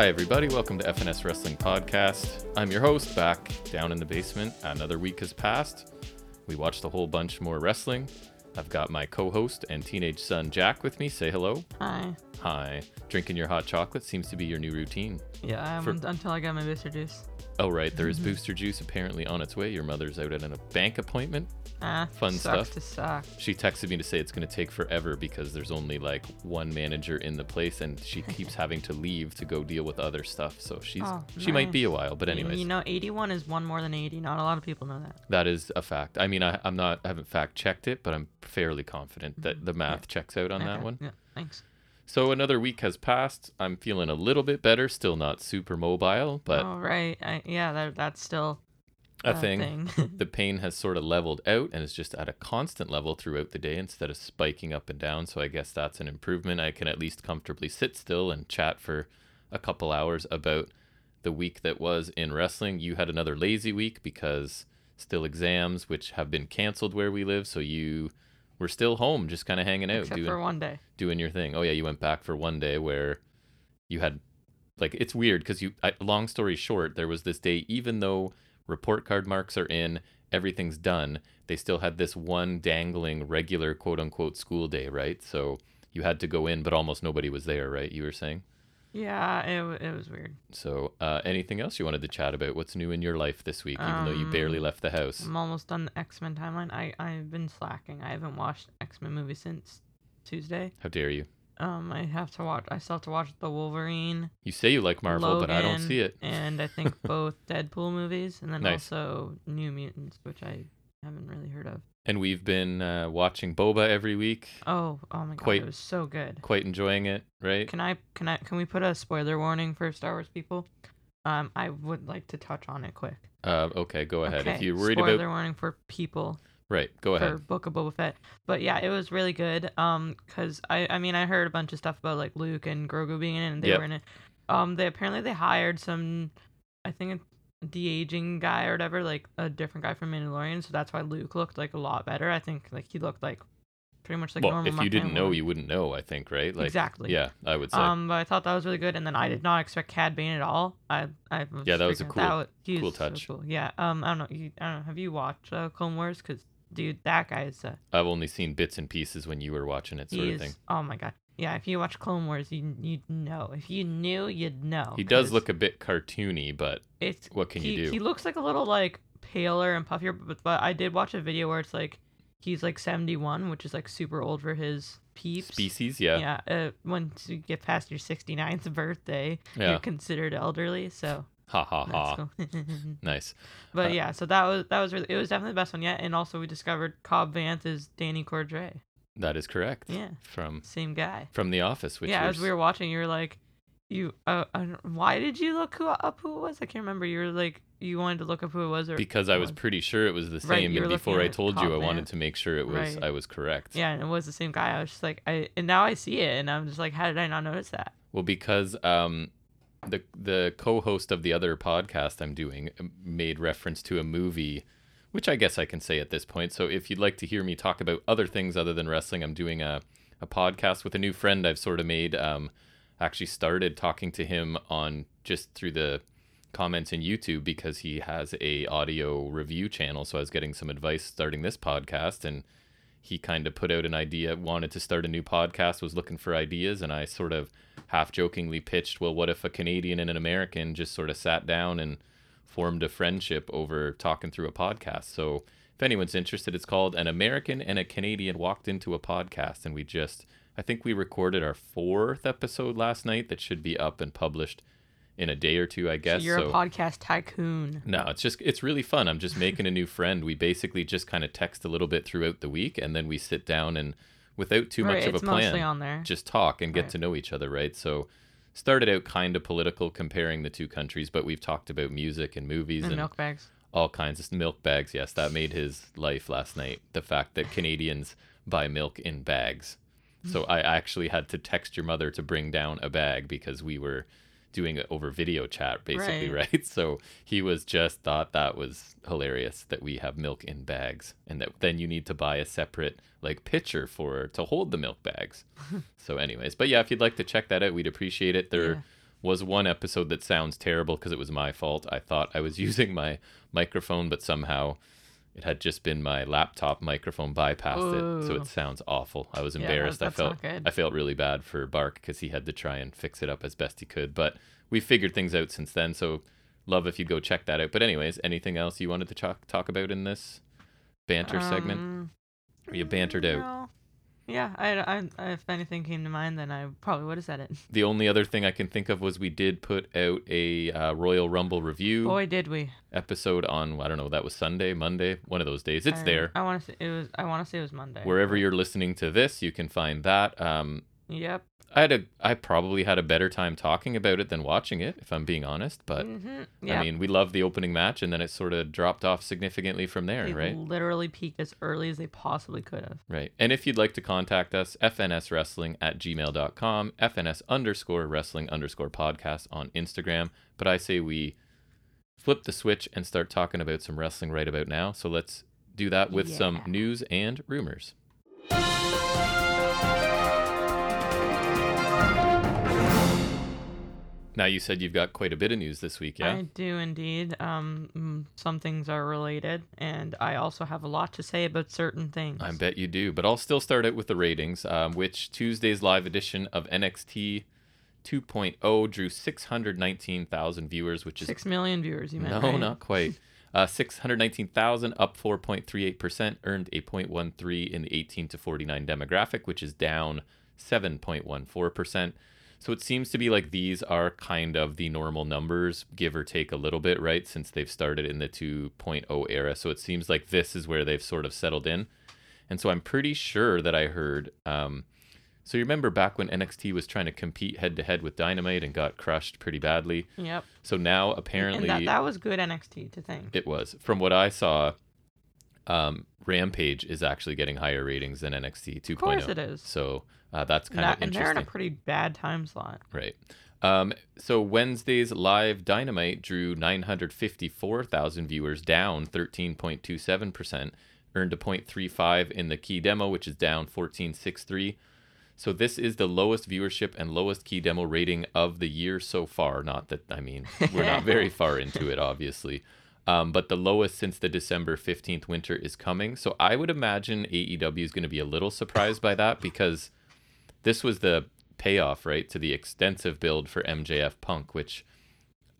Hi, everybody. Welcome to FNS Wrestling Podcast. I'm your host, back down in the basement. Another week has passed. We watched a whole bunch more wrestling. I've got my co host and teenage son, Jack, with me. Say hello. Hi. Hi. Drinking your hot chocolate seems to be your new routine. Yeah, For- until I got my booster juice. Oh, right. There is booster juice apparently on its way. Your mother's out at a bank appointment. Ah, Fun stuff. to suck. She texted me to say it's going to take forever because there's only like one manager in the place and she keeps having to leave to go deal with other stuff. So she's Oh, she might be a nice. while, but anyways. You know, 81 is one more than 80. Not a lot of people know that. That is a fact. I mean, I, I'm not, I haven't fact checked it, but I'm fairly confident that the math checks out on that Okay, one. Yeah, thanks. So another week has passed. I'm feeling a little bit better. Still not super mobile, but oh, right. I, yeah, that, that's still a thing. thing. the pain has sort of leveled out and is just at a constant level throughout the day instead of spiking up and down. So I guess that's an improvement. I can at least comfortably sit still and chat for a couple hours about the week that was in wrestling. You had another lazy week because still exams, which have been canceled where we live. So you were still home, just kind of hanging out, Except doing for one day. doing your thing. Oh yeah, you went back for one day where you had like it's weird because you. I, long story short, there was this day even though report card marks are in, everything's done. They still had this one dangling regular quote unquote school day, right? So you had to go in, but almost nobody was there, right? You were saying. Yeah, it, it was weird. So, uh, anything else you wanted to chat about? What's new in your life this week, even though you barely Um, left the house? I'm almost done the X Men timeline. I, I've been slacking. I haven't watched X Men movie since Tuesday. How dare you? Um, I have to watch. I still have to watch the Wolverine. You say you like Marvel, but I don't see it. And I think both Deadpool movies, and then Nice. also New Mutants, which I haven't really heard of. And we've been uh, watching Boba every week. Oh, oh my god, Quite- it was so good. Quite enjoying it, right? Can I can I can we put a spoiler warning for Star Wars people? Um, I would like to touch on it quick. Uh, okay, go ahead. If Okay, you're worried spoiler about warning for people right, go ahead. for. Book of Boba Fett. But yeah, it was really good. Um, cause I I mean I heard a bunch of stuff about like Luke and Grogu being in it, and they Yep. were in it. Um, they apparently they hired some, I think a de aging guy or whatever, like a different guy from Mandalorian. So that's why Luke looked like a lot better. I think like he looked like pretty much like well, normal. if you didn't know, Hamill. you wouldn't know. I think, right? Like, exactly. Yeah, I would say. Um, but I thought that was really good, and then I did not expect Cad Bane at all. I, I was Yeah, that was a cool- he cool was so touch. cool. Yeah. Um, I don't know. You, I don't know. Have you watched uh, Clone Wars? Because dude, that guy is uh, I've only seen bits and pieces when you were watching it, sort of is. thing. Oh my god. Yeah. If you watch Clone Wars, you you'd know. If you knew, you'd know. He does look a bit cartoony, but It's what can he, you do? He looks like a little like paler and puffier, but but I did watch a video where it's like he's like seventy one, which is like super old for his peeps. Species, yeah. Yeah, uh, once you get past your 69th birthday, Yeah. you're considered elderly. So Ha ha ha. cool. Nice. but Uh, yeah, so that was that was really it was definitely the best one yet. And also we discovered Cobb Vanth is Danny Cordray. That is correct. Yeah, From same guy. from The Office, which yeah, was, as we were watching, you were like, you uh, I why did you look who, up who it was? I can't remember. You were like you wanted to look up who it was, or because I was pretty sure it was the same, were and before I told you, I wanted to make sure it was Right. I was correct. yeah, and it was the same guy. I was just like, I and now I see it, and I'm just like, how did I not notice that? Well, because um, the the co-host of the other podcast I'm doing um, made reference to a movie, which I guess I can say at this point. So if you'd like to hear me talk about other things other than wrestling, I'm doing a a podcast with a new friend I've sort of made. Um, actually started talking to him on just through the comments in YouTube because he has a audio review channel. So I was getting some advice starting this podcast and he kind of put out an idea, wanted to start a new podcast, was looking for ideas, and I sort of half jokingly pitched, well, what if a Canadian and an American just sort of sat down and formed a friendship over talking through a podcast? So if anyone's interested, it's called An American and a Canadian Walked Into a Podcast, and we just, I think we recorded our fourth episode last night that should be up and published in a day or two, I guess. so you're so a podcast tycoon. no, it's just it's really fun. I'm just making a new friend. We basically just kind of text a little bit throughout the week, and then we sit down and without too right, much of a plan, just talk and get Right. to know each other, right? So started out kind of political, comparing the two countries, but we've talked about music and movies and and milk bags. all kinds of milk bags. Yes, that made his life last night. The fact that Canadians buy milk in bags. So I actually had to text your mother to bring down a bag because we were doing it over video chat basically, Right. right? So he was just thought that was hilarious that we have milk in bags and that then you need to buy a separate like pitcher for to hold the milk bags. so anyways, but yeah, if you'd like to check that out, we'd appreciate it. They're Yeah. was one episode that sounds terrible because it was my fault. I thought I was using my microphone, but somehow it had just been my laptop microphone bypassed it, so it sounds awful. I was Yeah, embarrassed. I felt. I felt really bad for Bark because he had to try and fix it up as best he could. But we figured things out since then. So love if you go check that out. But anyways, anything else you wanted to talk talk about in this banter segment? Um, Are you bantered out? Yeah, I, I, if anything came to mind, then I probably would have said it. The only other thing I can think of was we did put out a uh, Royal Rumble review Boy, did we! episode on I don't know that was Sunday, Monday, one of those days. It's I- there I want to say it was. I want to say it was Monday. wherever you're listening to this. You can find that. Um, Yep. I had a I probably had a better time talking about it than watching it, if I'm being honest. But hmm Yeah. I mean, we loved the opening match, and then it sort of dropped off significantly from there, they right? literally peaked as early as they possibly could have. Right. And if you'd like to contact us, fnswrestling at gmail.com, fns underscore wrestling underscore podcast on Instagram. But I say we flip the switch and start talking about some wrestling right about now. So let's do that with some news and rumors. Now you said you've got quite a bit of news this week, yeah? I do indeed. Um, mm, some things are related, and I also have a lot to say about certain things. I bet you do. But I'll still start out with the ratings, um, which Tuesday's live edition of NXT 2.0 drew 619,000 viewers, which is Six million viewers. You meant no, right? not quite. Uh, 619,000, up 4.38%, earned a 0.13 in the 18 to 49 demographic, which is down 7.14%. So it seems to be like these are kind of the normal numbers, give or take a little bit, right? Since they've started in the 2.0 era. So it seems like this is where they've sort of settled in. And so I'm pretty sure that I heard. Um, so you remember back when NXT was trying to compete head to head with Dynamite and got crushed pretty badly? Yep. So now apparently. and that, that was good NXT to think. It was. From what I saw, um, Rampage is actually getting higher ratings than NXT 2.0. Of course it is. So uh, that's kind That- of and they're in a pretty bad time slot. Right. Um, so Wednesday's live Dynamite drew 954,000 viewers, down 13.27%, earned a 0.35 in the key demo, which is down 14.63. So this is the lowest viewership and lowest key demo rating of the year so far. Not that I mean we're not very far into it, obviously, um, but the lowest since the December fifteenth winter is coming. So I would imagine AEW is going to be a little surprised by that because this was the payoff, right, to the extensive build for MJF Punk, which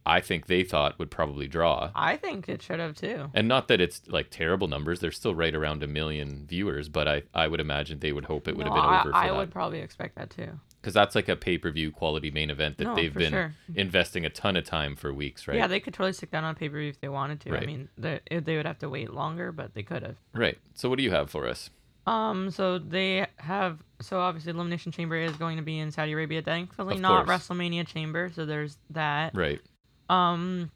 I think they thought would probably draw. I think it should have too. And not that it's like terrible numbers; they're still right around a million viewers. But I, I would imagine they would hope it would No, have been over I, I for would probably expect that too. because that's like a pay per view quality main event that No, they've been sure. investing a ton of time for weeks, right? Yeah, they could totally stick that on pay per view if they wanted to. Right. I mean, they, they would have to wait longer, but they could have. right. So what do you have for us? Um, so they have so obviously Elimination Chamber is going to be in Saudi Arabia. Thankfully, Of not course. WrestleMania Chamber. So there's that. Right. Um,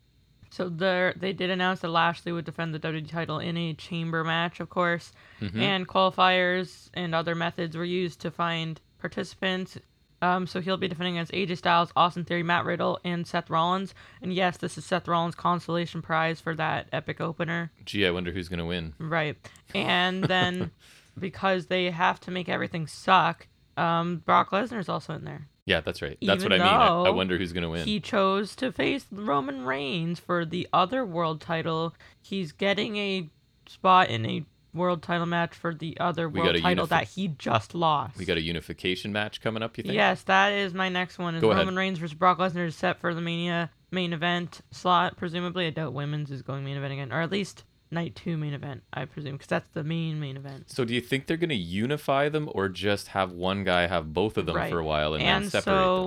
so there they did announce that Lashley would defend the WWE title in a chamber match, of course, Mhm. and qualifiers and other methods were used to find participants. Um, so he'll be defending against AJ Styles, Austin Theory, Matt Riddle, and Seth Rollins. And yes, this is Seth Rollins' consolation prize for that epic opener. Gee, I wonder who's gonna win. Right. And then because they have to make everything suck, um, Brock Lesnar's also in there. Yeah, that's right. That's what I mean. I, I wonder who's gonna win. He chose to face Roman Reigns for the other world title. He's getting a spot in a world title match for the other We world title unifi- that he just lost. we got a unification match coming up. You think? Yes, that is my next one. Is Go ahead. Roman Reigns versus Brock Lesnar is set for the Mania main event slot. Presumably, I doubt women's is going main event again, or at least night two main event. I presume because that's the main main event. So do you think they're gonna unify them or just have one guy have both of them Right. for a while and, and then separate so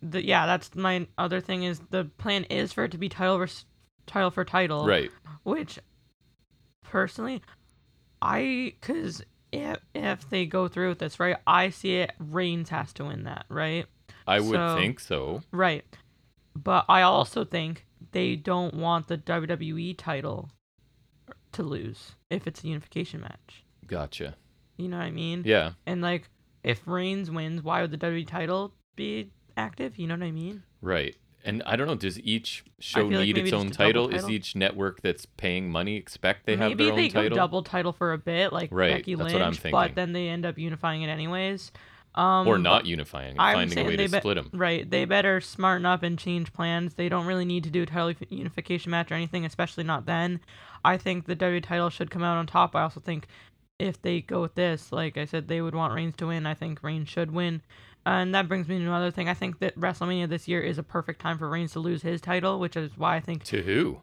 them? the yeah that's my other thing is the plan is for it to be title vers- title for title Right. which personally i because if, if they go through with this right i see it reigns has to win that right I would So- think so. right but i also think they don't want the wwe title to lose if it's a unification match Gotcha. you know what i mean Yeah. and like if reigns wins why would the wwe title be active you know what i mean Right. And I don't know, does each show feel like need its own double title? Is each network that's paying money expect they have their they own title? Maybe they go double title for a bit, like Right, Becky Lynch, what I'm thinking. but then they end up unifying it anyways. Um, or not unifying, I'm finding a way to be- split them. Right. They better smarten up and change plans. They don't really need to do a title unification match or anything, especially not then. I think the W title should come out on top. I also think if they go with this, like I said, they would want Reigns to win. I think Reigns should win. And that brings me to another thing. I think that WrestleMania this year is a perfect time for Reigns to lose his title, which is why I think To who?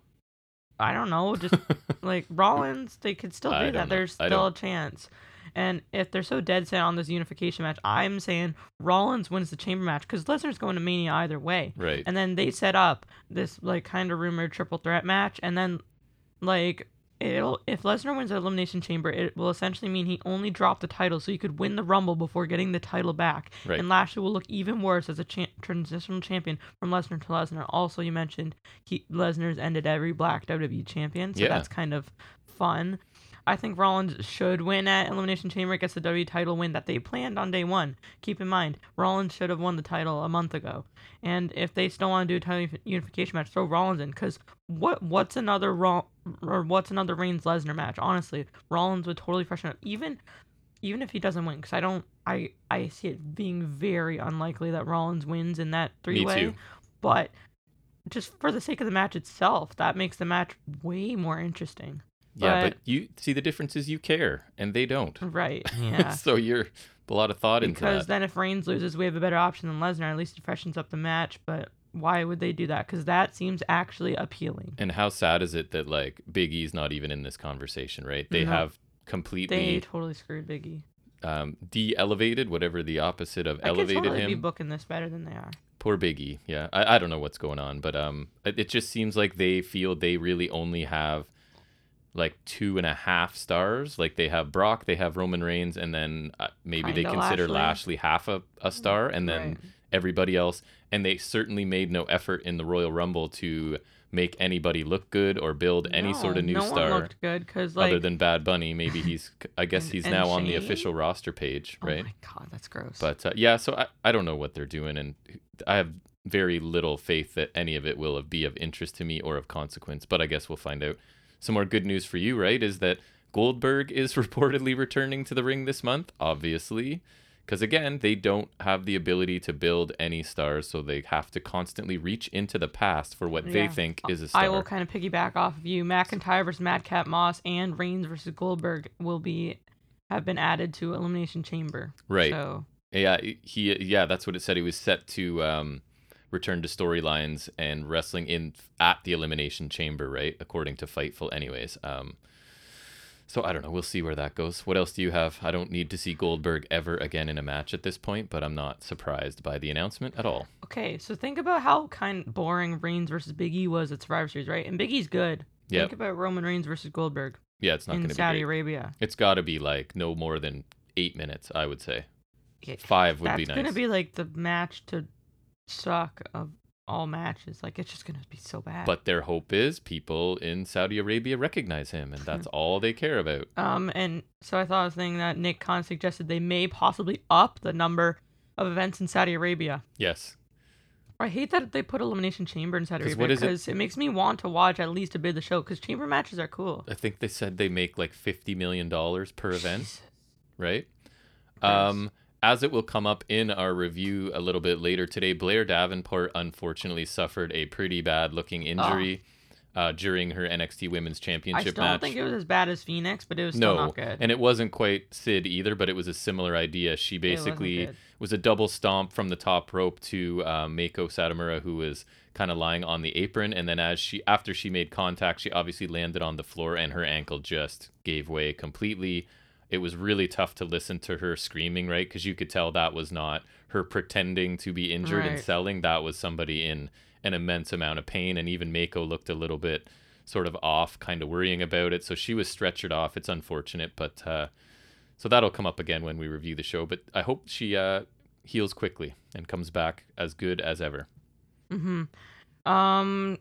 I don't know, just like Rollins, they could still do that. There's still a chance. And if they're so dead set on this unification match, I'm saying Rollins wins the chamber match because Lesnar's going to Mania either way. Right. And then they set up this like kind of rumored triple threat match, and then like it'll if Lesnar wins the elimination chamber, it will essentially mean he only dropped the title, so he could win the Rumble before getting the title back. Right. And Lashley will look even worse as a cha- transitional champion from Lesnar to Lesnar. Also, you mentioned he Lesnar's ended every black WWE champion, so Yeah. that's kind of fun. I think Rollins should win at Elimination Chamber. Gets the W title win that they planned on day one. Keep in mind, Rollins should have won the title a month ago. And if they still want to do a title unification match, throw Rollins in. Because what what's another Raw or what's another Reigns Lesnar match? Honestly, Rollins would totally freshen up. Even even if he doesn't win, because I don't, I I see it being very unlikely that Rollins wins in that three way. too. But just for the sake of the match itself, that makes the match way more interesting. Yeah, but- but you see the difference is you care and they don't. Right. Yeah. so you're a lot of thought into because then if Reigns loses, we have a better option than Lesnar. At least it freshens up the match. But why would they do that? Because that seems actually appealing. And how sad is it that like Big E's not even in this conversation, right? They No. have completely They totally screwed Biggie. um, de-elevated, whatever the opposite of elevated. I could elevated totally be booking this better than they are. Poor Biggie. Yeah, I, I don't know what's going on, but um, it, it just seems like they feel they really only have like two and a half stars. Like they have Brock, they have Roman Reigns, and then uh, maybe they Kinda consider Lashley. Lashley half a, a star, and then Right. everybody else. And they certainly made no effort in the Royal Rumble to make anybody look good or build any sort of No, new no star. One looked good because like other than Bad Bunny, maybe he's. I guess he's now on the official roster page, right? Oh my god, that's gross. But uh, yeah, so I, I don't know what they're doing, and I have very little faith that any of it will be of interest to me or of consequence. But I guess we'll find out. Some more good news for you, right? Is that Goldberg is reportedly returning to the ring this month, obviously. Because again, they don't have the ability to build any stars, so they have to constantly reach into the past for what they think is a star. I will kind of piggyback off of you. McIntyre versus Madcap Moss and Reigns versus Goldberg will be have been added to Elimination Chamber. Right. So Yeah, he yeah, that's what it said. He was set to um, return to storylines and wrestling in at the Elimination Chamber, right? According to Fightful, anyways. Um, so I don't know. We'll see where that goes. What else do you have? I don't need to see Goldberg ever again in a match at this point, but I'm not surprised by the announcement at all. okay, so think about how kind boring Reigns versus Big E was at Survivor Series, right? And Big E's good. Yep. Think about Roman Reigns versus Goldberg Yeah, it's not going in to be Saudi great. Arabia. It's got to be like no more than eight minutes, I would say. Yeah, Five would be nice. It's gonna be like the match to suck of all matches. Like it's just gonna be so bad. But their hope is people in Saudi Arabia recognize him, and that's all they care about. Um, and so I thought I was thinking that Nick Khan suggested they may possibly up the number of events in Saudi Arabia. Yes, I hate that they put Elimination Chamber in Saudi Arabia is it- because it? makes me want to watch at least a bit of the show because chamber matches are cool. I think they said they make like fifty million dollars per event, Jesus. right? Um, as it will come up in our review a little bit later today, Blair Davenport unfortunately suffered a pretty bad looking injury uh, during her NXT Women's I Championship still match. don't think it was as bad as Phoenix, but it was still no, not good. and it wasn't quite Sid either, but it was a similar idea. She basically was a double stomp from the top rope to um, Meiko Satomura, who was kind of lying on the apron, and then as she after she made contact, she obviously landed on the floor, and her ankle just gave way completely. It was really tough to listen to her screaming, right? Because you could tell that was not her pretending to be injured and selling. That was somebody in an immense amount of pain, and even Meiko looked a little bit sort of off, kind of worrying about it. So she was stretchered off. It's unfortunate, but uh, so that'll come up again when we review the show. But I hope she uh, heals quickly and comes back as good as ever. Mm-hmm. Um.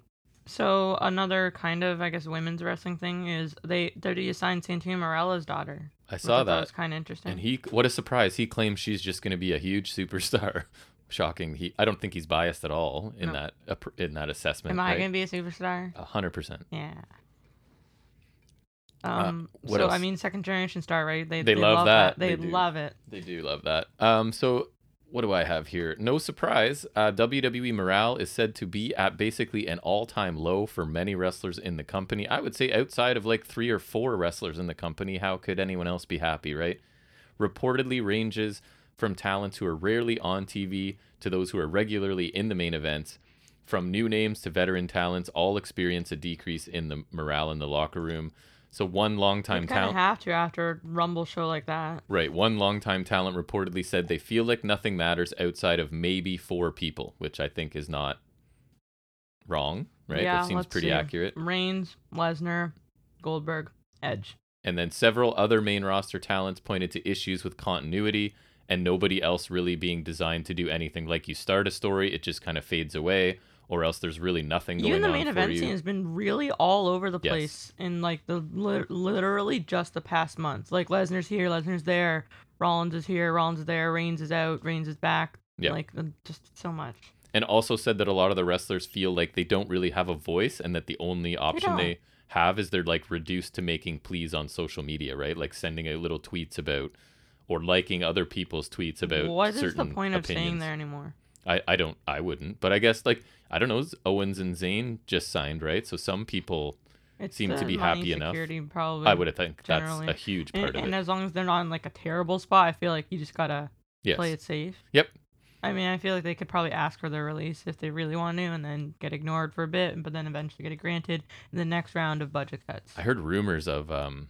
So another kind of, I guess, women's wrestling thing is they they assigned Santino Marella's daughter. I saw thought that, was kind of interesting. and he what a surprise! He claims she's just going to be a huge superstar. Shocking. He I don't think he's biased at all in No. that in that assessment. Am I right? gonna be a superstar? A hundred percent. Yeah. Um, what so I mean, second generation star, right? They They love that. They, They love it. They do love that. Um, so what do I have here? No surprise, uh, WWE morale is said to be at basically an all-time low for many wrestlers in the company. I would say outside of like three or four wrestlers in the company, how could anyone else be happy, right? Reportedly ranges from talents who are rarely on TV to those who are regularly in the main events. From new names to veteran talents, all experience a decrease in the morale in the locker room. So one longtime You kind of talent. have to after a Rumble show like that. Right. One longtime talent reportedly said they feel like nothing matters outside of maybe four people, which I think is not wrong, right? Yeah, that seems pretty see. accurate. Reigns, Lesnar, Goldberg, Edge. And then several other main roster talents pointed to issues with continuity and nobody else really being designed to do anything. Like you start a story, it just kind of fades away, or else there's really nothing going Even the main event you. scene has been really all over the Yes. place in like the li- literally just the past month. Like Lesnar's here, Lesnar's there, Rollins is here, Rollins is there, Reigns is out, Reigns is back. Yeah. Like uh, just so much. and also said that a lot of the wrestlers feel like they don't really have a voice and that the only option don't. they, have is they're like reduced to making pleas on social media, right? Like sending out little tweets about or liking other people's tweets about what is the point of saying there anymore? I, I don't I wouldn't, but I guess like I don't know. Owens and Zayn just signed, right? So some people It's Seem to be happy enough. Probably. I would have think that's a huge And, part of and it. And as long as they're not in like a terrible spot, I feel like you just gotta Yes. play it safe. Yep. I mean, I feel like they could probably ask for their release if they really want to, and then get ignored for a bit, but then eventually get it granted in the next round of budget cuts. I heard rumors of um,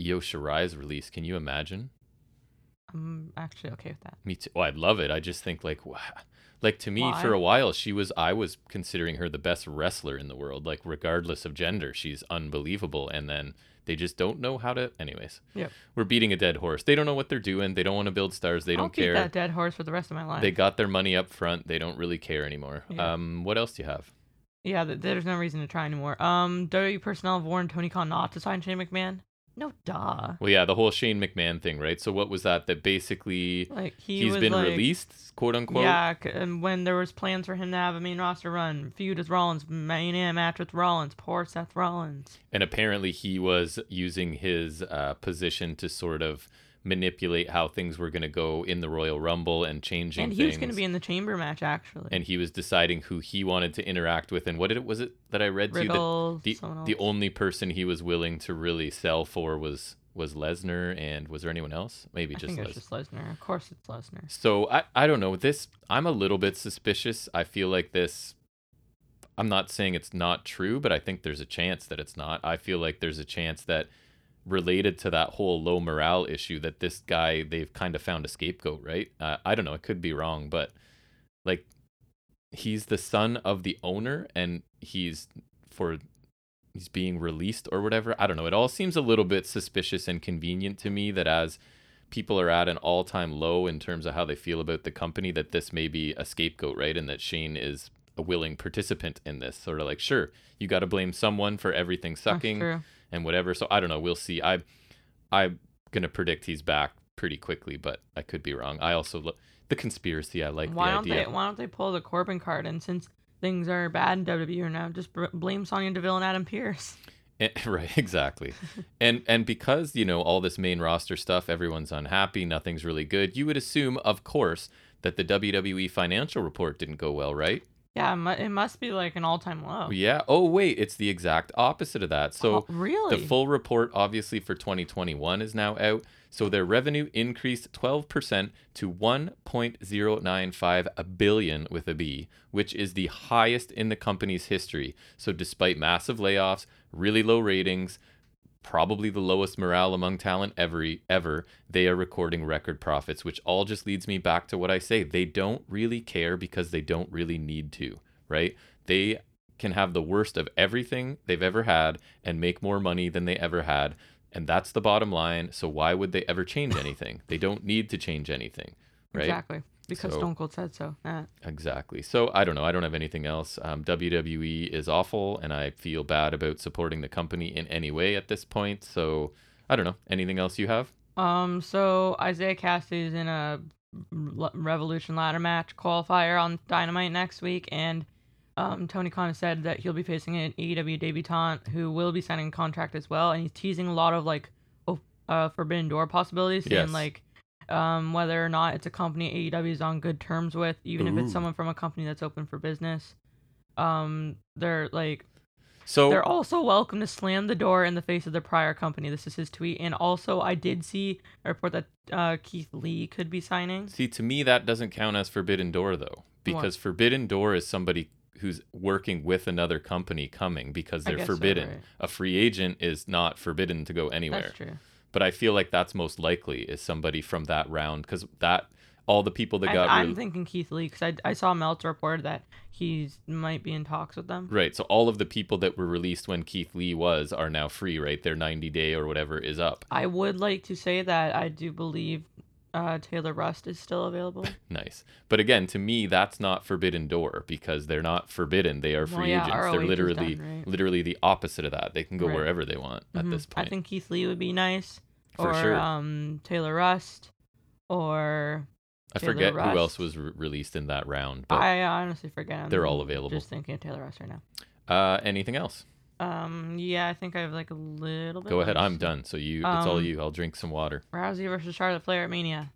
Io Shirai's release. Can you imagine? I'm actually okay with that. Me too. Oh, I'd love it. I just think like, wow. Like to me for a while she was. I was considering her the best wrestler in the world. Like regardless of gender, she's unbelievable. And then they just don't know how to. Anyways, yeah, we're beating a dead horse. They don't know what they're doing. They don't want to build stars. They I'll don't care. that dead horse for the rest of my life. They got their money up front. They don't really care anymore. Yeah. Um, what else do you have? Yeah, there's no reason to try anymore. Um, WWE personnel have warned Tony Khan not to sign Shane McMahon. No, duh. Well, yeah, the whole Shane McMahon thing, right? So what was that? That basically Like he he's was been like, released, quote unquote. Yeah, and when there was plans for him to have a main roster run, feud with Rollins, Mania match with Rollins, poor Seth Rollins. And apparently he was using his uh, position to sort of manipulate how things were going to go in the Royal Rumble and changing And he things. was going to be in the chamber match actually. and he was deciding who he wanted to interact with. And what did it was it that I read to you that the the only person he was willing to really sell for was was Lesnar and was there anyone else? Maybe I just Les. just Lesnar. Of course, it's Lesnar. So I, I don't know. This I'm a little bit suspicious. I feel like this I'm not saying it's not true, but I think there's a chance that it's not. I feel like there's a chance that related to that whole low morale issue that this guy they've kind of found a scapegoat, right? Uh, I don't know, it could be wrong, but like he's the son of the owner and he's for he's being released or whatever. I don't know. It all seems a little bit suspicious and convenient to me that as people are at an all-time low in terms of how they feel about the company that this may be a scapegoat, right? And that Shane is a willing participant in this. Sort of like, sure, you got to blame someone for everything sucking true. And whatever. So I don't know. We'll see. I I'm gonna predict he's back pretty quickly, but I could be wrong. I also look the conspiracy. I like why the don't idea. they? Why don't they pull the Corbin card? And since things are bad in WWE right now, just blame Sonya Deville and Adam Pearce. Eh, right, exactly. and and because, you know, all this main roster stuff, everyone's unhappy, nothing's really good. You would assume, of course, that the WWE financial report didn't go well, right? Yeah, it, must be like an all-time low. Yeah. Oh, wait, it's the exact opposite of that. So Oh, really? The full report, obviously, for 2021 is now out. So their revenue increased 12% to 1.095 billion with a B, which is the highest in the company's history. So despite massive layoffs, really low ratings, probably the lowest morale among talent ever ever, they are recording record profits, which all just leads me back to what I say. They don't really care because they don't really need to, right? They can have the worst of everything they've ever had and make more money than they ever had. And that's the bottom line. So why would they ever change anything? They don't need to change anything, right? Exactly. Because So- Stone Cold said so. Exactly. So I don't know. I don't have anything else. Um, WWE is awful, and I feel bad about supporting the company in any way at this point. So I don't know. Anything else you have? Um, so Isaiah Kassidy's in a Revolution ladder match qualifier on Dynamite next week, and um, Tony Khan has said that he'll be facing an AEW debutant who will be signing a contract as well, and he's teasing a lot of like oh, uh, Forbidden Door possibilities, Yes. and like um, whether or not it's a company AEW is on good terms with, even if it's someone from a company that's open for business. Um, they're like So they're also welcome to slam the door in the face of their prior company. This is his tweet, and also I did see a report that uh, Keith Lee could be signing. See, to me, that doesn't count as Forbidden Door, though, because Forbidden Door is somebody who's working with another company coming because they're guess so, forbidden. right. A free agent is not forbidden to go anywhere. That's true. But I feel like that's most likely is somebody from that round because that all the people that I, got I'm re- thinking Keith Lee because I, I saw Meltzer report that he's might be in talks with them. right. So all of the people that were released when Keith Lee was are now free. Right, their 90 day or whatever is up. I would like to say that I do believe uh, Taylor Rust is still available. Nice. But again, to me, that's not Forbidden Door because they're not forbidden. They are Well, free yeah, agents. ROH They're literally, done, right? literally the opposite of that. They can go Right. wherever they want at Mhm. this point. I think Keith Lee would be nice, For or sure. um, Taylor Rust, or I Taylor forget who else was re- released in that round, but I honestly forget. I'm they're all available. Just thinking of Taylor Rust right now. uh, anything else? Um, yeah, I think I have like a little bit. Go ahead. I'm done. So you, it's all Um, you. I'll drink some water. Rousey versus Charlotte Flair at Mania.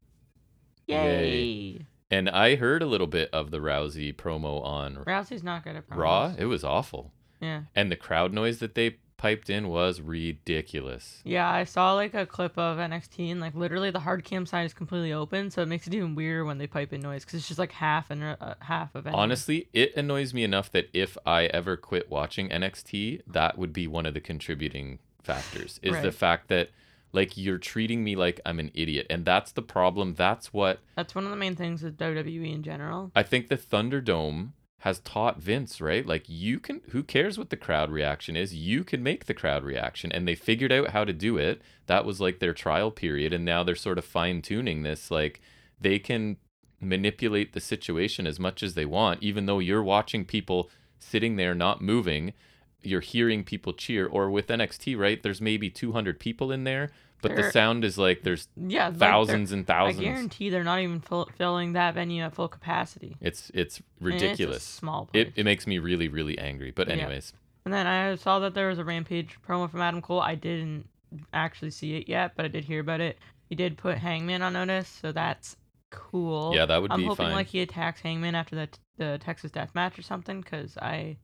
Yay. Yay! And I heard a little bit of the Rousey promo on Rousey's not good at promos. Raw. It was awful, Yeah. and the crowd noise that they piped in was ridiculous. Yeah, I saw like a clip of NXT and like literally the hard cam side is completely open, so it makes it even weirder when they pipe in noise because it's just like half and uh, half of it. Honestly, it annoys me enough that if I ever quit watching NXT, that would be one of the contributing factors. Is the fact that like you're treating me like I'm an idiot, and that's the problem. That's what That's one of the main things with WWE in general. I think the Thunderdome has taught Vince, right? Like you can who cares what the crowd reaction is? You can make the crowd reaction and they figured out how to do it. That was like their trial period and now they're sort of fine-tuning this like they can manipulate the situation as much as they want even though you're watching people sitting there not moving, you're hearing people cheer or with NXT, right? There's maybe 200 people in there, but the sound is like there's Yeah, like, they're- thousands I guarantee they're not even fill- filling that venue at full capacity. It's it's And it's ridiculous. small place. It, it makes me really really angry. But Yeah. anyways, And then I saw that there was a Rampage promo from Adam Cole. I didn't actually see it yet, but I did hear about it. He did put Hangman on notice, so that's cool. Yeah, that would I'm be hoping fine. like he attacks Hangman after the the Texas Death Match or something, because I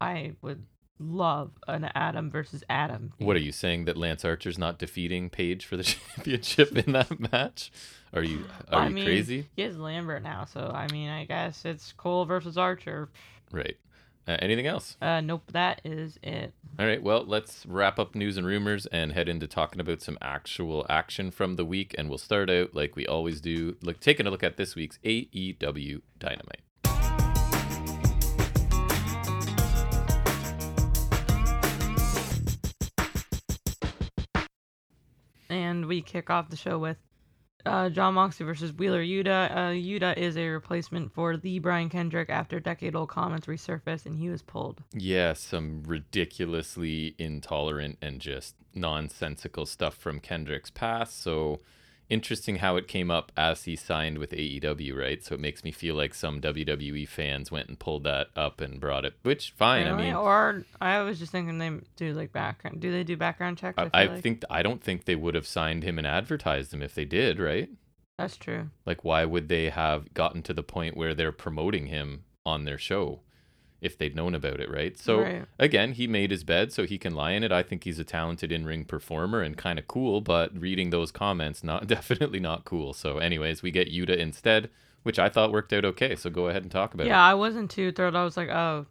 I would love an Adam versus Adam. What are you saying that Lance Archer's not defeating Page for the championship in that match? Are you are I you mean, crazy? He has Lambert now, so I mean, I guess it's Cole versus Archer. Right. Uh, anything else? Uh, nope, that is it. All right. Well, let's wrap up news and rumors and head into talking about some actual action from the week. And we'll start out like we always do, like taking a look at this week's AEW Dynamite. And we kick off the show with uh, Jon Moxley versus Wheeler Yuta. Uh, Yuta is a replacement for the Brian Kendrick after decade-old comments resurfaced, and he was pulled. Yeah, some ridiculously intolerant and just nonsensical stuff from Kendrick's past. So interesting how it came up as he signed with AEW, right? So it makes me feel like some WWE fans went and pulled that up and brought it, which fine. I mean, or I was just thinking they do like background. Do they do background checks? I, feel I like? think I don't think they would have signed him and advertised him if they did, right? that's true. Like, why would they have gotten to the point where they're promoting him on their show if they'd known about it, right? So, Right. again, he made his bed so he can lie in it. I think he's a talented in ring performer and kind of cool, but reading those comments, not definitely not cool. So, anyways, we get Yuta instead, which I thought worked out okay. So, go ahead and talk about Yeah, it. Yeah, I wasn't too thrilled. I was like, oh,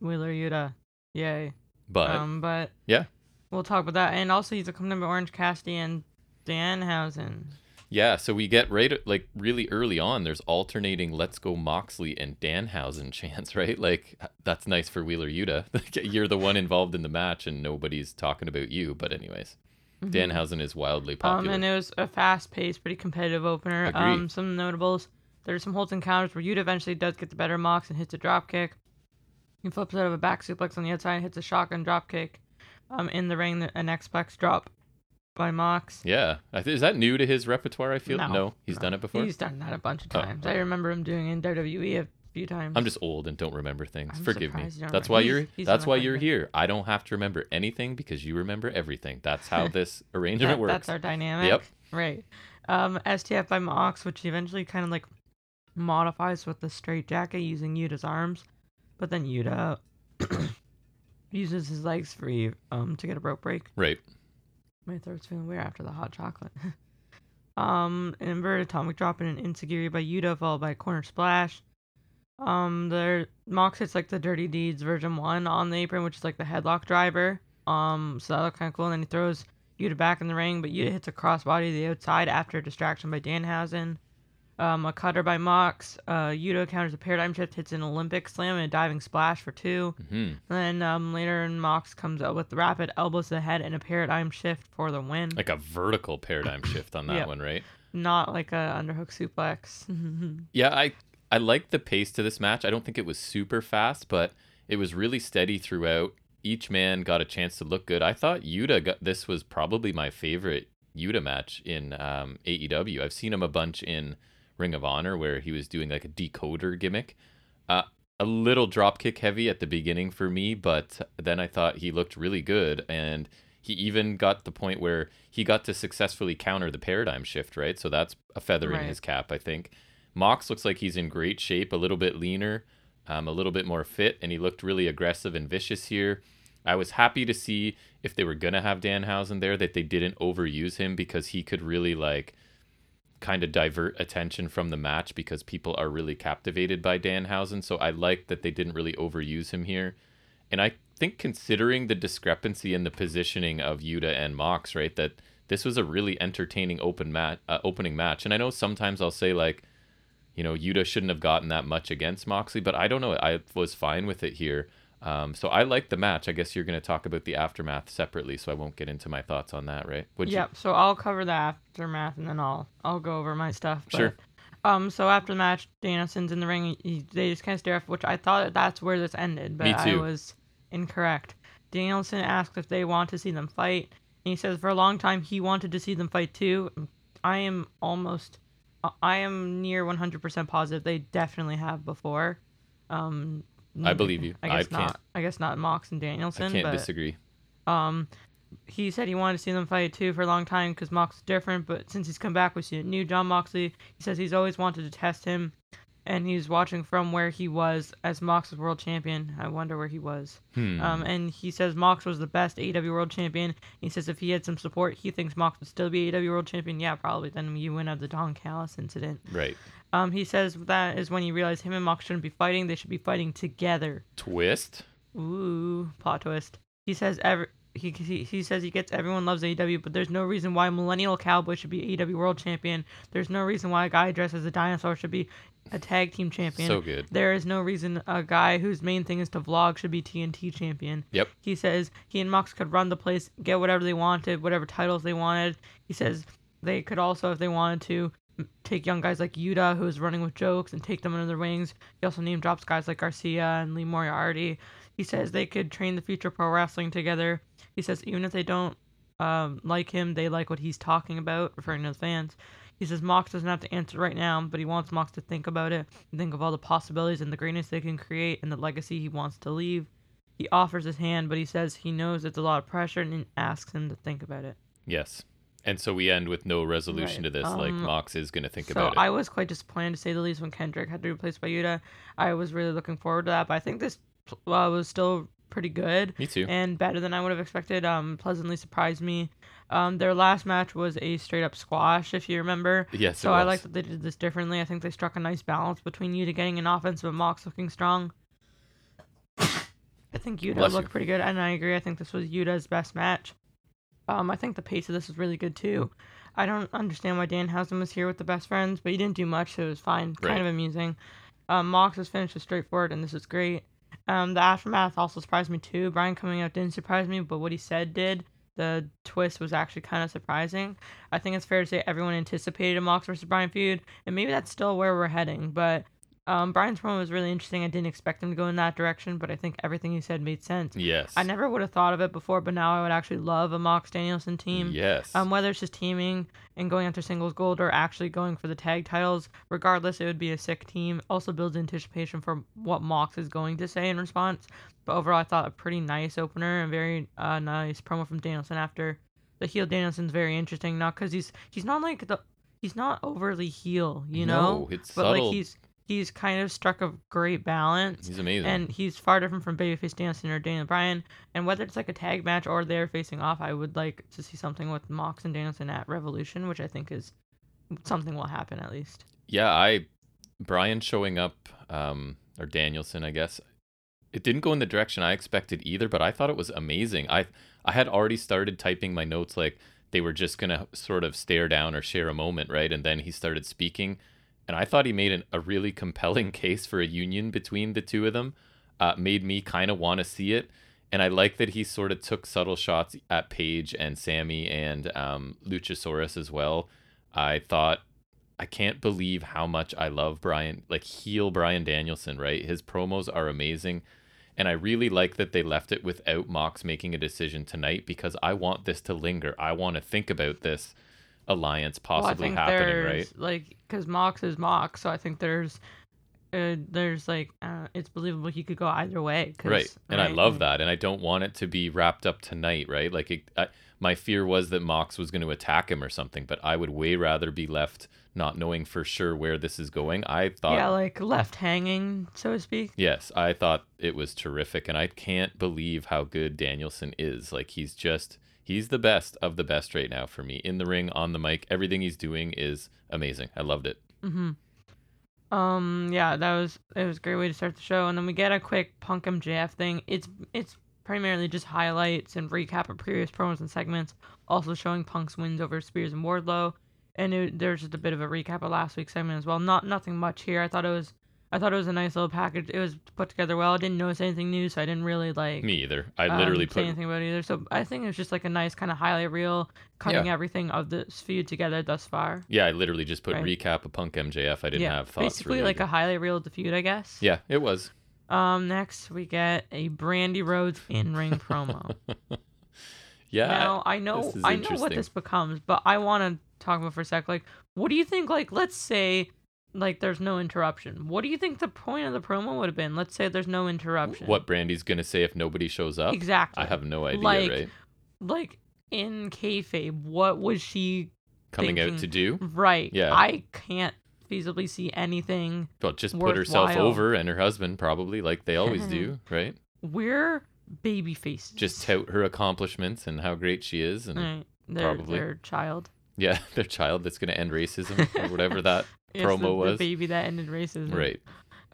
Wheeler Yuta, yay. But, um, but yeah. we'll talk about that. And also, he's a to Orange Cassidy and Danhausen. Yeah, so we get right like really early on, there's alternating Let's Go Moxley and Danhausen chants, right? Like, that's nice for Wheeler Yuta. You're the one involved in the match and nobody's talking about you. But, anyways. Danhausen is wildly Um, popular. and it was a fast-paced, pretty competitive opener. Agreed. Um, some notables. There's some holds and counters where Yuta eventually does get the better Mox and hits a drop kick. He flips out of a back suplex on the outside and hits a shotgun drop kick. Um, in the ring, an X-Plex drop by Mox. yeah, is that new to his repertoire? I feel No, no, he's no. done it before. He's done that a bunch of Oh, times. I remember him doing it in WWE a few times. I'm just old and don't remember things. I'm Forgive me. That's why you're he's that's why you're here. I don't have to remember anything because you remember everything. That's how this arrangement That- works. That's our dynamic. Yep. Right. Um, STF by Mox, which eventually kind of like modifies with the straight jacket using Yuta's arms, but then Yuta uses his legs free um to get a rope break. Right. My throat's feeling weird after the hot chocolate. um, an inverted atomic drop and an insecurity by Yuta, followed by a corner splash. Um, the Mox hits like the Dirty Deeds version one on the apron, which is like the headlock driver. Um, so that looked kind of cool. And then he throws Yuta back in the ring, but Yuta hits a crossbody to the outside after a distraction by Danhausen. Um, a cutter by Mox. Uh, Yuta counters a paradigm shift, hits an Olympic slam and a diving splash for two. hmm Then um, later, Mox comes up with rapid elbows to the head and a paradigm shift for the win. Like a vertical paradigm shift on that Yep. one, right? Not like a underhook suplex. Yeah, I I like the pace to this match. I don't think it was super fast, but it was really steady throughout. Each man got a chance to look good. I thought Yuta got this was probably my favorite Yuta match in um, AEW. I've seen him a bunch in Ring of Honor where he was doing like a decoder gimmick. Uh, a little dropkick heavy at the beginning for me, but then I thought he looked really good and he even got the point where he got to successfully counter the paradigm shift, right? So that's a feather in his cap, I think. Mox looks like he's in great shape, a little bit leaner, um, a little bit more fit, and he looked really aggressive and vicious here. I was happy to see if they were gonna have Danhausen there that they didn't overuse him because he could really like kind of divert attention from the match because people are really captivated by Danhausen. So I like that they didn't really overuse him here. And I think considering the discrepancy in the positioning of Yuta and Mox, right, that this was a really entertaining open mat uh, opening match. And I know sometimes I'll say like, you know, Yuta shouldn't have gotten that much against Moxley, but I don't know. I was fine with it here. Um, so I like the match. I guess you're going to talk about the aftermath separately, so I won't get into my thoughts on that, right? Would yep. So I'll cover the aftermath and then I'll I'll go over my stuff. But, Sure. Um. So after the match, Danielson's in the ring. He, they just kind of stare off, which I thought that's where this ended, but I was incorrect. Danielson asks if they want to see them fight, and he says for a long time he wanted to see them fight too. I am almost, I am near 100% positive they definitely have before. Um, I believe you. I I guess can't- not. I guess not Mox and Danielson. I can't but, disagree. Um, he said he wanted to see them fight too for a long time because Mox is different. But since he's come back, we see a new Jon Moxley. He says he's always wanted to test him, and he's watching from where he was as Mox's world champion. I wonder where he was. Hmm. Um, and he says Mox was the best AEW world champion. He says if he had some support, he thinks Mox would still be AEW world champion. Yeah, probably. Then you wouldn't have the Don Callis incident. right. Um, he says that is when you realize him and Mox shouldn't be fighting. They should be fighting together. Twist. Ooh, plot twist. He says every he, he he says he gets everyone loves AEW, but there's no reason why Millennial Cowboy should be AEW World Champion. There's no reason why a guy dressed as a dinosaur should be a tag team champion. So good. There is no reason a guy whose main thing is to vlog should be TNT champion. Yep. He says he and Mox could run the place, get whatever they wanted, whatever titles they wanted. He says they could also, if they wanted to, take young guys like Yuta, who is running with jokes, and take them under their wings. He also name drops guys like Garcia and Lee Moriarty. He says they could train the future pro wrestling together. He says even if they don't um, like him, they like what he's talking about, referring to the fans. He says Mox doesn't have to answer right now, but he wants Mox to think about it think of all the possibilities and the greatness they can create and the legacy he wants to leave. He offers his hand, but he says he knows it's a lot of pressure and asks him to think about it. Yes. And so we end with no resolution Right. to this. like Um, Mox is going to think so about it. I was quite disappointed to say the least when Kendrick had to be replaced by Yuta. I was really looking forward to that, but I think this uh, was still pretty good Me too. and better than I would have expected. Um, pleasantly surprised me. Um, their last match was a straight up squash, if you remember. yes. So I like that they did this differently. I think they struck a nice balance between Yuta getting an offense but Mox looking strong. I think Yuta Bless you. looked pretty good, and I agree. I think this was Yuta's best match. Um, I think the pace of this was really good too. I don't understand why Dan Danhausen was here with the best friends, but he didn't do much, so it was fine. Right. Kind of amusing. Um, Mox's finish was straightforward, and this is great. Um, the aftermath also surprised me too. Brian coming out didn't surprise me, but what he said did. The twist was actually kind of surprising. I think it's fair to say everyone anticipated a Mox versus Brian feud, and maybe that's still where we're heading. But Um, Brian's promo was really interesting. I didn't expect him to go in that direction, but I think everything he said made sense. Yes. I never would have thought of it before, but now I would actually love a Mox Danielson team. Yes. Um, whether it's just teaming and going after singles gold or actually going for the tag titles, regardless, it would be a sick team. Also builds anticipation for what Mox is going to say in response. But overall, I thought a pretty nice opener and very uh, nice promo from Danielson after the heel. Danielson's very interesting, not because he's he's not like the he's not overly heel, you know, No, it's but subtle. like he's he's kind of struck a great balance. He's amazing. And he's far different from Babyface Danielson or Daniel Bryan. And whether it's like a tag match or they're facing off, I would like to see something with Mox and Danielson at Revolution, which I think is something will happen at least. yeah, I Bryan showing up, um, or Danielson, I guess. It didn't go in the direction I expected either, but I thought it was amazing. I I had already started typing my notes like they were just gonna sort of stare down or share a moment, right? And then he started speaking, and I thought he made an, a really compelling case for a union between the two of them. Uh, made me kind of want to see it, and I like that he sort of took subtle shots at Page and Sammy and um, Luchasaurus as well. I thought I can't believe how much I love Bryan, like heel Bryan Danielson, right? His promos are amazing. And I really like that they left it without Mox making a decision tonight because I want this to linger. I want to think about this alliance possibly well, happening, right? Like, because Mox is Mox, so I think there's. Uh, there's like uh, it's believable he could go either way 'cause- Right. And I love that. And I don't want it to be wrapped up tonight, right? Like, it, I, my fear was that Mox was going to attack him or something, but I would way rather be left not knowing for sure where this is going. I thought. yeah like left hanging so to speak Yes, I thought it was terrific, and I can't believe how good Danielson is. Like he's just he's the best of the best right now for me in the ring, on the mic. Everything he's doing is amazing. I loved it. Mm-hmm. Um. Yeah, that was it was a great way to start the show, and then we get a quick Punk MJF thing. It's it's primarily just highlights and recap of previous promos and segments, also showing Punk's wins over Spears and Wardlow, and it, there's just a bit of a recap of last week's segment as well. Not nothing much here. I thought it was I thought it was a nice little package. It was put together well. I didn't notice anything new, so I didn't really like Me either. I um, literally say put anything about it either. So I think it was just like a nice kind of highlight reel, cutting Yeah. everything of this feud together thus far. yeah, I literally just put Right. recap of Punk MJF. I didn't yeah, have thoughts. basically like a highlight reel of the feud, I guess. yeah, it was. Um, next we get a Brandi Rhodes in ring promo. Yeah, now I know I know what this becomes, but I want to talk about for a sec. Like, what do you think? Like, let's say, like, there's no interruption. What do you think the point of the promo would have been? Let's say there's no interruption. what Brandi's gonna say if nobody shows up? exactly? I have no idea. Like, right? like in kayfabe, what was she Coming out to do? right? Yeah. I can't feasibly see anything. Well, just put herself over and her husband probably, like they always do, right? We're baby faces. Just tout her accomplishments and how great she is, and right. Their, probably. their child. yeah, their child that's gonna end racism or whatever that Yes, promo the, the baby that ended racism. right.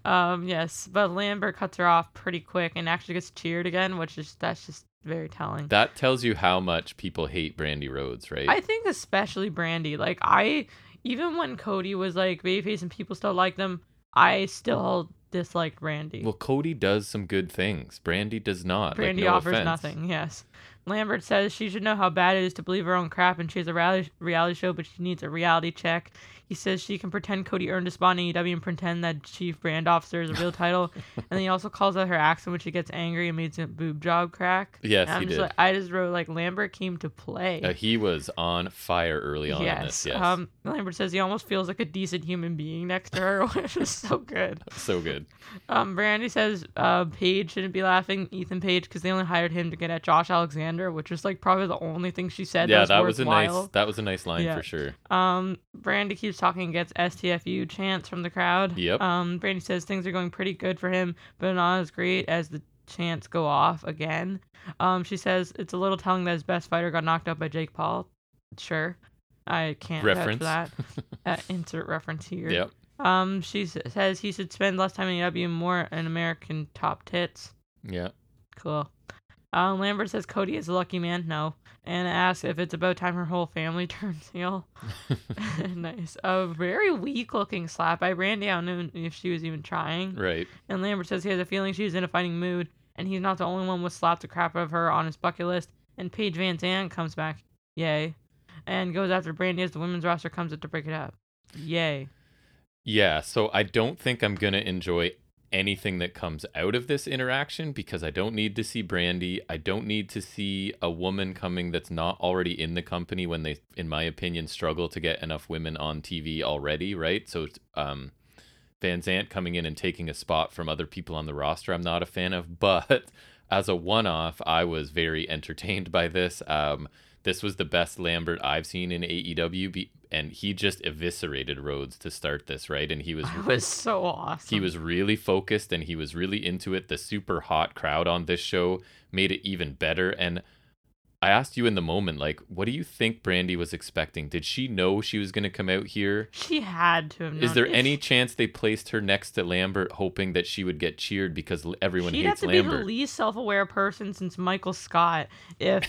Um, yes, but Lambert cuts her off pretty quick and actually gets cheered again, which is that's just very telling. That tells you how much people hate Brandi Rhodes, right? I think especially Brandi. Like I, even when Cody was like babyface and people still like them, I still disliked Brandi. well, Cody does some good things. Brandi does not. like, Brandi no offers offense. nothing. Yes. Lambert says she should know how bad it is to believe her own crap and she has a reality, reality show, but she needs a reality check. He says she can pretend Cody earned a spot in AEW and pretend that chief brand officer is a real title. and then he also calls out her accent when she gets angry and makes a boob job crack. Yes, And I'm he just did. like, I just wrote like Lambert came to play. Uh, he was on fire early on in this. Yes, Um, Lambert says he almost feels like a decent human being next to her, which is so good. so good. Um, Brandi says uh, Page shouldn't be laughing, Ethan Page, because they only hired him to get at Josh Alexander, which is like probably the only thing she said. yeah, that that was was a nice. That was a nice line Yeah. for sure. Um, Brandi keeps talking gets STFU chants from the crowd. Yep. Um, Brandi says things are going pretty good for him, but not as great as the chants go off again. Um, she says it's a little telling that his best fighter got knocked out by Jake Paul. Sure, I can't Reference. that. uh, insert reference here. Yep. Um, she says he should spend less time in and more in American top tits. Yeah. Cool. Um, Lambert says Cody is a lucky man. No. And asks if it's about time her whole family turns heel. nice. A very weak looking slap. I don't know if she was even trying. Right. And Lambert says he has a feeling she's in a fighting mood. And he's not the only one with slapped the crap out of her on his bucket list. And Paige VanZant comes back. Yay. And goes after Brandi as the women's roster comes up to break it up. Yay. Yeah, so I don't think I'm going to enjoy anything that comes out of this interaction because I don't need to see Brandi. I don't need to see a woman coming that's not already in the company when they, in my opinion, struggle to get enough women on TV already, right? So, um, VanZant coming in and taking a spot from other people on the roster, I'm not a fan of. But as a one off, I was very entertained by this. Um, this was the best Lambert I've seen in AEW, and he just eviscerated Rhodes to start this, right? And he was was so awesome. he was really focused and he was really into it. The super hot crowd on this show made it even better. And I asked you in the moment, like, what do you think Brandi was expecting? Did she know she was going to come out here? She had to have known. Is there any chance they placed her next to Lambert, hoping that she would get cheered because everyone She'd have hates to be the Lambert? least self-aware person since Michael Scott. If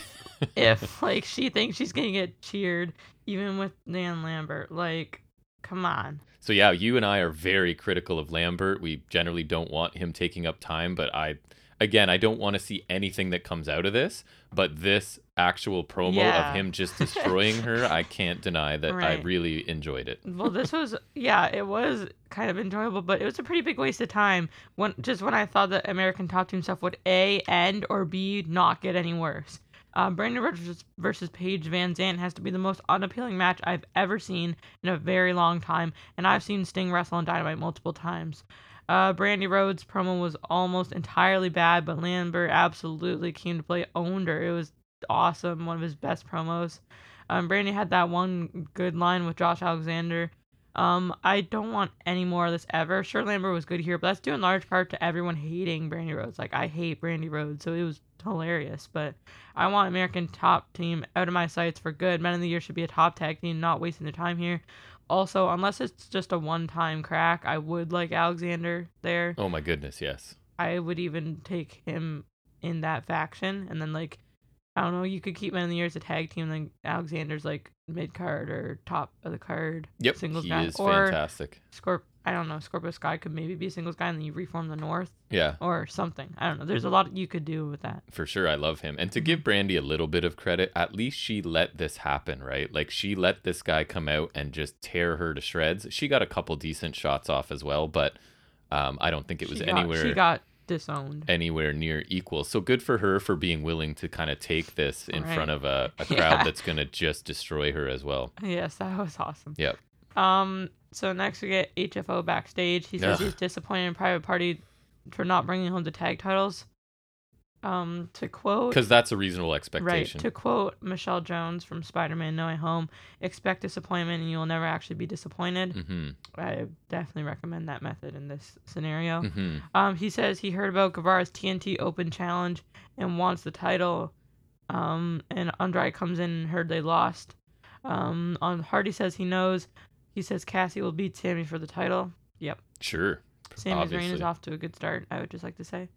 if like she thinks she's gonna get cheered, even with Dan Lambert, like, come on. So yeah, you and I are very critical of Lambert. We generally don't want him taking up time, but I again, I don't want to see anything that comes out of this, but this actual promo Yeah. of him just destroying her, I can't deny that I really enjoyed it. Well, this was yeah, it was kind of enjoyable, but it was a pretty big waste of time. When just when I thought that American Top Team stuff would a end or b not get any worse. Um, Brandon versus, versus Paige VanZant has to be the most unappealing match I've ever seen in a very long time, and I've seen Sting wrestle on Dynamite multiple times. Uh, Brandi Rhodes' promo was almost entirely bad, but Lambert absolutely came to play, owned her. It was awesome, one of his best promos. Um, Brandi had that one good line with Josh Alexander. Um, I don't want any more of this ever. Sure, Lambert was good here, but that's due in large part to everyone hating Brandi Rhodes. Like I hate Brandi Rhodes, so it was hilarious. But I want American Top Team out of my sights for good. Men of the Year should be a top tag team, not wasting their time here. Also, unless it's just a one-time crack, I would like Alexander there. Oh my goodness, yes. I would even take him in that faction, and then like I don't know, you could keep Men in the Year as a tag team, then Alexander's like mid card or top of the card. Yep, singles he guy. is or fantastic. Scorp I don't know, Scorpio Sky could maybe be a singles guy and then you reform the North Yeah, or something. I don't know. There's a lot you could do with that. for sure. I love him. And to Mm-hmm. give Brandi a little bit of credit, at least she let this happen, right? Like she let this guy come out and just tear her to shreds. She got a couple decent shots off as well, but um, I don't think it was she got, anywhere She got disowned. anywhere near equal. So good for her for being willing to kind of take this in Right. front of a, a crowd Yeah. that's gonna just destroy her as well. Yes, that was awesome. Yep. Um. So next we get HFO backstage. He says Ugh. he's disappointed in Private Party for not bringing home the tag titles. Um. To quote. Because that's a reasonable Right. expectation. To quote Michelle Jones from Spider-Man: No Way Home, expect disappointment and you will never actually be disappointed. hmm I definitely recommend that method in this scenario. hmm Um, he says he heard about Guevara's TNT Open Challenge and wants the title. Um, and Andrade comes in and heard they lost. Um, on Hardy says he knows. He says Cassie will beat Sammy for the title. Yep. Sure. Sammy's reign is off to a good start. I would just like to say.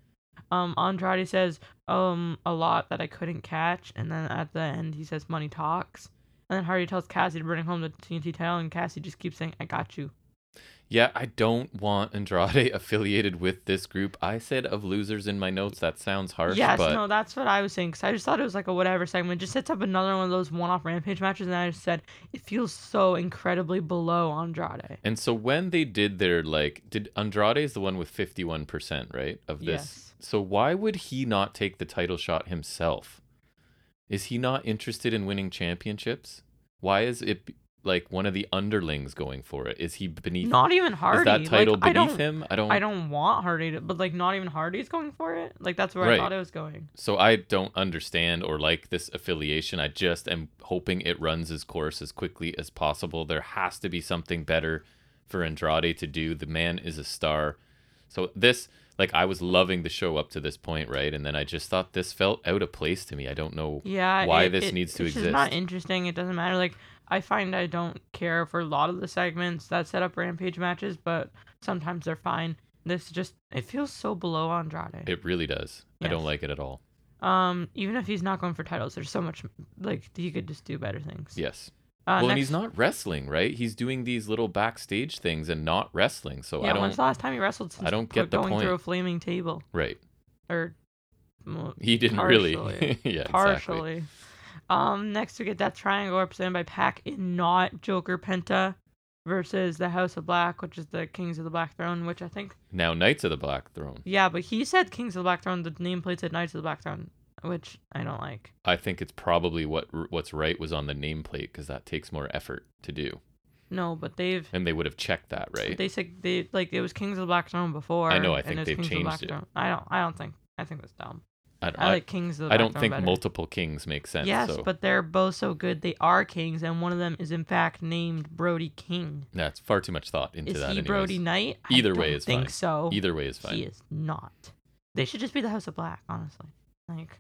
Um, Andrade says um a lot that I couldn't catch, and then at the end he says money talks. And then Hardy tells Cassie to bring home the TNT title, and Cassie just keeps saying, "I got you." Yeah, I don't want Andrade affiliated with this group. I said of losers in my notes. That sounds harsh, yes, but no, that's what I was saying. Cause I just thought it was like a whatever segment. Just sets up another one of those one-off rampage matches, and I just said it feels so incredibly below Andrade. and so when they did their like, did Andrade is the one with fifty one percent, right, of this? Yes. So why would he not take the title shot himself? Is he not interested in winning championships? Why is it like one of the underlings going for it? Is he beneath? Not even Hardy. is that title like, beneath don't, him? I don't. I don't want Hardy to, but like not even Hardy's going for it. Like that's where Right. I thought it was going. So I don't understand or like this affiliation. I just am hoping it runs its course as quickly as possible. There has to be something better for Andrade to do. The man is a star. So this like I was loving the show up to this point, right? And then I just thought this felt out of place to me. I don't know Yeah. why it- this it- needs to exist. it's not interesting. It doesn't matter. Like I find I don't care for a lot of the segments that set up rampage matches, but sometimes they're fine. This just it feels so below Andrade. It really does. I don't like it at all. Um, even if he's not going for titles, there's so much like he could just do better things. Yes. Uh, well, and he's not wrestling, right? He's doing these little backstage things and not wrestling. So Yeah, I don't when's the last time he wrestled? Since don't get the going through a flaming table right. or well, He didn't really. Partially. yeah, exactly. Um, next we get that triangle represented by Pac in not Joker Penta. versus the House of Black, which is the Kings of the Black Throne, which I think Now Knights of the Black Throne. yeah, but he said Kings of the Black Throne. The nameplate said Knights of the Black Throne, which I don't like. I think it's probably what what's right was on the nameplate because that takes more effort to do, No, but they've and they would have checked that, right? they said they like it was Kings of the Black Throne before. I know, I think they've Kings of the changed Black it. Throne. I don't. I don't think. I think that's dumb. I, don't- I, like Kings I don't think better. multiple kings make sense. Yes, so but they're both so good. They are kings, and one of them is in fact named Brody King. that's far too much thought into Is that. he anyways. Brody Knight? I Either way is think fine. so. Either way is fine. He is not. They should just be the House of Black, honestly. Like,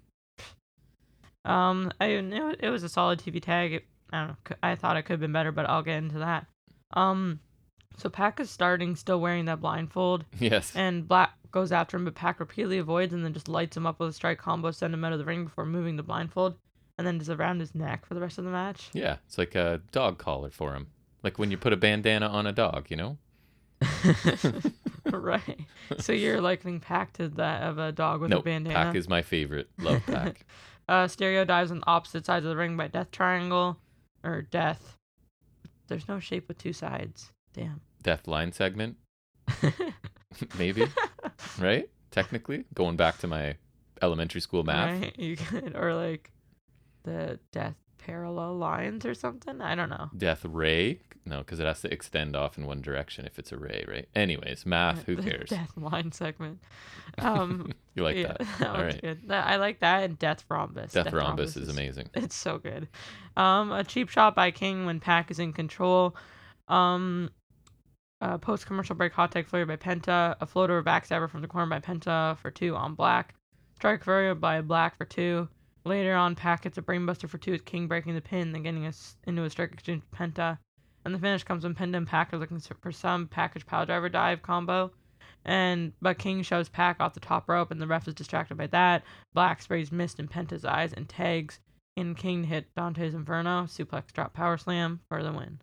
um, I it, it was a solid TV tag. It, I don't know. I thought it could have been better, but I'll get into that. Um, so Pac is starting, still wearing that blindfold, Yes. and Black goes after him, but Pac repeatedly avoids and then just lights him up with a strike combo, send him out of the ring before moving the blindfold, and then just around his neck for the rest of the match. Yeah, it's like a dog collar for him. Like when you put a bandana on a dog, you know? right. So you're likening Pac to that of a dog with no, a bandana. Pac is my favorite. Love Pac. Uh, Stereo dives on the opposite sides of the ring by Death Triangle, or Death. There's no shape with two sides. Damn. Death line segment, maybe, right? Technically, going back to my elementary school math. Right? You could, or like the Death parallel lines or something. I don't know. Death ray? No, because it has to extend off in one direction if it's a ray, right? Anyways, math, who cares? Death line segment. Um, you like yeah, that? that All right. good. I like that and Death Rhombus. Death, rhombus is amazing. It's so good. Um, a cheap shot by King when Pac is in control. Um, uh, post commercial break hot tag flurry by Penta. A floater or backstabber from the corner by Penta for two on Black. Strike flurry by Black for two. Later on, Pac gets a brainbuster for two with King breaking the pin, then getting us into a strike exchange with Penta. And the finish comes when Penta and Pac are looking for some package power driver dive combo. And but King shoves Pac off the top rope, and the ref is distracted by that. Black sprays mist in Penta's eyes and tags in King hit Dante's Inferno suplex drop power slam for the win.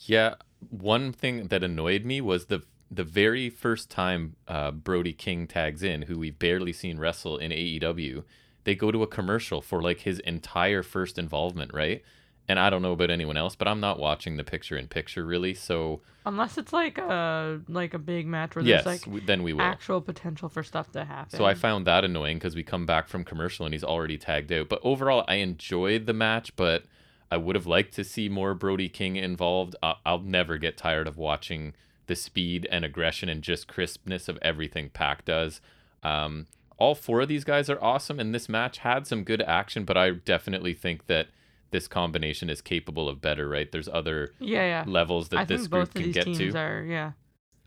Yeah, one thing that annoyed me was the the very first time uh, Brody King tags in, who we've barely seen wrestle in AEW, they go to a commercial for like his entire first involvement, right? And I don't know about anyone else, but I'm not watching the picture in picture really. So Unless it's like a like a big match where yes, there's like then we will. actual potential for stuff to happen. So I found that annoying because we come back from commercial and he's already tagged out. But overall, I enjoyed the match, but I would have liked to see more Brody King involved. I- I'll never get tired of watching the speed and aggression and just crispness of everything Pac does. Um, all four of these guys are awesome, and this match had some good action, but I definitely think that this combination is capable of better, right? There's other yeah, yeah. levels that I this think group both of can these get teams to. are yeah.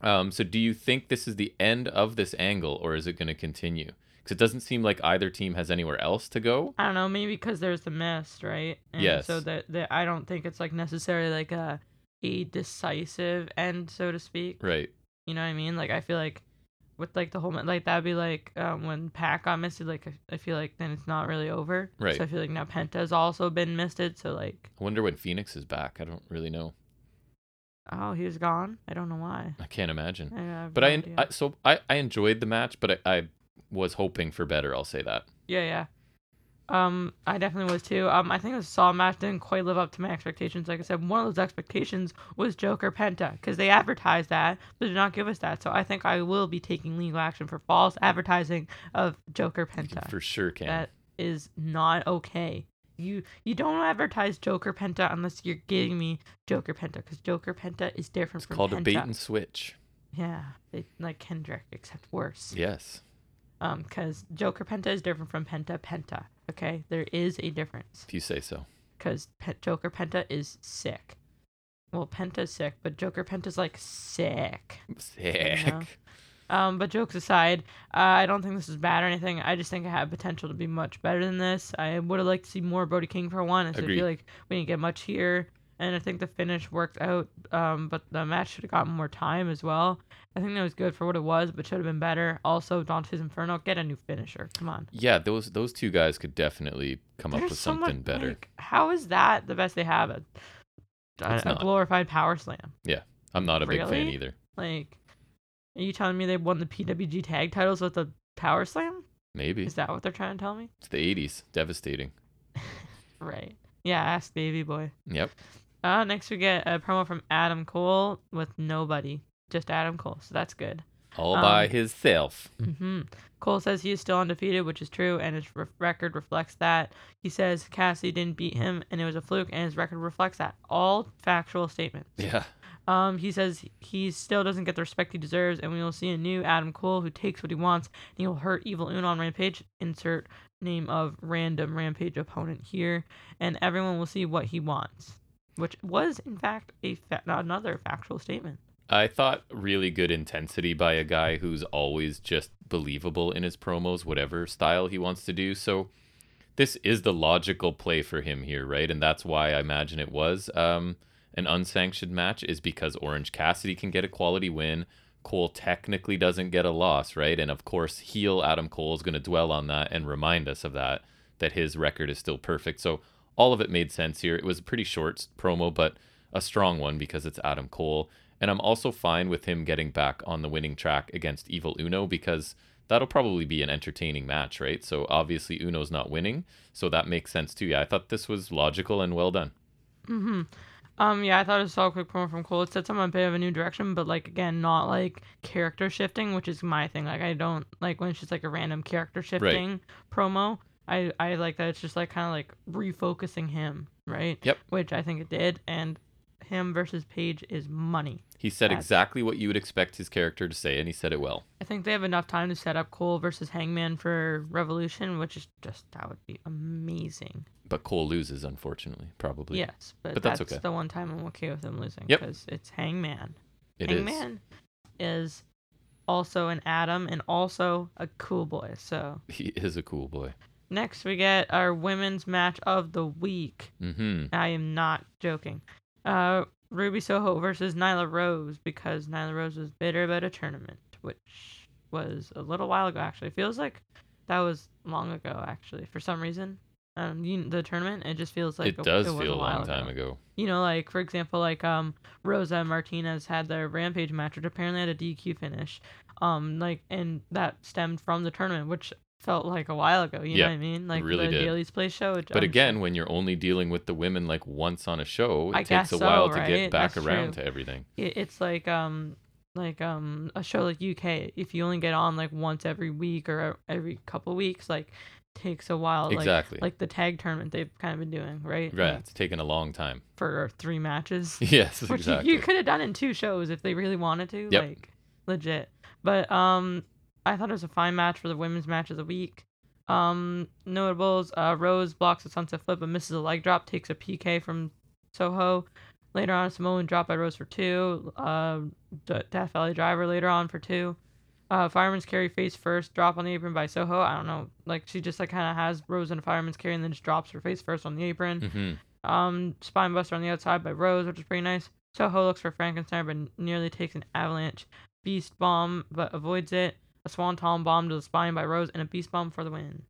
Um, so do you think this is the end of this angle, or is it going to continue? Because it doesn't seem like either team has anywhere else to go. I don't know, maybe because there's the mist, right? And Yes. So that that I don't think it's like necessarily like a a decisive end, so to speak. Right. You know what I mean? Like I feel like with like the whole like that'd be like um, when Pac got misted. Like I, I feel like then it's not really over. Right. So I feel like now Penta's also been misted. So like I wonder when Phoenix is back. I don't really know. oh he was gone. I don't know why. I can't imagine. I But no I. I so I, I enjoyed the match, but I, I was hoping for better. I'll say that. Yeah, yeah. Um, I definitely was too. Um, I think the Saw match didn't quite live up to my expectations. Like I said, one of those expectations was Joker Penta because they advertised that, but did not give us that. So I think I will be taking legal action for false advertising of Joker Penta. For sure, can. That is not okay. You you don't advertise Joker Penta unless you're giving me Joker Penta because Joker Penta is different it's called Penta. a bait and switch. Yeah, they, like Kendrick, except worse. Yes. Um, because Joker Penta is different from Penta Penta. Okay, there is a difference. If you say so. Because Pe- Joker Penta is sick. Well, Penta's sick, but Joker Penta's like sick. Sick. know. Um, but jokes aside, uh, I don't think this is bad or anything. I just think it had potential to be much better than this. I would have liked to see more Brody King for one. So I feel like we didn't get much here. And I think the finish worked out, um, but the match should have gotten more time as well. I think that was good for what it was, but should have been better. Also, Dante's Inferno, get a new finisher. Come on. Yeah, those those two guys could definitely come up with so much- something better. like, how is that the best they have? A, It's a, a glorified power slam. Yeah, I'm not a big fan either. Like, are you telling me they won the PWG tag titles with a power slam? Maybe. Is that what they're trying to tell me? It's the 80s. Devastating. Right. Yeah, ask baby boy. Yep. Uh, next we get a promo from Adam Cole with nobody, just Adam Cole. So that's good. All by Um, himself. hmm Cole says he is still undefeated, which is true, and his re- record reflects that. He says Cassidy didn't beat him, and it was a fluke, and his record reflects that. All factual statements. Yeah. Um, he says he still doesn't get the respect he deserves, and we will see a new Adam Cole who takes what he wants, and he will hurt Evil Uno on Rampage. Insert name of random Rampage opponent here, and everyone will see what he wants, which was in fact a fa- another factual statement. I thought really good intensity by a guy who's always just believable in his promos, whatever style he wants to do. So this is the logical play for him here, right? And that's why I imagine it was um, an unsanctioned match, is because Orange Cassidy can get a quality win. Cole technically doesn't get a loss, right? And of course, heel Adam Cole is going to dwell on that and remind us of that, that his record is still perfect. So all of it made sense here. It was a pretty short promo, but a strong one because it's Adam Cole. And I'm also fine with him getting back on the winning track against Evil Uno because that'll probably be an entertaining match, right? So obviously Uno's not winning, so that makes sense too. Yeah, I thought this was logical and well done. hmm Um, yeah, I thought it was a quick promo from Cole. It set someone a bit of a new direction, but like again, not like character shifting, which is my thing. Like I don't like when it's just like a random character shifting promo. I I like that it's just like kind of like refocusing him, right? Yep. Which I think it did, and him versus Page is money. He said That's- exactly what you would expect his character to say, and he said it well. I think they have enough time to set up Cole versus Hangman for Revolution, which is just that would be amazing. But Cole loses, unfortunately, probably. Yes, but, But that's that's, okay. the one time I'm okay with him losing Yep. because it's Hangman. It is. Hangman is also an Adam and also a cool boy. So He is a cool boy. Next we get our women's match of the week. Mm-hmm. I am not joking. Uh, Ruby Soho versus Nyla Rose because Nyla Rose was bitter about a tournament, which was a little while ago. Actually, it feels like that was long ago. Actually, for some reason, um, you, the tournament it just feels like it does was feel a long time ago. you know, like for example, like um Rosa Martinez had their Rampage match, which apparently had a DQ finish, um like and that stemmed from the tournament, which felt like a while ago. You Yeah, know what I mean? Like really the did. Daly's Place show. But I'm again, sure- when you're only dealing with the women like once on a show, it I takes a so, while to right? get back That's around true. to everything. it's like um like um a show like UK. If you only get on like once every week or every couple weeks, like takes a while. Like, exactly. Like the tag tournament they've kind of been doing, right? right. Like, It's taken a long time. for three matches. yes, Which exactly. you, you could have done in two shows if they really wanted to. Yep. Like legit. But um I thought it was a fine match for the women's match of the week. Um notables, uh Rose blocks a sunset flip but misses a leg drop, takes a PK from Soho. Later on, Samoan drop by Rose for two. Uh, Death Valley Driver later on for two. Uh, fireman's carry face first, drop on the apron by Soho. I don't know, like she just like kind of has Rose in a fireman's carry and then just drops her face first on the apron. hmm Um, spine buster on the outside by Rose, which is pretty nice. Soho looks for Frankenstein, but nearly takes an avalanche. Beast bomb, but avoids it. A swanton bomb to the spine by Rose, and a beast bomb for the win.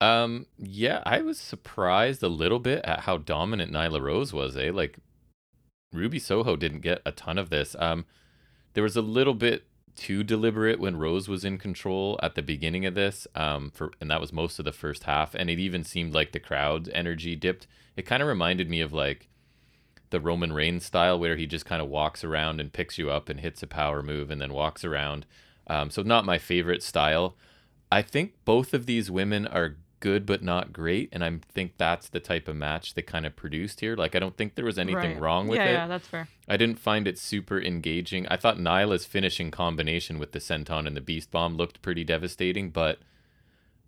Um, yeah, I was surprised a little bit at how dominant Nyla Rose was, eh? Like Ruby Soho didn't get a ton of this. Um, there was a little bit too deliberate when Rose was in control at the beginning of this. Um, for and that was most of the first half, and it even seemed like the crowd's energy dipped. It kind of reminded me of like the Roman Reigns style, where he just kind of walks around and picks you up and hits a power move, and then walks around. Um, so not my favorite style. I think both of these women are good but not great, and I think that's the type of match they kind of produced here. Like I don't think there was anything Right. wrong with yeah, it. yeah, that's fair. I didn't find it super engaging. I thought Nyla's finishing combination with the Senton and the Beast Bomb looked pretty devastating, but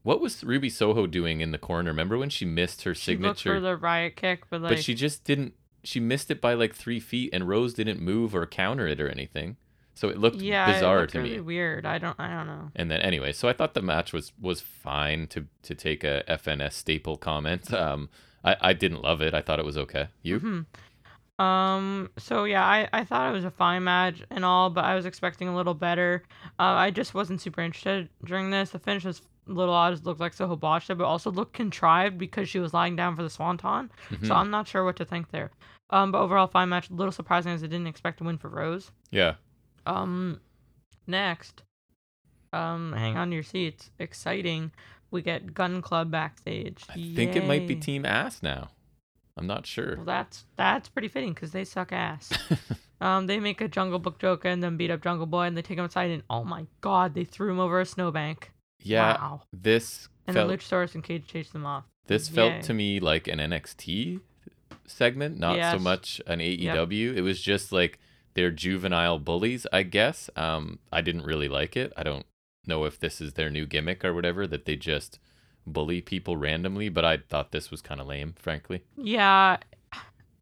what was Ruby Soho doing in the corner? Remember when she missed her She looked signature? for the riot kick, but like, but she just didn't. She missed it by like three feet, and Rose didn't move or counter it or anything. So it looked yeah, bizarre it looked to really me. weird. I don't, I don't know. And then anyway, so I thought the match was was fine to to take a FNS staple comment. Um, I I didn't love it. I thought it was okay. You? Mhm. Um. So yeah, I I thought it was a fine match and all, but I was expecting a little better. Uh, I just wasn't super interested during this. The finish was a little odd. It looked like botched it, but also looked contrived because she was lying down for the swanton. Mhm. So I'm not sure what to think there. Um. But overall, fine match. A little surprising as I didn't expect to win for Rose. Yeah. Um. Next. Um. Hang on your seats. Exciting. We get Gun Club backstage. I think it might be Team Ass now. I'm not sure. Well, that's that's pretty fitting because they suck ass. um, they make a Jungle Book joke and then beat up Jungle Boy, and they take him outside, and oh my god, they threw him over a snowbank. Yeah, Wow. this And felt then Luchasaurus and Cage chased them off. this felt to me like an NXT segment, not so much an AEW. It was just like they're juvenile bullies, I guess. Um, I didn't really like it. I don't know if this is their new gimmick or whatever that they just bully people randomly, but I thought this was kind of lame, frankly. Yeah,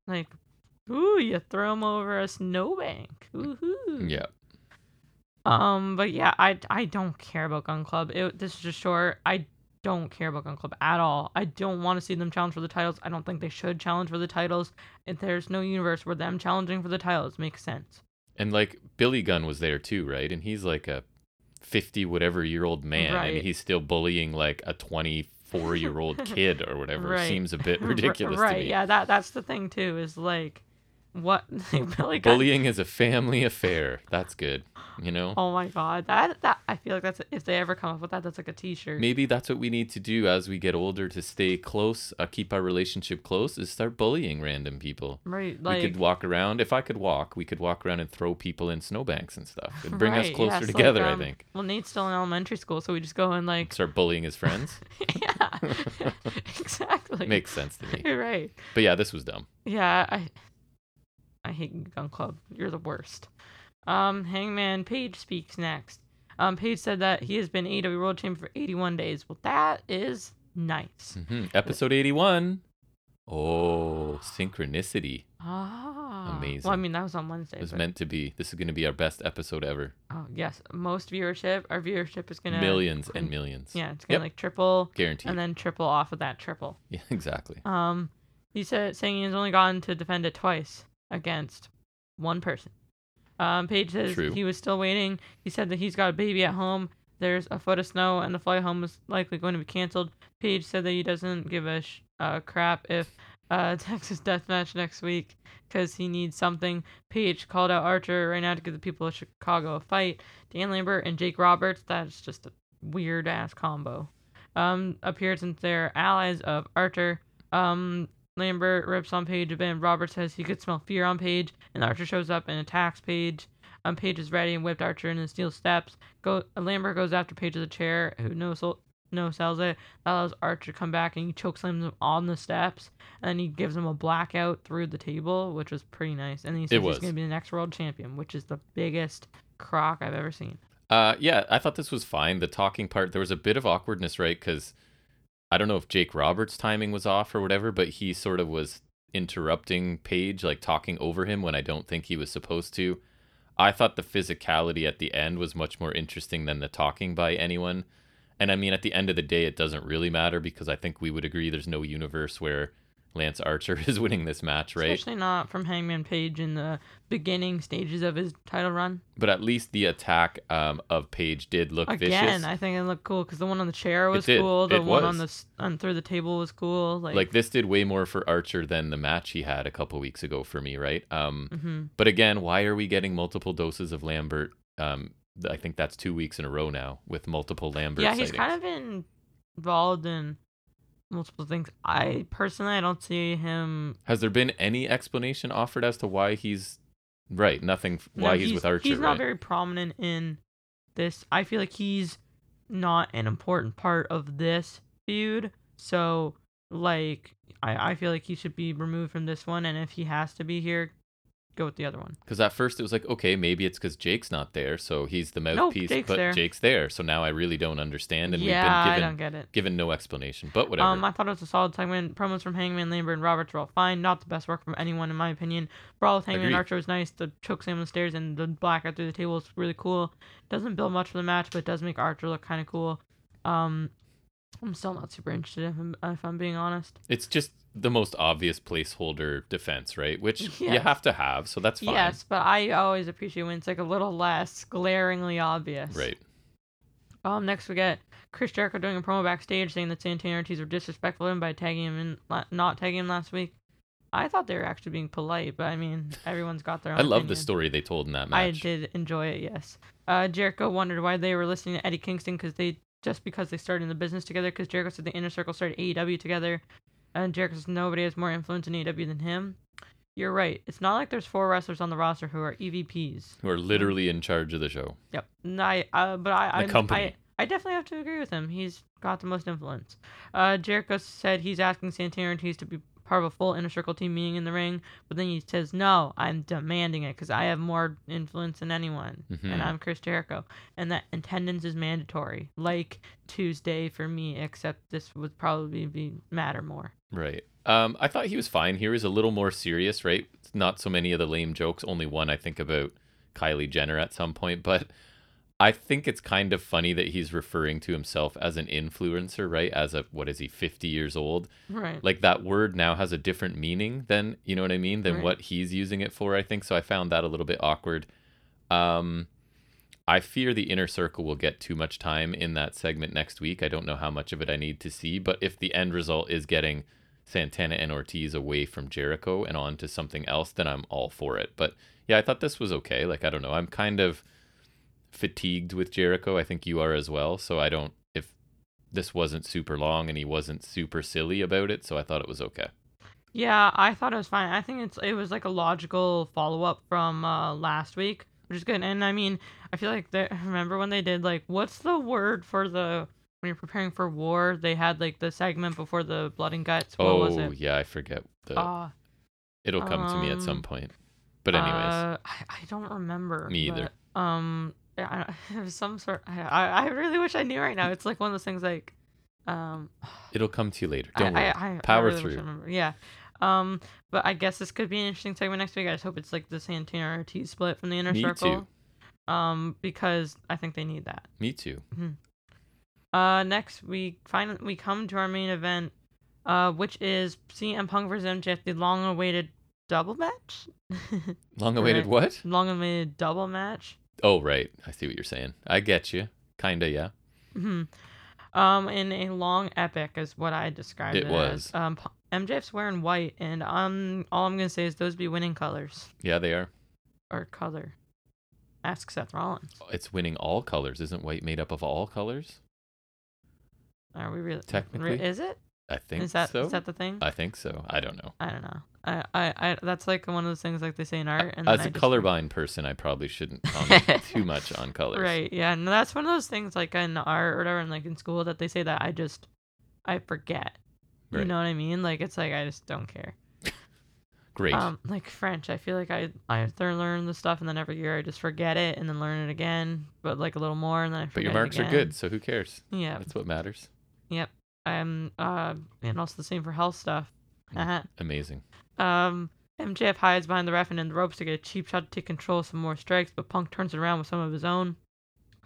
like, ooh, you throw him over a snowbank. Woohoo. Yeah. Um, but yeah, I I don't care about Gun Club. It, this is just short. I don't care about Gun Club at all. I don't want to see them challenge for the titles. I don't think they should challenge for the titles. If there's no universe where them challenging for the titles makes sense. And like Billy Gunn was there too, right? And he's like a 50 whatever year old man Right. and he's still bullying like a 24 year old kid or whatever. Right. Seems a bit ridiculous right? to me. Yeah, that that's the thing too. Is like, what Gunn Bullying is a family affair. That's good. You know? Oh my god, that that I feel like that's if they ever come up with that, that's like a T-shirt. Maybe that's what we need to do as we get older to stay close, uh, keep our relationship close, is start bullying random people. Right, like we could walk around. If I could walk, we could walk around and throw people in snowbanks and stuff. It'd bring us closer yes, like, together, um, I think. Well, Nate's still in elementary school, so we just go and like, Start bullying his friends. yeah, exactly. Makes sense to me. You're right. But yeah, this was dumb. Yeah, I I hate Gun Club. You're the worst. Um, Hangman Page speaks next. Um, Page said that he has been AEW World Champion for 81 days. Well, that is nice. hmm Episode 81. Oh, synchronicity. Ah, Amazing. Well, I mean that was on Wednesday. It was but- meant to be. This is going to be our best episode ever. Oh yes, most viewership. Our viewership is gonna Millions and millions. Yeah, it's gonna Yep. like triple Guaranteed. and then triple off of that triple. yeah, exactly. Um, he said saying he has only gotten to defend it twice against one person. Um, Page says True. he was still waiting. He said that he's got a baby at home. There's a foot of snow, and the flight home is likely going to be canceled. Page said that he doesn't give a sh- uh, crap if uh, Texas death match next week because he needs something. Page called out Archer right now to give the people of Chicago a fight. Dan Lambert and Jake Roberts. That's just a weird ass combo. Um, appeared since they're allies of Archer. Um, Lambert rips on Page a bit, and Robert says he could smell fear on Page, and Archer shows up and attacks Page. Um, Page is ready and whipped Archer in the steel steps. Go, Lambert goes after Page with a chair, who no sol- no sells it. That allows Archer to come back and he chokeslams him on the steps, and then he gives him a blackout through the table, which was pretty nice. And then he says he's gonna be the next world champion, which is the biggest crock I've ever seen. Uh, yeah, I thought this was fine. The talking part, there was a bit of awkwardness, right? Because I don't know if Jake Roberts' timing was off or whatever, but he sort of was interrupting Page, like talking over him when I don't think he was supposed to. I thought the physicality at the end was much more interesting than the talking by anyone. And I mean, at the end of the day, it doesn't really matter because I think we would agree there's no universe where Lance Archer is winning this match, right? Especially not from Hangman Page in the beginning stages of his title run. But at least the attack um, of Page did look Again, vicious. I think it looked cool because the one on the chair was cool. The It one on the on through the table was cool. Like, like this did way more for Archer than the match he had a couple weeks ago for me, right? Um, mhm. but again, why are we getting multiple doses of Lambert? Um, I think that's two weeks in a row now with multiple Lambert. yeah, he's sightings. kind of been involved in multiple things. I personally, I don't see him. Has there been any explanation offered as to why he's right? Nothing. no, Why he's, with Archer? He's not right? very prominent in this. I feel like he's not an important part of this feud. So, like, I I feel like he should be removed from this one. And if he has to be here, go with the other one. Because at first it was like, okay, maybe it's because Jake's not there, so he's the mouthpiece. Jake's but there. Jake's there, so now I really don't understand, and yeah, we've I been don't given get it. given no explanation. But whatever. Um, I thought it was a solid segment. Promos from Hangman, Lambert, and Roberts were all fine. Not the best work from anyone, in my opinion. Brawl with Hangman and Archer was nice. The choke slam on the stairs and the blackout through the table was really cool. Doesn't build much for the match, but does make Archer look kind of cool. Um, I'm still not super interested if I'm, if I'm being honest. It's just the most obvious placeholder defense, right? Which you have to have, so that's fine. Yes, but I always appreciate when it's like a little less glaringly obvious. Right. Um, next we get Chris Jericho doing a promo backstage saying that Santana Ortiz were disrespectful to him by tagging him in, la- not tagging him last week. I thought they were actually being polite, but I mean, everyone's got their own. I love the story they told in that match. I did enjoy it. Yes. Uh, Jericho wondered why they were listening to Eddie Kingston because they just because they started in the business together. Because Jericho said the Inner Circle started AEW together. And Jericho says nobody has more influence in AEW than him. You're right. It's not like there's four wrestlers on the roster who are EVPs. Who are literally in charge of the show. Yep. No, I, uh, but I, The I, company. I, I definitely have to agree with him. He's got the most influence. Uh, Jericho said he's asking Santana Ortiz to be part of a full inner circle team meeting in the ring, but then he says, "No, I'm demanding it because I have more influence than anyone, Mhm. and I'm Chris Jericho, and that attendance is mandatory, like Tuesday for me, except this would probably be matter more." Right. Um, I thought he was fine. Here he's a little more serious, right? Not so many of the lame jokes. Only one I think about Kylie Jenner at some point, but I think it's kind of funny that he's referring to himself as an influencer, right? As a what is he, 50 years old? Right. Like that word now has a different meaning than, you know what I mean, than Right. what he's using it for, I think. So I found that a little bit awkward. Um I fear the inner circle will get too much time in that segment next week. I don't know how much of it I need to see, but if the end result is getting Santana and Ortiz away from Jericho and on to something else, then I'm all for it. But yeah, I thought this was okay. Like I don't know, I'm kind of fatigued with Jericho. I think you are as well. So I don't if this wasn't super long and he wasn't super silly about it, so I thought it was okay. Yeah, I thought it was fine. I think it's it was like a logical follow up from uh, last week, which is good. And I mean, I feel like they remember when they did like what's the word for the when you're preparing for war? They had like the segment before the blood and guts. What oh was it? yeah, I forget. The, Uh, it'll come to me at some um, point. But anyways, uh, I, I don't remember. Me either. but, um, I- was some sort. I, I really wish I knew right now. It's like one of those things like, um, it'll come to you later. Don't worry. I, I, I Power really through. Yeah. Um, but I guess this could be an interesting segment next week. I just hope it's like the Santana Ortiz split from the inner Me circle. Um, because I think they need that. Me too. Uh, next we finally we come to our main event, uh, which is CM Punk versus MJF, the long-awaited double match. Long awaited Right. what? long-awaited double match. Oh right. I see what you're saying. I get you. Kinda, yeah. hmm Um, in a long epic is what I described It it, was. As. Um, P- MJF's wearing white, and um, all I'm gonna say is those be winning colors Yeah, they are. or color. Ask Seth Rollins. It's winning all colors. Isn't white made up of all colors? Are we really? Technically. is it? I think Is that is so. that the thing? I think so. I don't know. I don't know. I, I, I that's like one of those things like they say in art. And As I a just- colorblind person, I probably shouldn't comment too much on colors. Right. Yeah. And that's one of those things like in art or whatever, and like in school that they say that I just I forget. You know what I mean? Like it's like I just don't care. Great. Um, like French, I feel like I I learn the stuff, and then every year I just forget it, and then learn it again, but like a little more, and then I forget but your marks are good, so who cares? Yeah. That's what matters. Yep. Um. Uh. And also the same for health stuff. Uh-huh. Amazing. Um. MJF hides behind the ref and in the ropes to get a cheap shot to take control of some more strikes, but Punk turns it around with some of his own.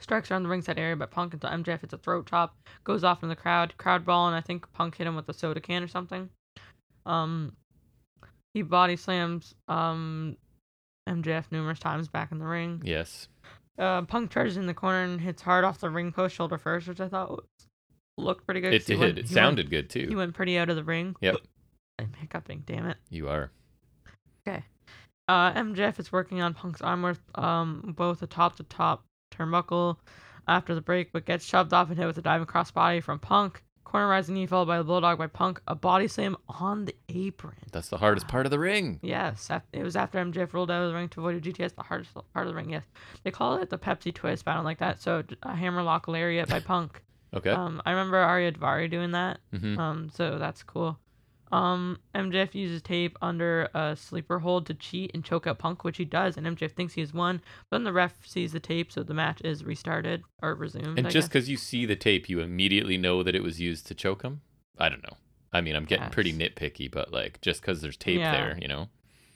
Strikes around the ringside area, but Punk until MJF hits a throat chop, goes off in the crowd, crowd ball, and I think Punk hit him with a soda can or something. Um, he body slams um MJF numerous times back in the ring. Yes. Uh, Punk charges in the corner and hits hard off the ring post shoulder first, which I thought was, looked pretty good. It did. went- it sounded good too. he went pretty out of the ring. Yep. I'm hiccuping. Damn it. You are. Okay. Uh, MJF is working on Punk's arm um both a top to top turnbuckle after the break, but gets shoved off and hit with a diving crossbody from Punk. Corner rising knee followed by the bulldog by Punk. A body slam on the apron. That's the hardest part of the ring. Yes, it was after MJF rolled out of the ring to avoid a GTS, the hardest part of the ring. Yes, they call it the Pepsi twist, but I don't like that. So a hammerlock lariat by Punk. Okay. Um, I remember Ariya Daivari doing that. hmm Um, so that's cool. Um, MJF uses tape under a sleeper hold to cheat and choke out Punk, which he does, and MJF thinks he has won. But then the ref sees the tape, so the match is restarted or resumed. And I just because you see the tape, you immediately know that it was used to choke him. I don't know. I mean, I'm getting pretty nitpicky, but like just because there's tape Yeah. there, you know.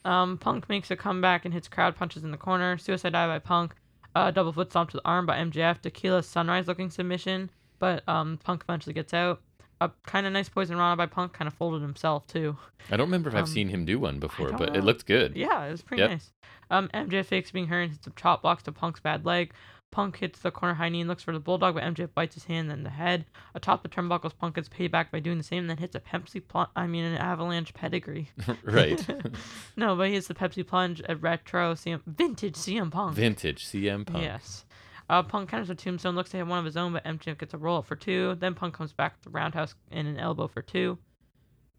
um, Punk makes a comeback and hits crowd punches in the corner. Suicide dive by Punk. Uh, double foot stomp to the arm by MJF. Tequila sunrise looking submission, but um, Punk eventually gets out. A kind of nice poison rana by Punk, kind of folded himself too. I don't remember if I've Um, seen him do one before, but know. it looked good. Yeah, it was pretty Yep. nice. Um, MJF fakes being hurt and hits some chop blocks to Punk's bad leg. Punk hits the corner high knee and looks for the bulldog, but MJF bites his hand and the head. Atop the turnbuckles, Punk gets payback by doing the same, and then hits a Pepsi plunge. I mean, an avalanche pedigree. right. no, but he hits the Pepsi plunge, at retro CM, vintage CM Punk. Vintage CM Punk. Yes. Uh, Punk counters a tombstone, looks to hit one of his own, but MJF gets a roll up for two. Then Punk comes back with the roundhouse and an elbow for two.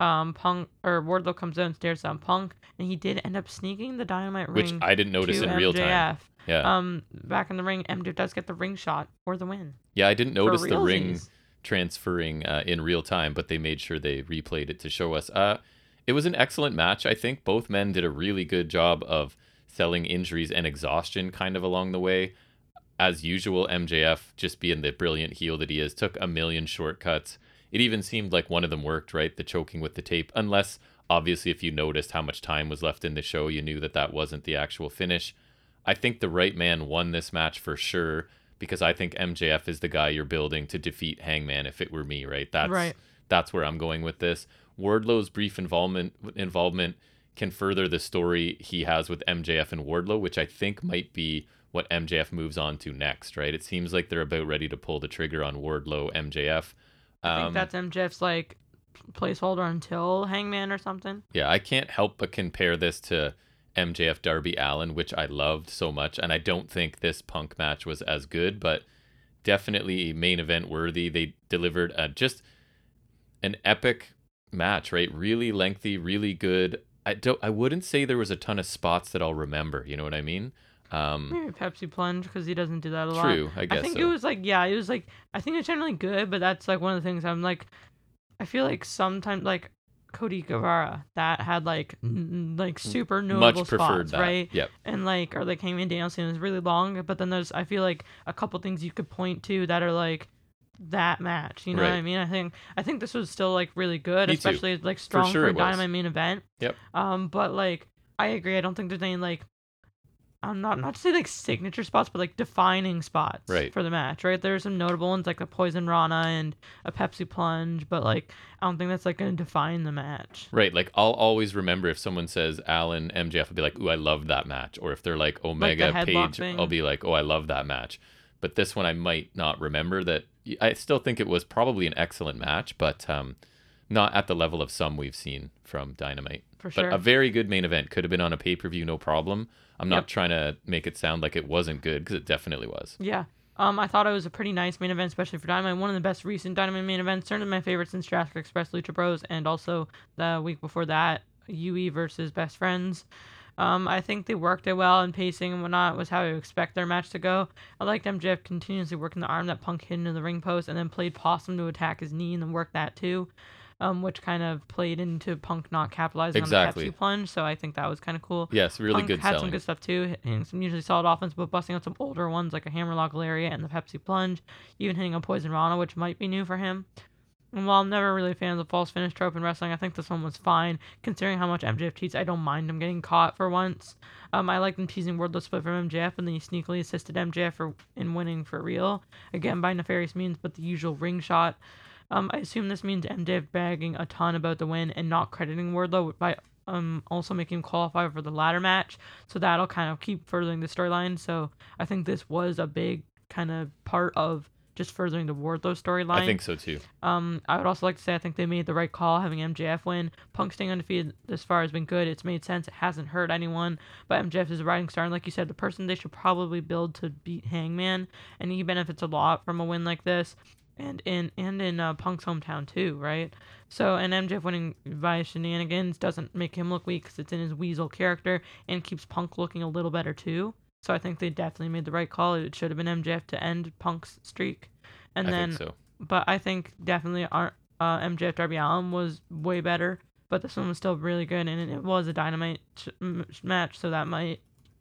um, Punk or Wardlow comes out and stares down Punk, and he did end up sneaking the Dynamite ring. which ring I didn't notice in MJF. real time. Yeah, Um, back in the ring, MJF does get the ring shot for the win. yeah, I didn't notice the ring transferring uh, in real time, but they made sure they replayed it to show us. Uh, it was an excellent match. I think both men did a really good job of selling injuries and exhaustion kind of along the way. As usual, MJF, just being the brilliant heel that he is, took a million shortcuts. It even seemed like one of them worked, right? The choking with the tape, unless obviously if you noticed how much time was left in the show, you knew that that wasn't the actual finish. I think the right man won this match for sure because I think MJF is the guy you're building to defeat Hangman if it were me, right? That's Right. that's where I'm going with this. Wardlow's brief involvement involvement can further the story he has with MJF and Wardlow, which I think might be what MJF moves on to next, right? It seems like they're about ready to pull the trigger on Wardlow MJF. I think Um, that's MJF's like placeholder until Hangman or something. Yeah, I can't help but compare this to MJF Darby Allin, which I loved so much, and I don't think this Punk match was as good, but definitely main event worthy. They delivered a, just an epic match, right? Really lengthy, really good. I don't. I wouldn't say there was a ton of spots that I'll remember. You know what I mean? Um, Maybe Pepsi plunge because he doesn't do that a lot. true. I guess I think so. it was like yeah, it was like I think it's generally good, but that's like one of the things I'm like, I feel like sometimes like Cody Guevara that had like n- like super notable Much preferred spots, that. right? Yep. And like or like Hangman Danielson is really long, but then there's I feel like a couple things you could point to that are like that match. You know what I mean? I think I think this was still like really good, Me too. especially like strong sure for, a was. Dynamite main event. Yep. Um, but like I agree. I don't think there's any like I'm not not to say like signature spots, but like defining spots Right. for the match. Right? There are some notable ones like a Poison Rana and a Pepsi Plunge, but like I don't think that's like gonna define the match. Right, like I'll always remember if someone says Allin MJF, I'll be like, "Ooh, I love that match," or if they're like Omega headlock Page, thing. I'll be like, "Oh, I love that match." But this one, I might not remember that. I still think it was probably an excellent match, but um, not at the level of some we've seen from Dynamite. For But sure. a very good main event could have been on a pay per view, no problem. I'm not Yep. trying to make it sound like it wasn't good because it definitely was. Yeah. Um, I thought it was a pretty nice main event, especially for Dynamite. One of the best recent Dynamite main events. Certainly my favorite since Jurassic Express Lucha Bros, and also the week before that, UE versus Best Friends. Um, I think they worked it well, and pacing and whatnot was how I would expect their match to go. I liked MJF continuously working the arm that Punk hit into the ring post, and then played Possum to attack his knee and then work that too. Um, which kind of played into Punk not capitalizing Exactly. on the Pepsi plunge, so I think that was kind of cool. Yes, really Punk good had selling. some good stuff too, hitting some usually solid offense, but busting out some older ones like a Hammerlock Lariat and the Pepsi Plunge, even hitting a Poison Rana, which might be new for him. And while I'm never really a fan of the false finish trope in wrestling, I think this one was fine. Considering how much MJF cheats, I don't mind him getting caught for once. Um, I like them teasing Wardlow's split from MJF, and then he sneakily assisted MJF for, in winning for real. Again, by nefarious means, but the usual ring shot. Um, I assume this means MJF bagging a ton about the win and not crediting Wardlow by um also making him qualify for the ladder match. So that'll kind of keep furthering the storyline. So I think this was a big kind of part of just furthering the Wardlow storyline. I think so too. Um, I would also like to say I think they made the right call having MJF win. Punk staying undefeated this far has been good. It's made sense. It hasn't hurt anyone. But MJF is a rising star, and like you said, the person they should probably build to beat Hangman, and he benefits a lot from a win like this. And in and in uh, Punk's hometown too, right? So and MJF winning via shenanigans doesn't make him look weak because it's in his weasel character, and keeps Punk looking a little better too. So I think they definitely made the right call. It should have been MJF to end Punk's streak, and I then think so. but I think definitely our uh, MJF Darby Allin was way better. But this one was still really good, and it was a dynamite match, so that might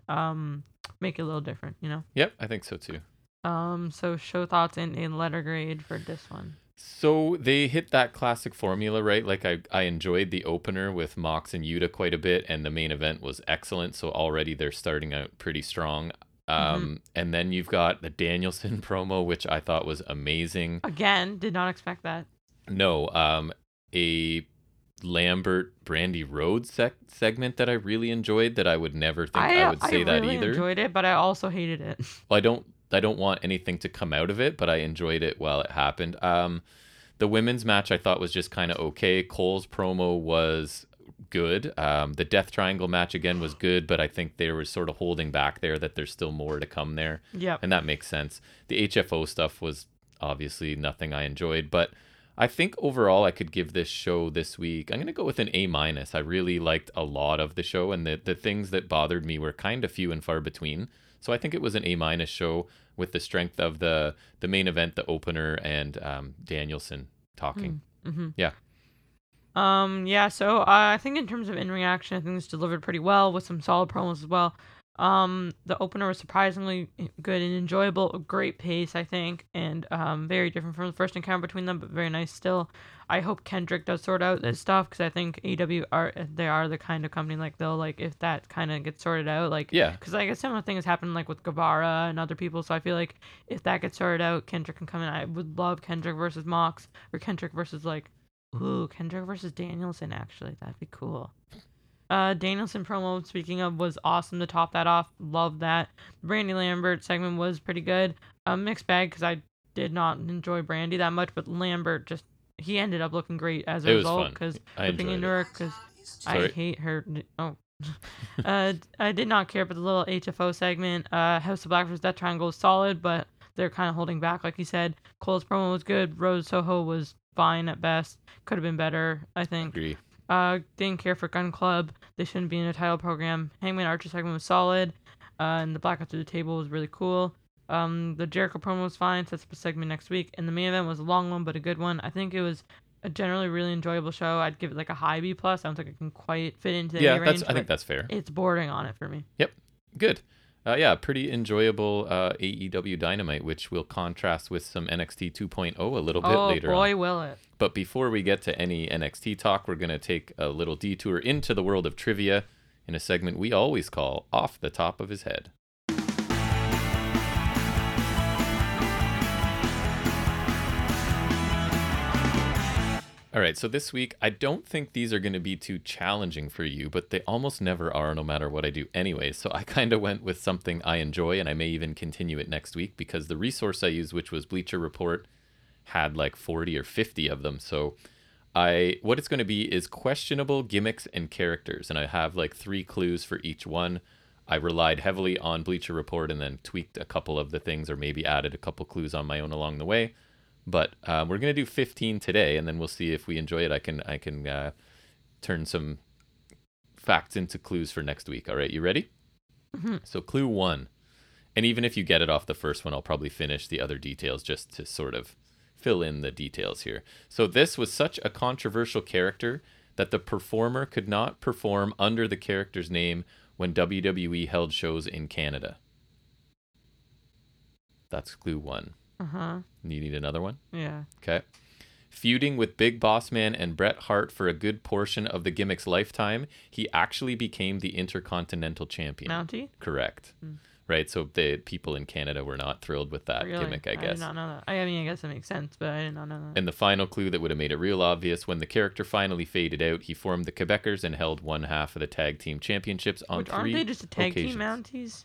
um make it a little different, you know. Yep, I think so too. Um, so show thoughts and in letter grade for this one. So they hit that classic formula, right? Like I, I enjoyed the opener with Mox and Yuta quite a bit, and the main event was excellent. So already they're starting out pretty strong. Um, and then you've got the Danielson promo, which I thought was amazing. Again, did not expect that. No, um, a Lambert Brandi Rhodes sec- segment that I really enjoyed. That I would never think I, would say that really either. enjoyed it, but I also hated it. Well, I don't I don't want anything to come out of it, but I enjoyed it while it happened. Um, the women's match I thought was just kind of okay. Cole's promo was good. Um, the Death Triangle match again was good, but I think they were sort of holding back there that there's still more to come there, yep. and that makes sense. The HFO stuff was obviously nothing I enjoyed, but I think overall I could give this show this week. I'm gonna go with an A minus. I really liked a lot of the show, and the the things that bothered me were kind of few and far between. So I think it was an A minus show with the strength of the the main event, the opener, and um, Danielson talking. Mm-hmm. Yeah. Um. Yeah. So uh, I think in terms of in ring action, I think this delivered pretty well with some solid promos as well. Um, the opener was surprisingly good and enjoyable, great pace, I think, and um, very different from the first encounter between them, but very nice still. I hope Kendrick does sort out this stuff because I think AEW are they are the kind of company like they'll like if that kind of gets sorted out, like Yeah. because like a similar thing has happened like with Guevara and other people. So I feel like if that gets sorted out, Kendrick can come in. I would love Kendrick versus Mox or Kendrick versus like ooh Kendrick versus Danielson. Actually, that'd be cool. Uh, Danielson promo, speaking of, was awesome to top that off. Love that. Brandi Lambert segment was pretty good. A mixed bag because I did not enjoy Brandi that much, but Lambert just he ended up looking great as a It result because I looking into it. her because I hate her. Oh. uh, I did not care about the little HFO segment. Uh, House of Black vs. Death Triangle was solid, but they're kind of holding back, like you said. Cole's promo was good. Rose Soho was fine at best. Could have been better, I think. Agree. Uh, didn't care for Gun Club. They shouldn't be in a title program. Hangman Archer segment was solid. Uh, and the Black After the Table was really cool. Um, the Jericho promo was fine. Sets up a segment next week. And the main event was a long one, but a good one. I think it was a generally really enjoyable show. I'd give it like a high B plus. I don't think it can quite fit into the Yeah, A that's. I think that's fair. it's bordering on it for me. Yep, good. Uh, yeah, pretty enjoyable uh, AEW Dynamite, which will contrast with some NXT 2.0 a little bit oh later boy, on. will it! But before we get to any NXT talk, we're going to take a little detour into the world of trivia in a segment we always call Off the Top of His Head. All right, so this week, I don't think these are going to be too challenging for you, but they almost never are, no matter what I do anyway. So I kind of went with something I enjoy, and I may even continue it next week because the resource I used, which was Bleacher Report, had like 40 or 50 of them. So I what it's going to be is questionable gimmicks and characters, and I have like three clues for each one. I relied heavily on Bleacher Report and then tweaked a couple of the things, or maybe added a couple clues on my own along the way. But uh, we're gonna do 15 today, and then we'll see if we enjoy it. I can I can uh, turn some facts into clues for next week. All right, you ready? Mhm. So clue one, and even if you get it off the first one, I'll probably finish the other details just to sort of fill in the details here. So this was such a controversial character that the performer could not perform under the character's name when WWE held shows in Canada. That's clue one. Uh huh. You need another one? Yeah. Okay. Feuding with Big Boss Man and Bret Hart for a good portion of the gimmick's lifetime, he actually became the Intercontinental Champion. Mountie. Correct. Hmm. Right. So the people in Canada were not thrilled with that Really? gimmick, I guess. I did not know that. I mean, I guess it makes sense, but I did not know that. And the final clue that would have made it real obvious when the character finally faded out, he formed the Quebecers and held one half of the tag team championships on Which three aren't they just a tag occasions. team Mounties?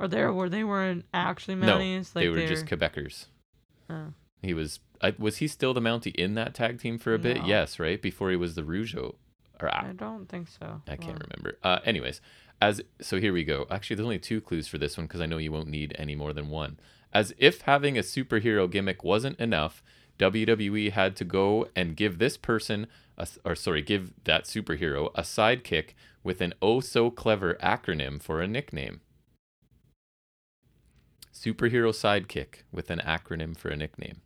Or they were they weren't actually No, Mounties? like they were they're- just Quebecers. oh. He was. I, was he still the Mountie in that tag team for a bit? No. Yes, right before he was the Rougeau. Or I don't think so. I can't Well, remember. Uh, anyways, as so here we go. Actually, there's only two clues for this one because I know you won't need any more than one. As if having a superhero gimmick wasn't enough, WWE had to go and give this person, a, or sorry, give that superhero a sidekick with an oh so clever acronym for a nickname. Superhero sidekick with an acronym for a nickname.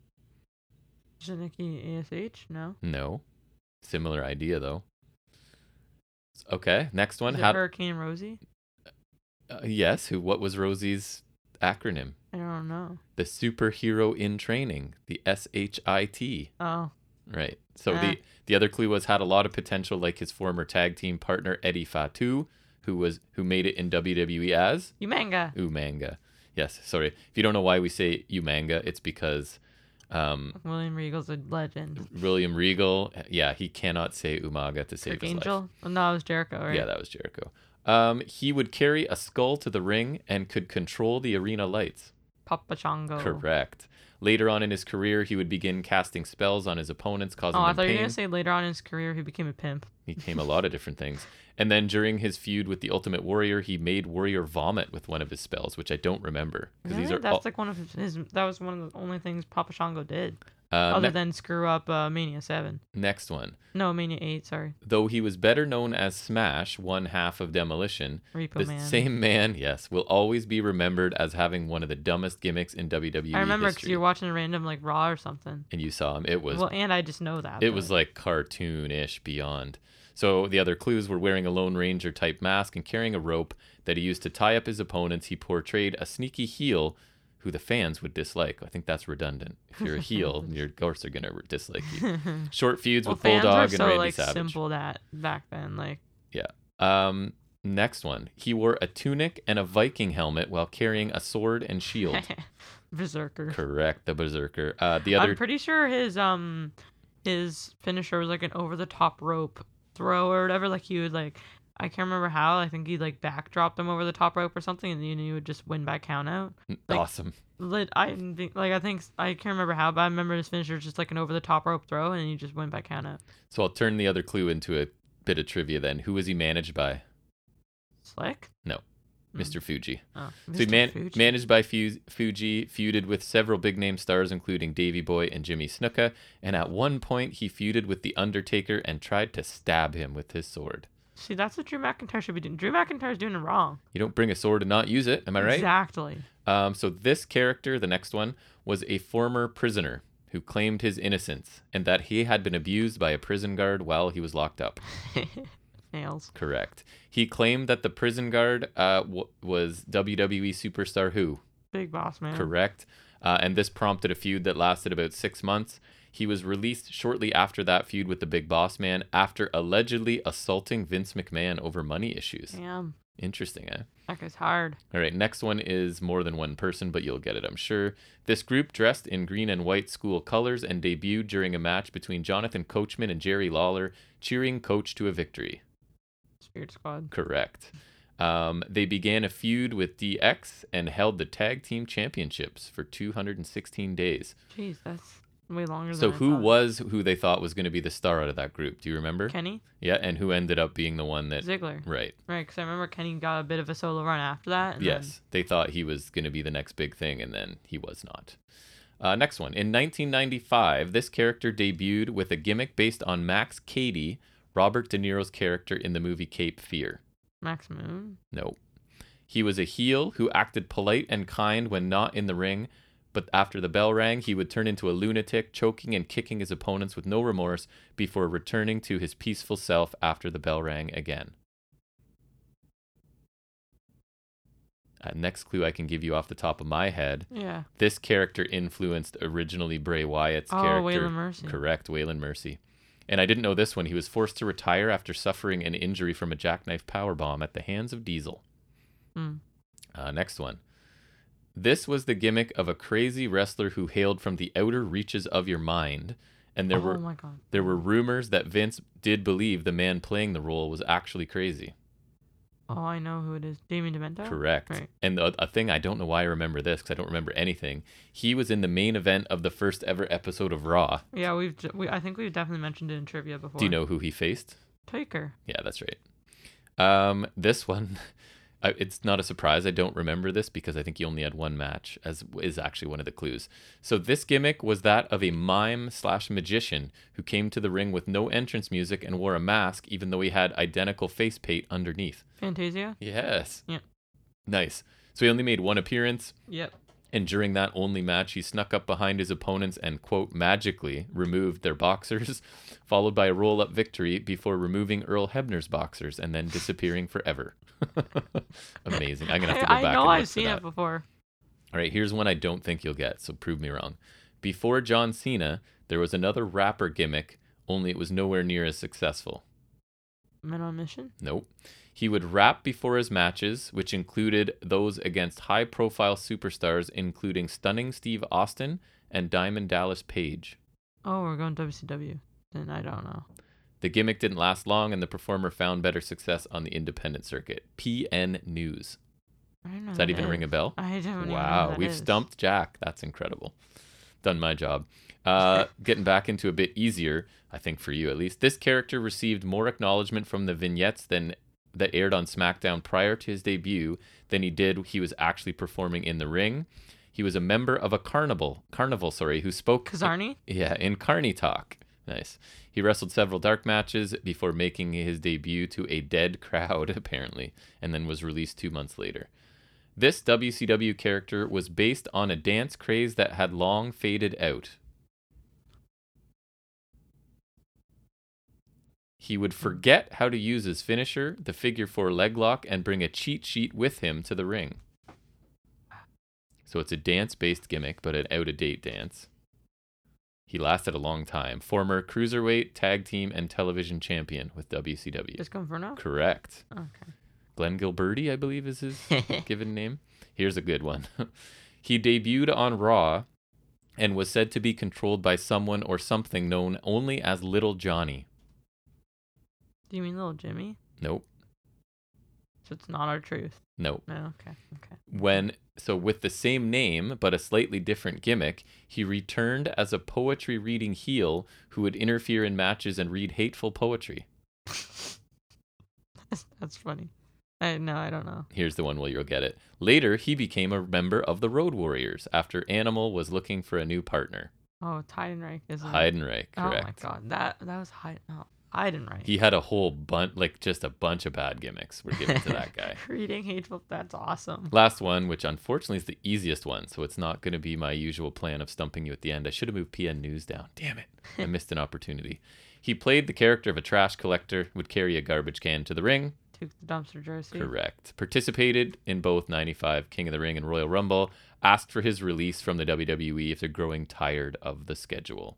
Zanicki ASH? No. No, similar idea though. Okay, next one. How? Hurricane Rosey? Uh, yes. Who? What was Rosey's acronym? I don't know. The superhero in training. The S H I T. Oh. Right. So Ah. the the other clue was had a lot of potential, like his former tag team partner Eddie Fatu, who was who made it in WWE as Umanga. Umanga. Yes. Sorry. If you don't know why we say Umanga, it's because um, William Regal's a legend. William Regal. Yeah, he cannot say Umaga to save Kirk his life. Angel? Oh, no, it was Jericho, right? Yeah, that was Jericho. Um, he would carry a skull to the ring and could control the arena lights. Papa Shango. Correct. Later on in his career, he would begin casting spells on his opponents, causing Oh, I thought you were to say later on in his career he became a pimp. He became a lot of different things. And then during his feud with the Ultimate Warrior, he made Warrior vomit with one of his spells, which I don't remember because Really? these are That's all, like one of his, his. That was one of the only things Papa Shango did. Uh, other ne- than screw up uh, Mania Seven. next one. No, Mania Eight. Sorry, Though he was better known as Smash, one half of Demolition, Repo the Man. same man, yes, will always be remembered as having one of the dumbest gimmicks in WWE I remember because you're watching a random like Raw or something. and you saw him. It was well, and I just know that. it but- was like cartoonish beyond. So the other clues were wearing a Lone Ranger type mask and carrying a rope that he used to tie up his opponents. He portrayed a sneaky heel who the fans would dislike. I think that's redundant. If you're a heel, your ghosts are gonna dislike you. Short feuds well, with Bulldog and so Randy like Savage. simple that back then. Like yeah. Um, next one. He wore a tunic and a Viking helmet while carrying a sword and shield. Berserker. Correct, the berserker. Uh, the other I'm pretty sure his um his finisher was like an over the top rope throw or whatever. Like he would like I can't remember how. I think he'd like backdrop them over the top rope or something, and then you would just win by count out. like- awesome. Lit- I think like I think I can't remember how, but I remember his finisher was just like an over the top rope throw, and you just win by count out. So I'll turn the other clue into a bit of trivia then. Who was he managed by? Slick. No. Mm. Mr. Fuji. Oh, So he man- Fuji. managed by Fu- Fuji, feuded with several big name stars, including Davey Boy and Jimmy Snuka, and at one point he feuded with The Undertaker and tried to stab him with his sword. See, that's what Drew McIntyre should be doing. Drew McIntyre's doing it wrong. You don't bring a sword and not use it, am I right? Exactly. Um, so this character, the next one, was a former prisoner who claimed his innocence and that he had been abused by a prison guard while he was locked up. Nails. Correct. He claimed that the prison guard uh, w- was WWE superstar who? Big boss man. Correct. Uh, and this prompted a feud that lasted about six months. He was released shortly after that feud with the Big Boss Man after allegedly assaulting Vince McMahon over money issues. Damn. Interesting, eh? That guy's hard. All right, next one is more than one person, but you'll get it, I'm sure. This group dressed in green and white school colors and debuted during a match between Jonathan Coachman and Jerry Lawler, cheering Coach to a victory. Spirit Squad. Correct. Um, they began a feud with DX and held the tag team championships for 216 days. Jeez, that's way longer So who was who they thought was going to be the star out of that group? Do you remember? Kenny Yeah, and who ended up being the one that Ziggler? right? Right, because I remember Kenny got a bit of a solo run after that. and then- Yes, they thought he was going to be the next big thing, and then he was not. Uh, next one. In 1995, this character debuted with a gimmick based on Max Cady, Robert De Niro's character in the movie Cape Fear. Max Moon. No. He was a heel who acted polite and kind when not in the ring, but after the bell rang, he would turn into a lunatic, choking and kicking his opponents with no remorse before returning to his peaceful self after the bell rang again. Uh, next clue I can give you off the top of my head. Yeah. This character influenced originally Bray Wyatt's Oh, character. Waylon Mercy. Correct, Waylon Mercy. And I didn't know this one. He was forced to retire after suffering an injury from a jackknife powerbomb at the hands of Diesel. Hmm. Uh, next one. This was the gimmick of a crazy wrestler who hailed from the outer reaches of your mind, and there oh were there were rumors that Vince did believe the man playing the role was actually crazy. Oh, I know who it is. Damien Demento. Correct. Right. And the, a thing I don't know why I remember this because I don't remember anything. He was in the main event of the first ever episode of Raw. Yeah, we've we, I think we've definitely mentioned it in trivia before. Do you know who he faced? Taker? Yeah, that's right. Um, this one, I, it's not a surprise. I don't remember this because I think he only had one match, as is actually one of the clues. So this gimmick was that of a mime slash magician who came to the ring with no entrance music and wore a mask, even though he had identical face paint underneath. Phantasio? Yes. Yeah. Nice. So he only made one appearance. Yep. And during that only match, he snuck up behind his opponents and, quote, magically removed their boxers, followed by a roll up victory before removing Earl Hebner's boxers and then disappearing forever. Amazing. I'm going to have to go I, I back know and I've seen it before. All right, here's one I don't think you'll get, so prove me wrong. Before John Cena, there was another rapper gimmick, only it was nowhere near as successful. Men on Mission? Nope. He would rap before his matches, which included those against high profile superstars, including Stunning Steve Austin and Diamond Dallas Page. Oh, we're going WCW. Then I don't know. The gimmick didn't last long, and the performer found better success on the independent circuit. PN News. I don't know. Does that even ring a bell? I don't Wow, we've is. stumped Jack. That's incredible. Done my job. Uh, getting back into a bit easier, I think for you at least. This character received more acknowledgement from the vignettes than that aired on SmackDown prior to his debut than he did he was actually performing in the ring. He was a member of a carnival, carnival, sorry, who spoke Kizarny? yeah, in Carney Talk. Nice. He wrestled several dark matches before making his debut to a dead crowd, apparently, and then was released two months later. This WCW character was based on a dance craze that had long faded out. He would forget how to use his finisher, the figure four leg lock, and bring a cheat sheet with him to the ring. So it's a dance based gimmick, but an out of date dance. He lasted a long time. Former cruiserweight, tag team, and television champion with WCW. Just come for now? Correct. Okay. Glenn Gilberti, I believe, is his given name. Here's a good one. he debuted on Raw and was said to be controlled by someone or something known only as Little Johnny. Do you mean little Jimmy? Nope. So it's not R-Truth. Nope. No, okay. Okay. When so with the same name but a slightly different gimmick, he returned as a poetry reading heel who would interfere in matches and read hateful poetry. That's funny. I no, I don't know. Here's the one where you'll get it. Later, he became a member of the Road Warriors after Animal was looking for a new partner. Oh, Heidenreich isn't it? Heidenreich, correct. Oh my god. That that was Heiden oh, Heidenreich. He had a whole bunch, like just a bunch of bad gimmicks we're giving to that guy. Reading hateful that's awesome. Last one, which unfortunately is the easiest one, so it's not going to be my usual plan of stumping you at the end. I should have moved PN News down. Damn it. I missed an opportunity. He played the character of a trash collector, would carry a garbage can to the ring. Duke the Dumpster Droese. Correct. Participated in both 95 King of the Ring and Royal Rumble. Asked for his release from the WWE after growing tired of the schedule.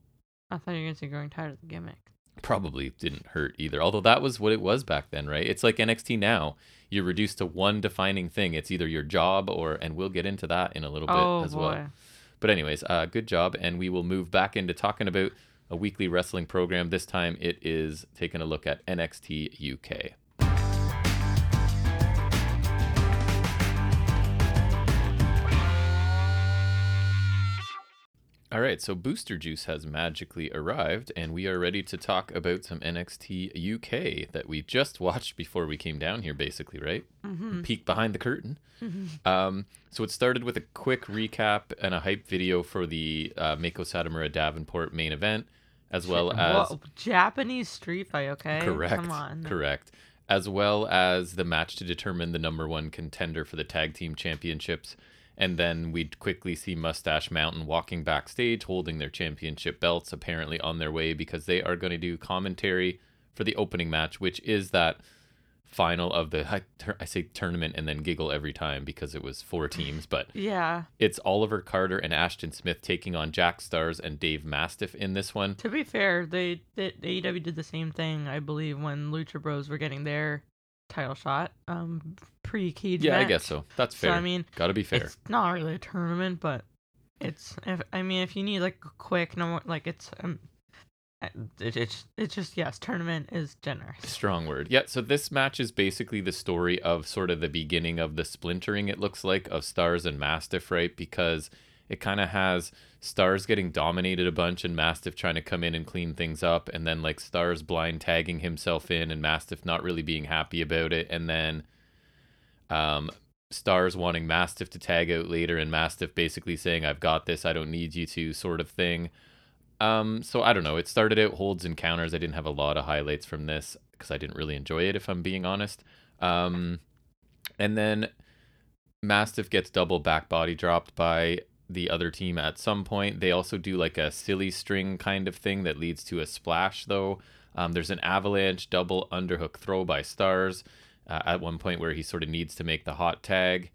I thought you were gonna say growing tired of the gimmick. Probably didn't hurt either. Although that was what it was back then, right? It's like NXT now. You're reduced to one defining thing. It's either your job or, and we'll get into that in a little bit oh as boy. well. But anyways, uh, good job, and we will move back into talking about a weekly wrestling program. This time, it is taking a look at NXT UK. All right, so Booster Juice has magically arrived, and we are ready to talk about some NXT UK that we just watched before we came down here, basically, right? Mm-hmm. Peek behind the curtain. Um, so it started with a quick recap and a hype video for the uh, Meiko Satomura Davenport main event, as well as Whoa, Japanese street fight, okay? correct, Come on. correct, as well as the match to determine the number one contender for the tag team championships. And then we'd quickly see Mustache Mountain walking backstage, holding their championship belts, apparently on their way because they are going to do commentary for the opening match, which is that final of the I, I say tournament and then giggle every time because it was four teams, but Yeah. it's Oliver Carter and Ashton Smith taking on Jack Starz and Dave Mastiff in this one. To be fair, they, they AEW did the same thing, I believe, when Lucha Bros were getting their title shot. Um, pre cage Yeah, I guess so. That's So fair. I mean, Got to be fair. it's not really a tournament, but it's. If, I mean, if you need like a quick, no, more- like it's. Um, it, it's it's just yes, tournament is generous. Strong word. Yeah, so this match is basically the story of sort of the beginning of the splintering, it looks like, of Starz and Mastiff, right? Because it kind of has Starz getting dominated a bunch and Mastiff trying to come in and clean things up, and then like Starz blind tagging himself in and Mastiff not really being happy about it, and then um, Starz wanting Mastiff to tag out later, and Mastiff basically saying, I've got this, I don't need you to, sort of thing. Um, so I don't know. It started out holds and counters. I didn't have a lot of highlights from this because I didn't really enjoy it, if I'm being honest. Um, and then Mastiff gets double back body dropped by the other team at some point. They also do like a silly string kind of thing that leads to a splash, though. Um, there's an avalanche double underhook throw by Starz uh, at one point where he sort of needs to make the hot tag.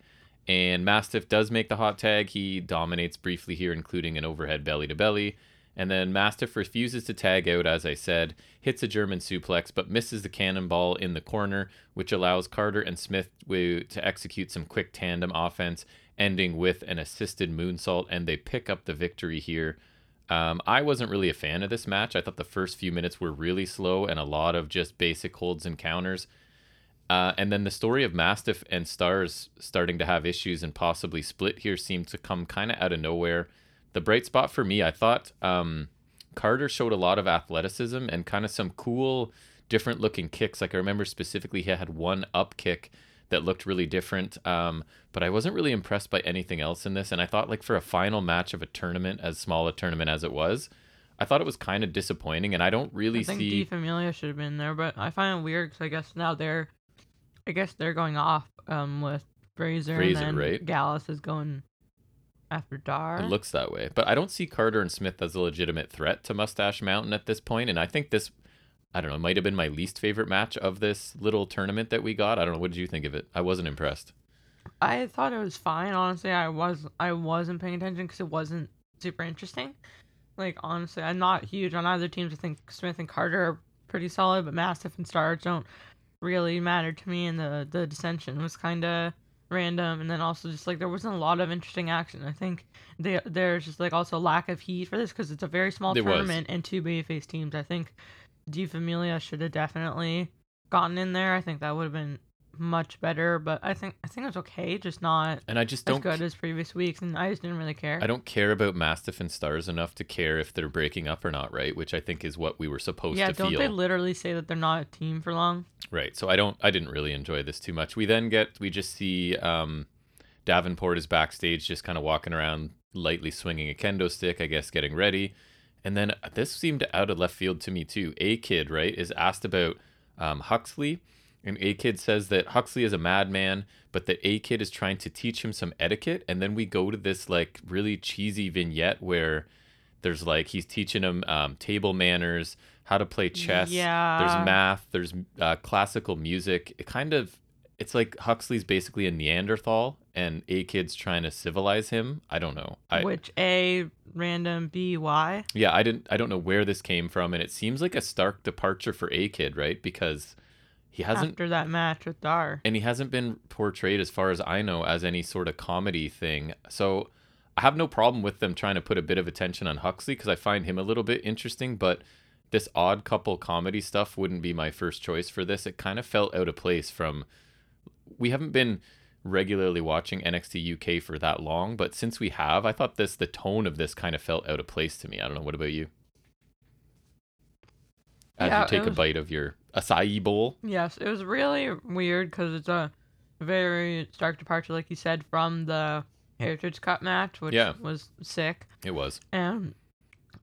And Mastiff does make the hot tag. He dominates briefly here, including an overhead belly to belly. And then Mastiff refuses to tag out, as I said, hits a German suplex, but misses the cannonball in the corner, which allows Carter and Smith to execute some quick tandem offense, ending with an assisted moonsault, and they pick up the victory here. Um, I wasn't really a fan of this match. I thought the first few minutes were really slow and a lot of just basic holds and counters. Uh, and then the story of Mastiff and Starz starting to have issues and possibly split here seemed to come kind of out of nowhere. The bright spot for me, I thought um, Carter showed a lot of athleticism and kind of some cool, different looking kicks. Like I remember specifically, he had one up kick that looked really different. Um, but I wasn't really impressed by anything else in this. And I thought, like, for a final match of a tournament, as small a tournament as it was, I thought it was kind of disappointing. And I don't really I think see. Die Familie should have been there, but I find it weird because I guess now they're, I guess they're going off um with Frazer, Frazer, and then right? Gallus is going after Dar. It looks that way. But I don't see Carter and Smith as a legitimate threat to Mustache Mountain at this point. And I think this, I don't know, might have been my least favorite match of this little tournament that we got. I don't know. What did you think of it? I wasn't impressed. I thought it was fine. Honestly, I was I wasn't paying attention because it wasn't super interesting. Like honestly, I'm not huge on either teams. I think Smith and Carter are pretty solid, but Mastiff and Starz don't really mattered to me. And the the dissension was kind of random, and then also just like there wasn't a lot of interesting action. I think they, there's just like also lack of heat for this because it's a very small There was. tournament and two baby face teams. I think Die Familie should have definitely gotten in there. I think that would have been much better, but I think I think it was okay, just not And I just as don't good as previous weeks, and I just didn't really care. I don't care about Mastiff and Starz enough to care if they're breaking up or not, right? Which I think is what we were supposed yeah, to don't feel. they literally say that they're not a team for long? Right. So I don't I didn't really enjoy this too much. We then get we just see um Davenport is backstage just kind of walking around lightly swinging a kendo stick, I guess getting ready. And then this seemed out of left field to me too. A kid, right, is asked about um, Huxley and A Kid says that Huxley is a madman, but that A Kid is trying to teach him some etiquette. And then we go to this like really cheesy vignette where there's like he's teaching him um, table manners, how to play chess. Yeah. There's math. There's uh, classical music. It kind of it's like Huxley's basically a Neanderthal, and A Kid's trying to civilize him. I don't know. I, Which A random B Y? yeah, I didn't. I don't know where this came from, and it seems like a stark departure for A Kid, right? Because he hasn't after that match with Dar. and he hasn't been portrayed as far as I know as any sort of comedy thing. So I have no problem with them trying to put a bit of attention on Huxley because I find him a little bit interesting, but this odd couple comedy stuff wouldn't be my first choice for this. It kind of felt out of place from we haven't been regularly watching NXT UK for that long, but since we have, I thought this the tone of this kind of felt out of place to me. I don't know what about you? As Yeah, you take a bite of your acai bowl. Yes, it was really weird because it's a very stark departure, like you said, from the Heritage Cup match, which Yeah. was sick. It was. And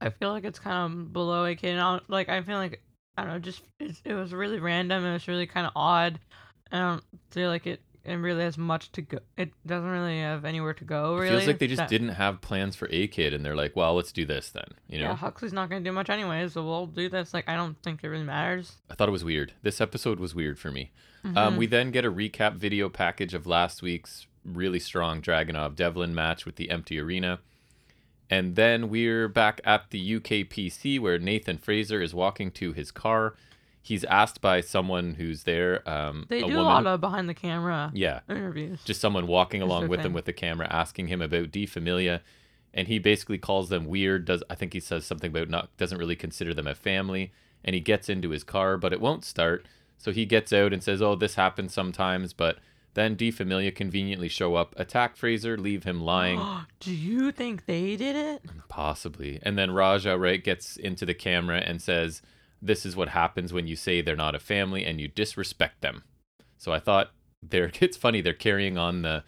I feel like it's kind of below a kid. I don't- Like I feel like I don't know, just it's, it was really random. It was really kind of odd. I don't feel like it. It really has much to go. It doesn't really have anywhere to go. It Really, feels like they just That- didn't have plans for A Kid, and they're like, "Well, let's do this then." You know, Yeah, Huxley's not gonna do much anyway, so we'll do this. Like I don't think it really matters. I thought it was weird. This episode was weird for me. Mm-hmm. Um, we then get a recap video package of last week's really strong Dragunov Devlin match with the empty arena, and then we're back at the UKPC where Nathan Frazer is walking to his car. He's asked by someone who's there. Um, They a do woman. a lot of behind the camera yeah, interviews. just someone walking along with him with the camera asking him about Die Familie and he basically calls them weird does I think he says something about not doesn't really consider them a family and he gets into his car but it won't start so he gets out and says oh this happens sometimes but then Die Familie conveniently show up attack Frazer leave him lying do you think they did it? possibly and then Raja, right, gets into the camera and says this is what happens when you say they're not a family and you disrespect them so I thought they're it's funny they're carrying on the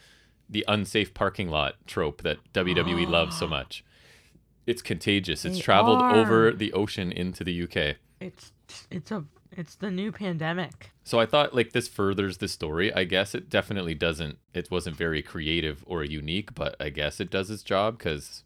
the unsafe parking lot trope that WWE ah. loves so much. It's contagious. It's traveled are. over the ocean into the UK. It's it's a it's the new pandemic. So I thought like this furthers the story. I guess it definitely doesn't it wasn't very creative or unique, but I guess it does its job cuz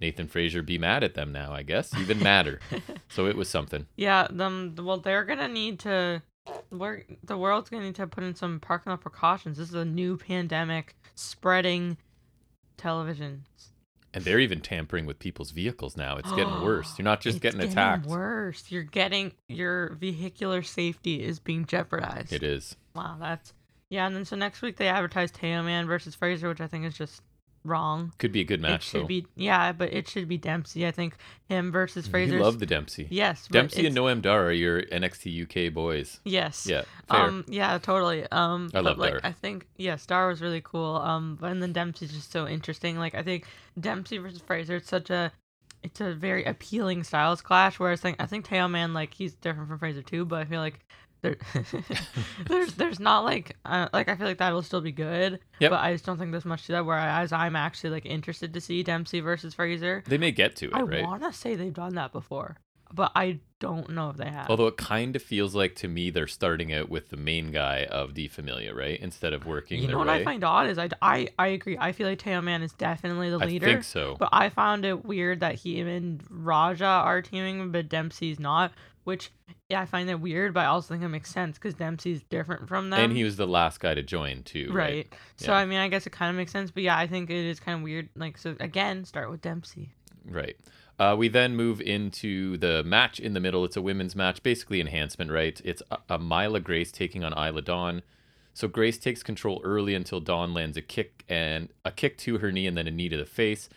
Nathan Frazer be mad at them now, I guess. Even madder. so it was something. Yeah, them. Well, they're gonna need to. We're, the world's gonna need to put in some parking lot precautions. This is a new pandemic spreading televisions. And they're even tampering with people's vehicles now. It's getting worse. You're not just It's getting attacked. Worse, you're getting your vehicular safety is being jeopardized. It is. Wow, that's yeah. And then so next week they advertised Teoman versus Frazer, which I think is just wrong. Could be a good it match should though. be yeah, but it should be Dempsey. I think him versus Frazer. You love the Dempsey. yes, Dempsey and Noam Dar are your NXT UK boys. Yes. Yeah, fair. Um. Yeah. Totally. Um. I love like, Dar. I think yeah, Star was really cool. Um. But and then Dempsey's just so interesting. Like I think Dempsey versus Frazer. It's such a, it's a very appealing styles clash. Whereas I think I think Teoman like he's different from Frazer too. But I feel like there, there's there's not like uh, like I feel like that'll still be good. Yep. But I just don't think there's much to that. Whereas I'm actually like interested to see Dempsey versus Frazer. They may get to it, I right? want to say they've done that before, but I don't know if they have. Although it kind of feels like to me they're starting out with the main guy of Die Familie, right? Instead of working you know what way. I find odd is I, I I agree. I feel like Teoman is definitely the leader. I think so. But I found it weird that he and Raja are teaming, but Dempsey's not. Which yeah, I find that weird, but I also think it makes sense because Dempsey's different from them. and he was the last guy to join too, right? right. So Yeah. I mean, I guess it kind of makes sense. But yeah, I think it is kind of weird. Like so again, start with Dempsey. Right. Uh, we then move into the match in the middle. It's a women's match, basically enhancement, right? It's a, a Myla Grace taking on Isla Dawn. So Grace takes control early until Dawn lands a kick and a kick to her knee and then a knee to the face.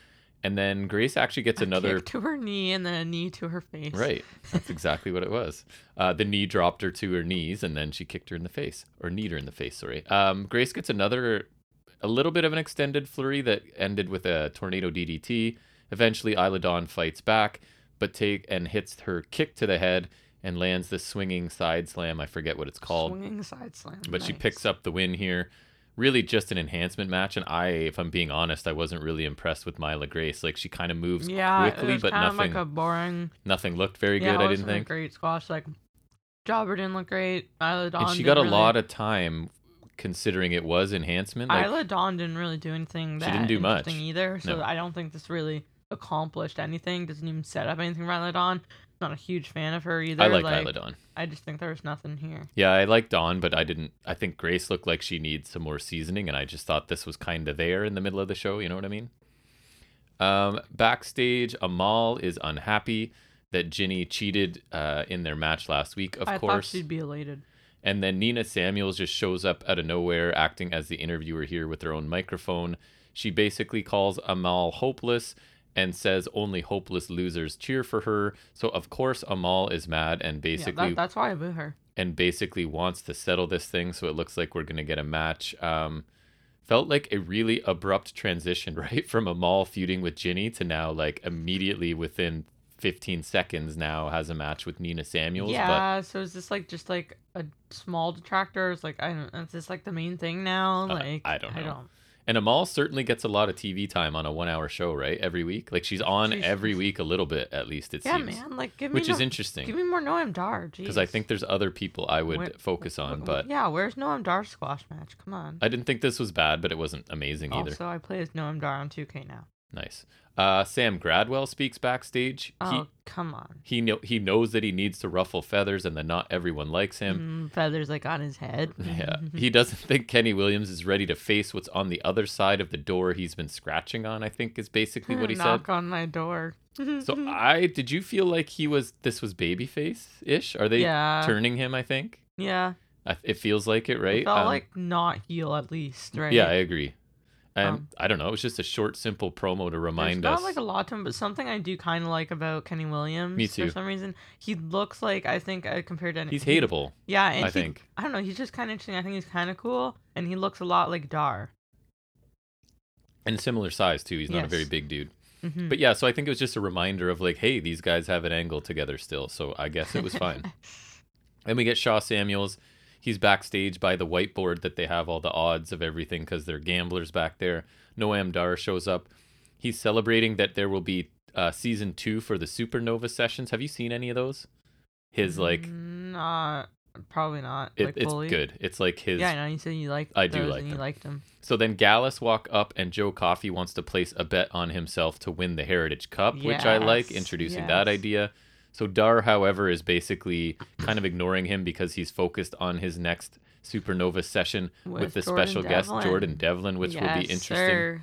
And then Grace actually gets A another kick to her knee and then a knee to her face. Right. That's exactly what it was. Uh, the knee dropped her to her knees, and then she kicked her in the face, or kneed her in the face. Sorry. Um, Grace gets another, a little bit of an extended flurry that ended with a tornado DDT. Eventually, Isla Dawn fights back, but take and hits her kick to the head and lands the swinging side slam. I forget what it's called, Swinging side slam. but she picks up the win here. Really, just an enhancement match, and I, if I'm being honest, I wasn't really impressed with Myla Grace. Like she kind of moves Yeah, it quickly, was but nothing, like a boring. nothing looked very yeah, good. I didn't think. great squash. Like Jobber didn't look great. Isla Dawn. and she got a really, lot of time considering it was enhancement like, Isla Dawn didn't really do anything. She That didn't do much. either. So No. I don't think this really accomplished anything. Doesn't even set up anything for Isla Dawn. Not a huge fan of her either. i like, like Isla Dawn I just think there's nothing here. yeah i like dawn but i didn't i think grace looked like she needs some more seasoning and i just thought this was kind of there in the middle of the show you know what i mean um, backstage amal is unhappy that jinny cheated uh, in their match last week of I thought course she'd be elated. And then Nina Samuels just shows up out of nowhere, acting as the interviewer here with her own microphone. She basically calls Amal hopeless and says only hopeless losers cheer for her. So of course Amal is mad and Yeah, basically that, that's why I boo her. and basically wants to settle this thing. So it looks like we're gonna get a match. Um, felt like a really abrupt transition, right, from Amal feuding with Jinny to now like immediately within 15 seconds now has a match with Nina Samuels. But Yeah, so is this like just like a small detractor? Is like I don't. Is this like the main thing now? Uh, Like I don't I know. don't. And Amal certainly gets a lot of TV time on a one-hour show, right? Every week, like she's on Jeez. every week a little bit at least. It Yeah, seems, man. Like give me which no, is interesting Give me more Noam Dar. because I think there's other people I would Where- focus on, but yeah, where's Noam Dar's squash match? Come on. I didn't think this was bad, but it wasn't amazing either. So I play as Noam Dar on 2K now. Nice. Uh, Sam Gradwell speaks backstage. Oh, come on. He he know he knows that he needs to ruffle feathers and that not everyone likes him. Mm, feathers like on his head. Yeah, he doesn't think Kenny Williams is ready to face what's on the other side of the door he's been scratching on. I think is basically what he said. Knock on my door. So I did you feel like he was this was babyface ish? Are they Yeah. turning him? I think yeah, I, it feels like it, right? it felt Um, like not heel at least, right? yeah, I agree. And Um, I don't know. It was just a short, simple promo to remind There's remind not like a lot to him, but something I do kind of like about Kenny Williams. Me too. For some reason, he looks like I think uh, compared to any, He's he- hateable. Yeah, and I he- think. I don't know. He's just kind of interesting. I think he's kind of cool, and he looks a lot like Dar. and similar size too. He's not a very big dude. Mhm. But yeah, so I think it was just a reminder of like, hey, these guys have an angle together still. So I guess it was fine. and we get Sha Samuels. He's backstage by the whiteboard that they have all the odds of everything because they're gamblers back there. Noam Dar shows up. He's celebrating that there will be uh, season two for the Supernova sessions. Have you seen any of those? His like, not probably not. it, like it's fully. good. It's like his. Yeah, I know. You said you liked. I do like and You them. liked them. So then Gallus walk up and Joe Coffey wants to place a bet on himself to win the Heritage Cup, which I like, Yes, introducing that idea. So Dar, however, is basically kind of ignoring him because he's focused on his next Supernova session with, With the Jordan special guest Jordan Devlin, which will be interesting.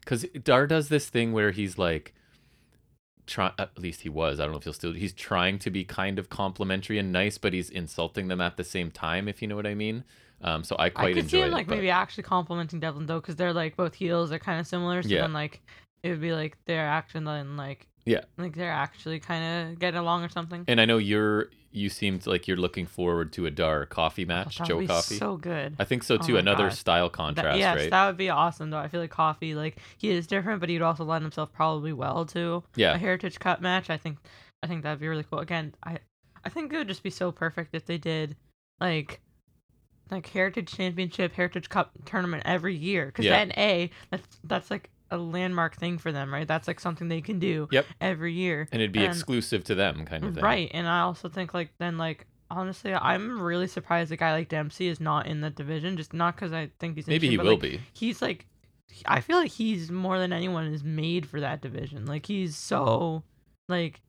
Because Dar does this thing where he's like, try at least he was. I don't know if he'll still. He's trying to be kind of complimentary and nice, but he's insulting them at the same time. If you know what I mean. Um, so I quite I could see him it. like but- maybe actually complimenting Devlin though, because they're like both heels. They're kind of similar. So Yeah. then like it would be like their action then like Yeah. like they're actually kind of getting along or something. And I know you're you seemed like you're looking forward to a Dar Coffey Oh, match, that Joe Coffey. so good. I think so Oh too. my Another God. style That- contrast, yes, right? that would be awesome though. I feel like Coffey, like he is different, but he'd also lend himself probably well to a yeah. Heritage Cup match. I think, I think that'd be really cool. Again, I, I think it would just be so perfect if they did like like Heritage Championship, Heritage Cup tournament every year. Because Yeah. then a that's that's like a landmark thing for them, right? That's like something they can do Yep. every year. And it'd be And- exclusive to them, kind of thing. Right, and I also think like then like honestly, I'm really surprised a guy like Dempsey is not in that division. Just not because I think he's Maybe he will like, be. He's like, I feel like he's more than anyone is made for that division. Like he's so like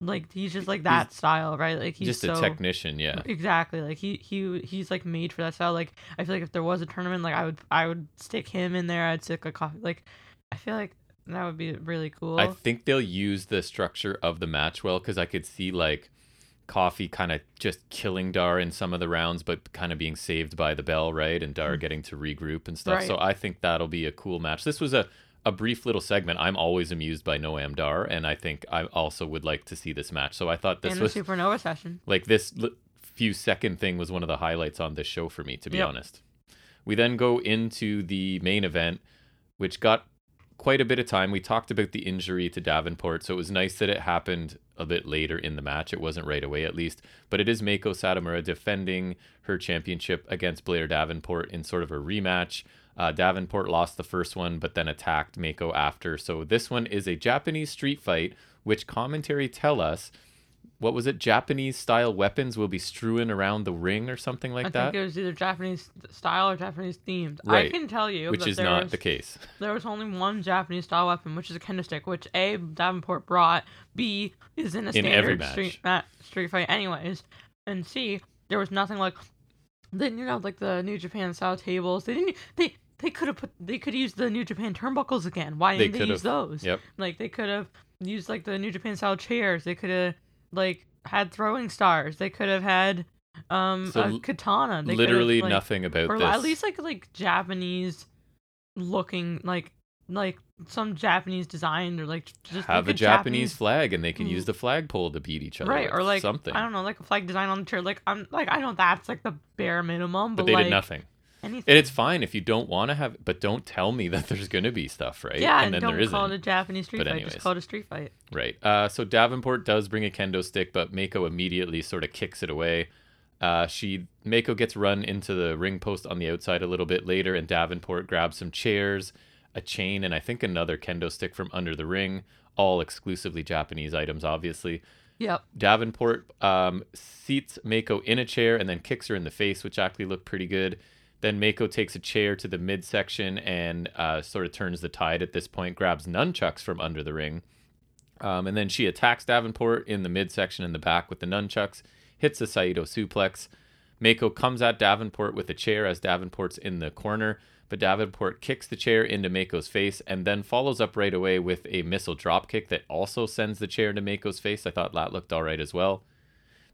like he's just like that style, right? Like he's Just so, a technician, yeah. Exactly. Like he he he's like made for that style. Like I feel like if there was a tournament, like I would I would stick him in there. I'd stick a Coffey. Like I feel like that would be really cool. I think they'll use the structure of the match well because I could see like Coffey kind of just killing Dar in some of the rounds, but kind of being saved by the bell, right? And Dar getting to regroup and stuff. So Mm. I think that'll be a cool match. This was a, a brief little segment. I'm always amused by Noam Dar, and I think I also would like to see this match. So I thought this was supernova session. like this l- few second thing was one of the highlights on this show for me to be Yep. honest we then go into the main event which got quite a bit of time we talked about the injury to davenport so it was nice that it happened a bit later in the match it wasn't right away at least but it is Meiko Satomura defending her championship against blair davenport in sort of a rematch uh, davenport lost the first one but then attacked Meiko after so this one is a japanese street fight which commentary tell us what was it? Japanese style weapons will be strewn around the ring or something like I that, think it was either Japanese style or Japanese themed. Right. I can tell you which is not was, the case. there was only one Japanese style weapon, which is a kendo stick, which A Davenport brought, B is in a In standard street street fight anyways, and C there was nothing like then you know like the New Japan style tables. They didn't they they could have put they could use the New Japan turnbuckles again. Why They didn't they, could've. use those? Yep. Like they could have used like the New Japan style chairs. They could have like had throwing stars. They could have had um So a katana. They Literally like, nothing about or this. at least like like Japanese looking like like some Japanese designed or like just have like a Japanese, flag and they can use Mm. the flagpole to beat each other. right or like something. I don't know like a flag design on the chair like I'm like I know that's like the bare minimum but, but they like did nothing. Anything And it's fine if you don't want to have, but don't tell me that there's going to be stuff, right? yeah and don't call it a Japanese street But fight anyways. just call it a street fight Right. Uh, so Davenport does bring a kendo stick, but Meiko immediately sort of kicks it away. Uh, she Meiko gets run into the ring post on the outside a little bit later, and Davenport grabs some chairs, a chain, and I think another kendo stick from under the ring. All exclusively Japanese items, obviously. yep Davenport um, seats Meiko in a chair and then kicks her in the face, which actually looked pretty good. Then Meiko takes a chair to the midsection and uh, sort of turns the tide at this point, grabs nunchucks from under the ring. Um, and then she attacks Davenport in the midsection in the back with the nunchucks, hits a Saito suplex. Meiko comes at Davenport with a chair as Davenport's in the corner, but Davenport kicks the chair into Meiko's face and then follows up right away with a missile dropkick that also sends the chair into Meiko's face. I thought that looked all right as well.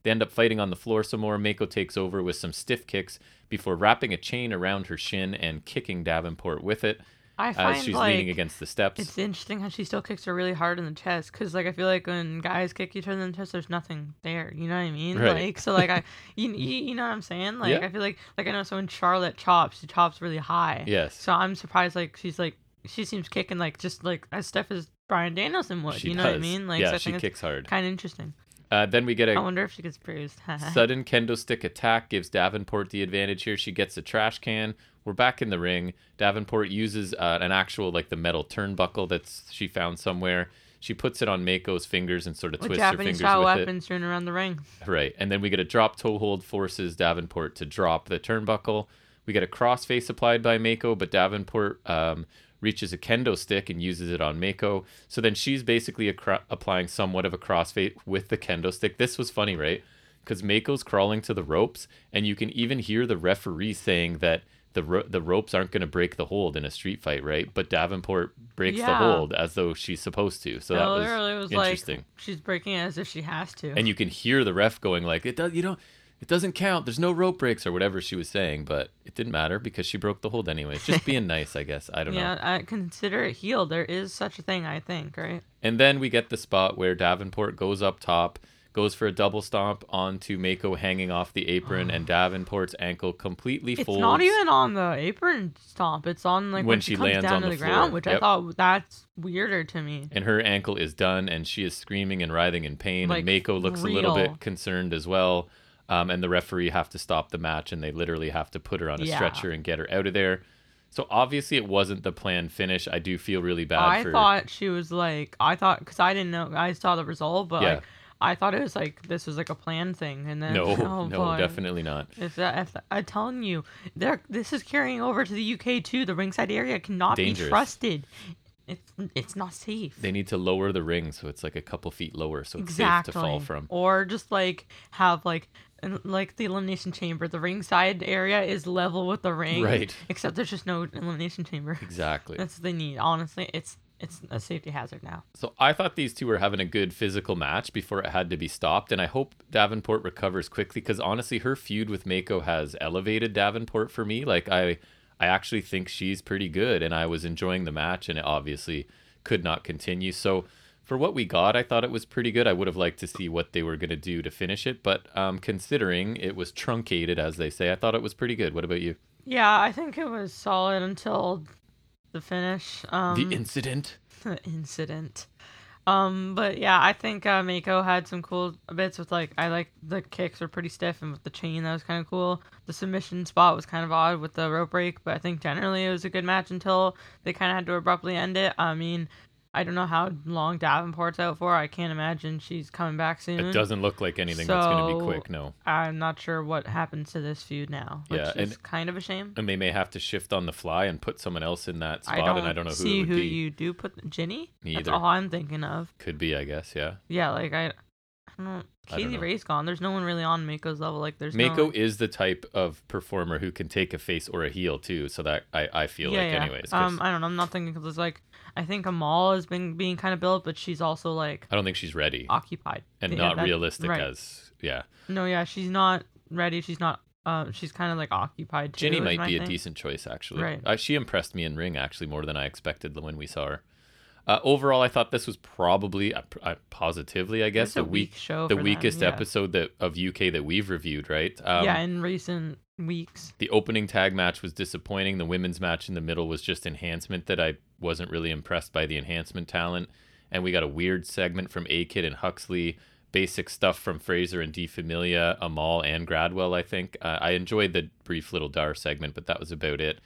They end up fighting on the floor some more. Meiko takes over with some stiff kicks before wrapping a chain around her shin and kicking Davenport with it I as find she's like leaning against the steps. it's interesting how she still kicks her really hard in the chest because like I feel like when guys kick each other in the chest there's nothing there you know what I mean Right. like so like I you, you, know what I'm saying like Yeah. I feel like like I know so when Charlotte chops she chops really high Yes. So I'm surprised, like she's like she seems kicking like just like as stiff as Bryan Danielson would. she you know does. what I mean? Like yeah, so I she kicks hard. kind of interesting. Uh, then we get a. I wonder if she gets bruised. sudden kendo stick attack gives Davenport the advantage here. She gets a trash can. We're back in the ring. Davenport uses uh, an actual like the metal turnbuckle that she found somewhere. She puts it on Meiko's fingers and sort of With twists her fingers style with weapons strewn around the ring. Right, and then we get a drop toe hold forces Davenport to drop the turnbuckle. We get a crossface applied by Meiko, but Davenport um, reaches a kendo stick and uses it on Meiko. So then she's basically applying somewhat of a crossface with the kendo stick. This was funny, right? Because Meiko's crawling to the ropes, and you can even hear the referee saying that the ro- the ropes aren't going to break the hold in a street fight, right? But Davenport breaks the hold as though she's supposed to. So oh, it that was, was interesting. like she's breaking it as if she has to. and you can hear the ref going like, "It does, you don't." It doesn't count. There's no rope breaks or whatever she was saying, but it didn't matter because she broke the hold anyways. Just being nice, I guess. I don't know. yeah, I consider it healed. There is such a thing, I think, right? And then we get the spot where Davenport goes up top, goes for a double stomp onto Meiko hanging off the apron, and Davenport's ankle completely It's folds. not even on the apron stomp. It's on like When when, she, she comes lands down on to the the, ground, which I thought that's weirder to me. and her ankle is done, and she is screaming and writhing in pain. Like, and Meiko looks a little bit concerned as well. Um, and the referee have to stop the match, and they literally have to put her on a Yeah. stretcher and get her out of there. So obviously, it wasn't the planned finish. I do feel really bad I for. thought she was like I thought because I didn't know I saw the result, but Yeah. like I thought it was like this was like a planned thing, and then no, oh, no, boy. definitely not. If that, if I'm telling you, there, this is carrying over to the UK too. The ringside area cannot Dangerous. be trusted. It's it's not safe. They need to lower the ring so it's like a couple feet lower, so it's exactly. safe to fall from. Or just like have like in- like the elimination chamber. The ringside area is level with the ring, Right. Except there's just no elimination chamber. Exactly. That's what they need. Honestly, it's it's a safety hazard now. So I thought these two were having a good physical match before it had to be stopped, and I hope Davenport recovers quickly because honestly, her feud with Meiko has elevated Davenport for me. Like I, I actually think she's pretty good, and I was enjoying the match, and it obviously could not continue. So for what we got, I thought it was pretty good. I would have liked to see what they were gonna do to finish it, but um, considering it was truncated, as they say, I thought it was pretty good. What about you? Yeah, I think it was solid until the finish. Um, the incident. the incident. Um, but yeah, I think uh, Meiko had some cool bits with like I like the kicks were pretty stiff and with the chain that was kind of cool. The submission spot was kind of odd with the rope break, but I think generally it was a good match until they kind of had to abruptly end it. I mean, I don't know how long Davenport's out for. I can't imagine she's coming back soon. It doesn't look like anything that's going to be quick. No. I'm not sure what happens to this feud now, which Yeah, is and- kind of a shame. and they may have to shift on the fly and put someone else in that spot, I don't, and I don't know who see it would who be. you do put Jinny. Me That's either. all I'm thinking of. Could be, I guess. Yeah. Yeah, like I, I don't. Kaylee. Ray's gone. There's no one really on Meiko's level. Like there's Meiko No, is the type of performer who can take a face or a heel too. So that I, I feel yeah, like, yeah. anyways. Um, I don't know. I'm not thinking because it's like I think Amal has been being kind of built, but she's also like I don't think she's ready occupied and Yeah, not that- realistic right. as yeah. No, yeah, she's not ready. She's not. Uh, she's kind of like occupied. Too, Jinny might be a decent choice actually. Right. Uh, she impressed me in ring actually more than I expected when we saw her. Uh, overall, I thought this was probably, uh, uh, positively, I guess, the weak, weak show. the for them, weakest yeah. episode that of UK that we've reviewed. Right. Um, yeah, in recent weeks. The opening tag match was disappointing. The women's match in the middle was just enhancement that I wasn't really impressed by the enhancement talent. And we got a weird segment from A Kid and Huxley, basic stuff from Frazer and Die Familie, Amal and Gradwell, I think. Uh, I enjoyed the brief little Dar segment, but that was about it.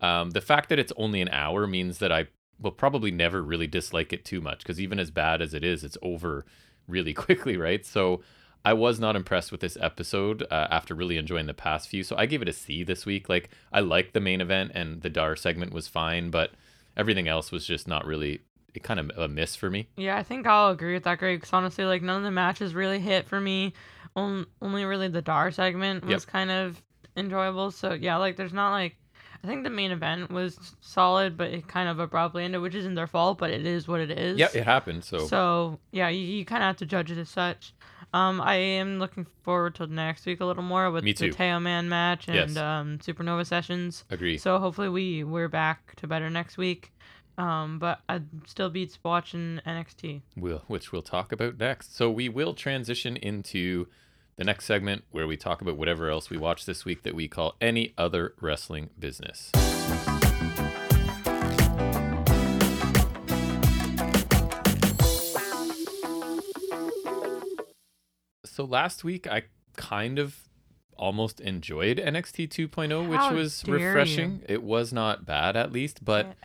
Um, the fact that it's only an hour means that I will probably never really dislike it too much because even as bad as it is, it's over really quickly, right? So I was not impressed with this episode uh, after really enjoying the past few. So I gave it a C this week. Like I liked the main event and the Dar segment was fine, but everything else was just not really it kind of a miss for me. Yeah, I think I'll agree with that, Greg. Because honestly, like none of the matches really hit for me. On, only really the Dar segment was Yep. kind of enjoyable. So yeah, like there's not like I think the main event was solid, but it kind of abruptly ended, which isn't their fault, but it is what it is. Yeah, it happened. So, So yeah, you, you kind of have to judge it as such. Um, I am looking forward to next week a little more with Me the too. Teoman match and Yes. um, Supernova sessions. agree. So hopefully we we're back to better next week. Um, but I still beats watching NXT. We'll, which we'll talk about next. So we will transition into the next segment where we talk about whatever else we watched this week that we call any other wrestling business. So last week I kind of almost enjoyed NXT 2.0, which How was refreshing. It was not bad at least, but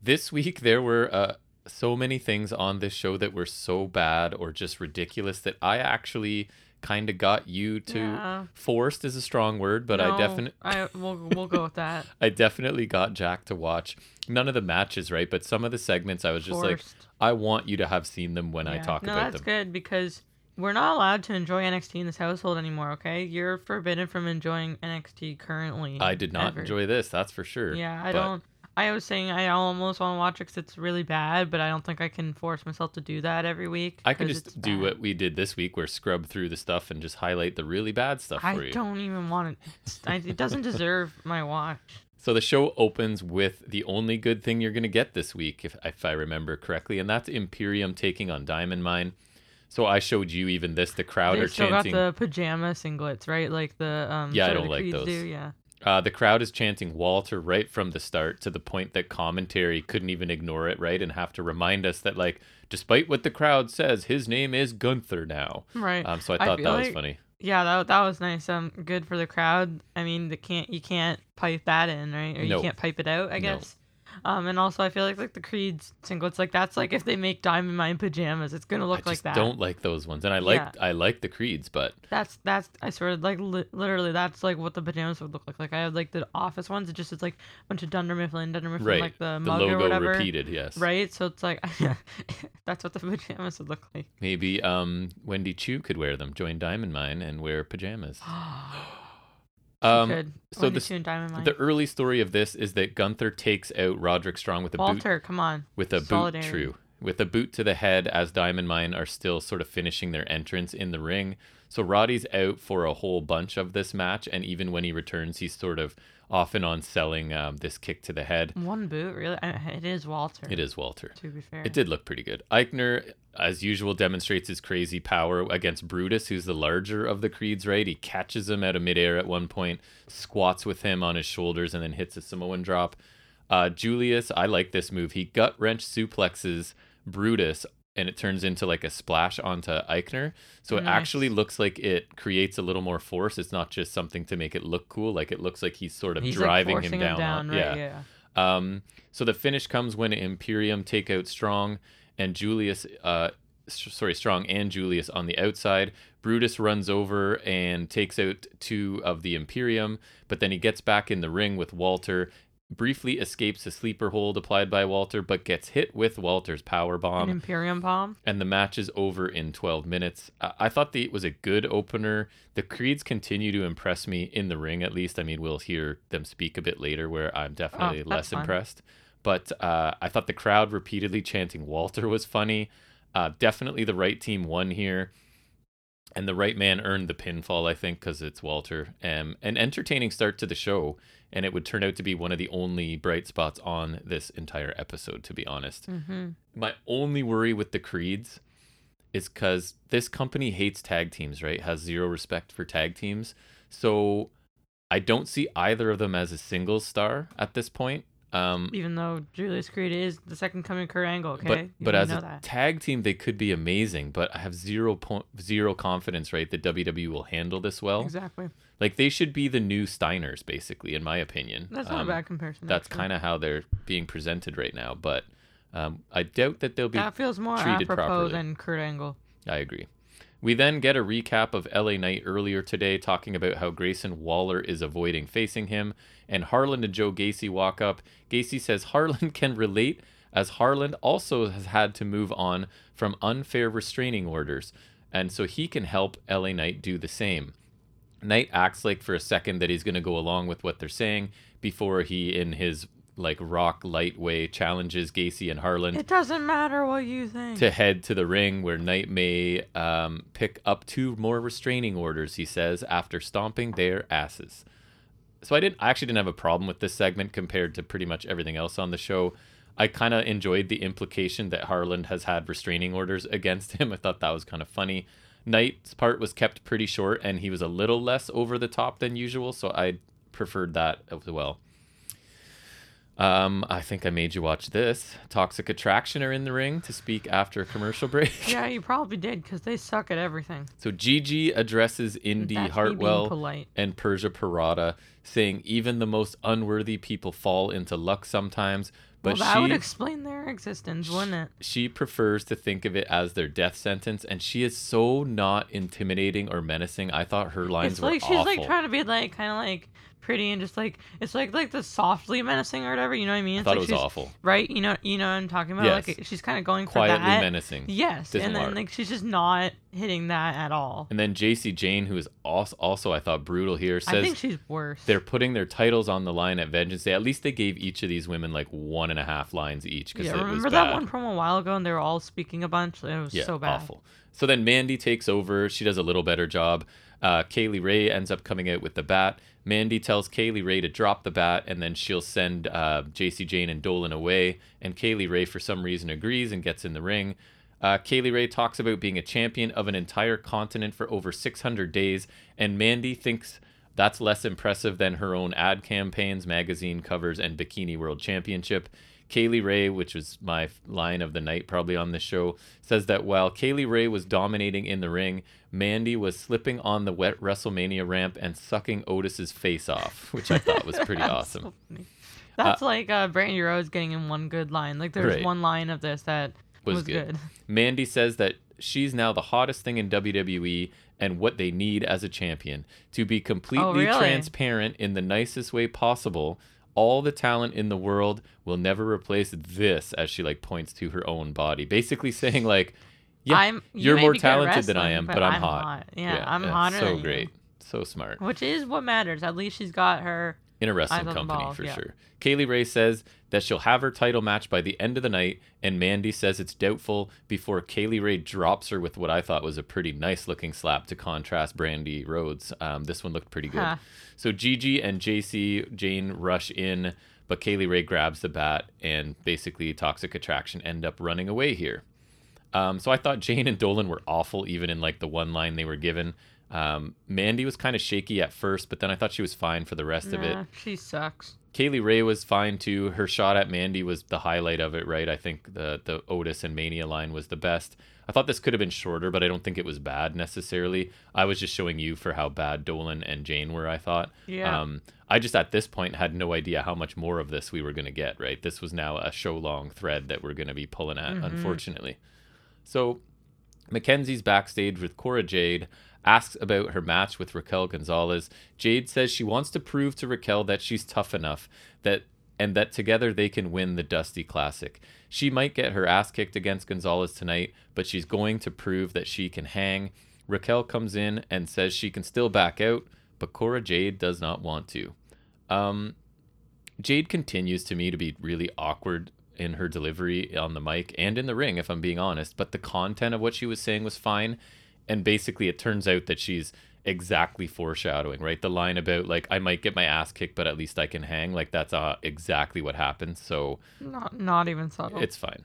this week there were uh, so many things on this show that were so bad or just ridiculous that I actually kind of got you to Yeah. forced is a strong word, but I definitely I we'll we'll go with that. I definitely got Jack to watch none of the matches, right? But some of the segments I was just like I want you to have seen them when I talk no, about that's them. That's good because we're not allowed to enjoy NXT in this household anymore. Okay, you're forbidden from enjoying NXT currently. I did not ever. enjoy this, that's for sure. Yeah, I but don't. I was saying I almost want to watch it because it's really bad, but I don't think I can force myself to do that every week. I can just do bad. what we did this week, where scrub through the stuff and just highlight the really bad stuff I for you. I don't even want it. It doesn't deserve my watch. So the show opens with the only good thing you're going to get this week, if, if I remember correctly, and that's Imperium taking on Diamond Mine. So I showed you even this. The crowd They are still chanting. got the pajama singlets, right? Like the um. Yeah, I don't like those. Do, yeah. Uh, the crowd is chanting Walter right from the start to the point that commentary couldn't even ignore it, right? And have to remind us that, like, despite what the crowd says, his name is Gunther now. Right. Um, so I I thought feel that was funny. Yeah, that that was nice. Um, good for the crowd. I mean, the can't you can't pipe that in, right? Or you No. can't pipe it out, I guess. Um, and also I feel like like the Creed's singlets, like that's like if they make Diamond Mine pajamas, it's gonna look like that. I like just that. don't like those ones, and I like Yeah. I like the creeds, but That's that's I swear like li- literally that's like what the pajamas would look like. Like I have like the office ones. It just is like a bunch of Dunder Mifflin, Dunder Mifflin, right, like the, the mug or logo whatever. repeated. Yes, Right, so it's like that's what the pajamas would look like. Maybe um, Wendy Choo could wear them. Join Diamond Mine and wear pajamas. Um, so Wendy this- Diamond Mine. the early story of this is that Gunther takes out Roderick Strong with a boot Walter, come on. with a boot true with a boot to the head as Diamond Mine are still sort of finishing their entrance in the ring. So Roddy's out for a whole bunch of this match, and even when he returns, he's sort of off and on selling um, this kick to the head. One boot, really? It is Walter. It is Walter. To be fair. It did look pretty good. Aichner, as usual, demonstrates his crazy power against Brutus, who's the larger of the Creeds, right? He catches him out of midair at one point, squats with him on his shoulders, and then hits a Samoan drop. Uh, Julius, I like this move. He gut wrench suplexes Brutus, and it turns into like a splash onto Aichner. So it actually looks like it creates a little more force. It's not just something to make it look cool. Like it looks like he's sort of He's driving like forcing him down. on- right? yeah. yeah. Um, so the finish comes when Imperium take out Strong and Julius, uh, sorry, Strong and Julius on the outside. Brutus runs over and takes out two of the Imperium, but then he gets back in the ring with Walter. Briefly escapes a sleeper hold applied by Walter, but gets hit with Walter's power An bomb Imperium palm. and the match is over in 12 minutes. I, I thought the, it was a good opener. The Creeds continue to impress me in the ring, at least. I mean, we'll hear them speak a bit later where I'm definitely Oh, less fun. impressed. But uh, I thought the crowd repeatedly chanting Walter was funny. Uh, definitely the right team won here. And the right man earned the pinfall, I think, because it's Walter. Um, an entertaining start to the show, and it would turn out to be one of the only bright spots on this entire episode, to be honest Mm-hmm. my only worry with the creeds is because this company hates tag teams right has zero respect for tag teams so i don't see either of them as a single star at this point um Even though Julius Creed is the second coming Kurt Angle, okay? but but as a that. tag team they could be amazing but i have zero point zero confidence right that wwe will handle this well exactly. Like they should be the new steiners basically in my opinion That's not Um, a bad comparison. that's kind of how they're being presented right now but um, I doubt that they'll be that feels more treated apropos properly. than Kurt Angle. I agree. We then get a recap of LA Knight earlier today, talking about how Grayson Waller is avoiding facing him, and Harland and Joe Gacy walk up. Gacy says Harland can relate, as Harland also has had to move on from unfair restraining orders, and so he can help LA Knight do the same. Knight acts like for a second that he's going to go along with what they're saying before he, in his like rock light way, challenges Gacy and Harland It doesn't matter what you think. to head to the ring where Knight may um, pick up two more restraining orders, he says, after stomping their asses. So I didn't I actually didn't have a problem with this segment compared to pretty much everything else on the show. I kind of enjoyed the implication that Harland has had restraining orders against him. I thought that was kind of funny. Knight's part was kept pretty short and he was a little less over the top than usual, so I preferred that as well. Um, I think I made you watch this. Toxic Attraction are in the ring to speak after a commercial break. yeah, you probably did because they suck at everything. So Gigi addresses Indi That's Hartwell and Persia Pirotta, saying even the most unworthy people fall into luck sometimes, but well, that would explain their existence, wouldn't it? she prefers to think of it as their death sentence, and she is so not intimidating or menacing. I thought her lines It's were like she's awful. like trying to be like kind of like pretty and just like it's like like the softly menacing or whatever. You know what I mean? I It's thought like it was awful, right? You know, you know what I'm talking about. Yes. Like she's kind of going for quietly that. menacing. Yes, Doesn't and then work. like she's just not hitting that at all. And then Jacy Jayne, who is also, also I thought brutal here, I says think she's worse. they're putting their titles on the line at Vengeance Day. At least they gave each of these women like one and a half lines each because yeah, remember that one from a while ago, and they were all speaking a bunch. It was yeah, so bad. awful. So then Mandy takes over. She does a little better job. Uh, Kay Lee Ray ends up coming out with the bat. Mandy tells Kay Lee Ray to drop the bat, and then she'll send uh, Jacy Jayne and Dolin away. And Kay Lee Ray, for some reason, agrees and gets in the ring. Uh, Kay Lee Ray talks about being a champion of an entire continent for over 600 days, and Mandy thinks That's less impressive than her own ad campaigns, magazine covers, and Bikini World Championship. Kay Lee Ray, which was my line of the night probably on this show, says that while Kay Lee Ray was dominating in the ring, Mandy was slipping on the wet WrestleMania ramp and sucking Otis's face off, which I thought was pretty awesome. so. That's like uh, Brandi Rhodes getting in one good line. Like there's Right. one line of this that Was was, good. good. Mandy says that she's now the hottest thing in WWE and what they need as a champion to be completely Oh, really? transparent in the nicest way possible. All the talent in the world will never replace this, as she like points to her own body, basically saying like, "Yeah, I'm- you you're more be good at talented than I am, but but, I'm, I'm hot. hot. Yeah, I'm hotter So than you. great, so smart Which is what matters. At least she's got her. in a wrestling Eyes on the company ball, for yeah. sure. Kay Lee Ray says that she'll have her title match by the end of the night, and Mandy says it's doubtful before Kay Lee Ray drops her with what I thought was a pretty nice looking slap to contrast Brandi Rhodes. Um, this one looked pretty good. Huh. So Gigi and Jacy Jayne rush in, but Kay Lee Ray grabs the bat, and basically Toxic Attraction end up running away here. Um, so I thought Jayne and Dolin were awful, even in like the one line they were given. Um, Mandy was kind of shaky at first, but then I thought she was fine for the rest of it. She sucks. Kay Lee Ray was fine too. Her shot at Mandy was the highlight of it, right? I think the the Otis and Mania line was the best. I thought this could have been shorter, but I don't think it was bad necessarily. I was just showing you for how bad Dolin and Jayne were. I thought. Yeah. Um, I just at this point had no idea how much more of this we were going to get. Right. This was now a show long thread that we're going to be pulling at, unfortunately. So Mackenzie's backstage with Cora Jade, asks about her match with Raquel Gonzalez. Jade says she wants to prove to Raquel that she's tough enough that and that together they can win the Dusty Classic. She might get her ass kicked against Gonzalez tonight, but she's going to prove that she can hang. Raquel comes in and says she can still back out, but Cora Jade does not want to. Um, Jade continues to me to be really awkward in her delivery on the mic and in the ring, if I'm being honest. But the content of what she was saying was fine. And basically, it turns out that she's exactly foreshadowing, right? The line about, like, I might get my ass kicked, but at least I can hang. Like, that's uh, exactly what happened. So Not not even subtle. it's fine.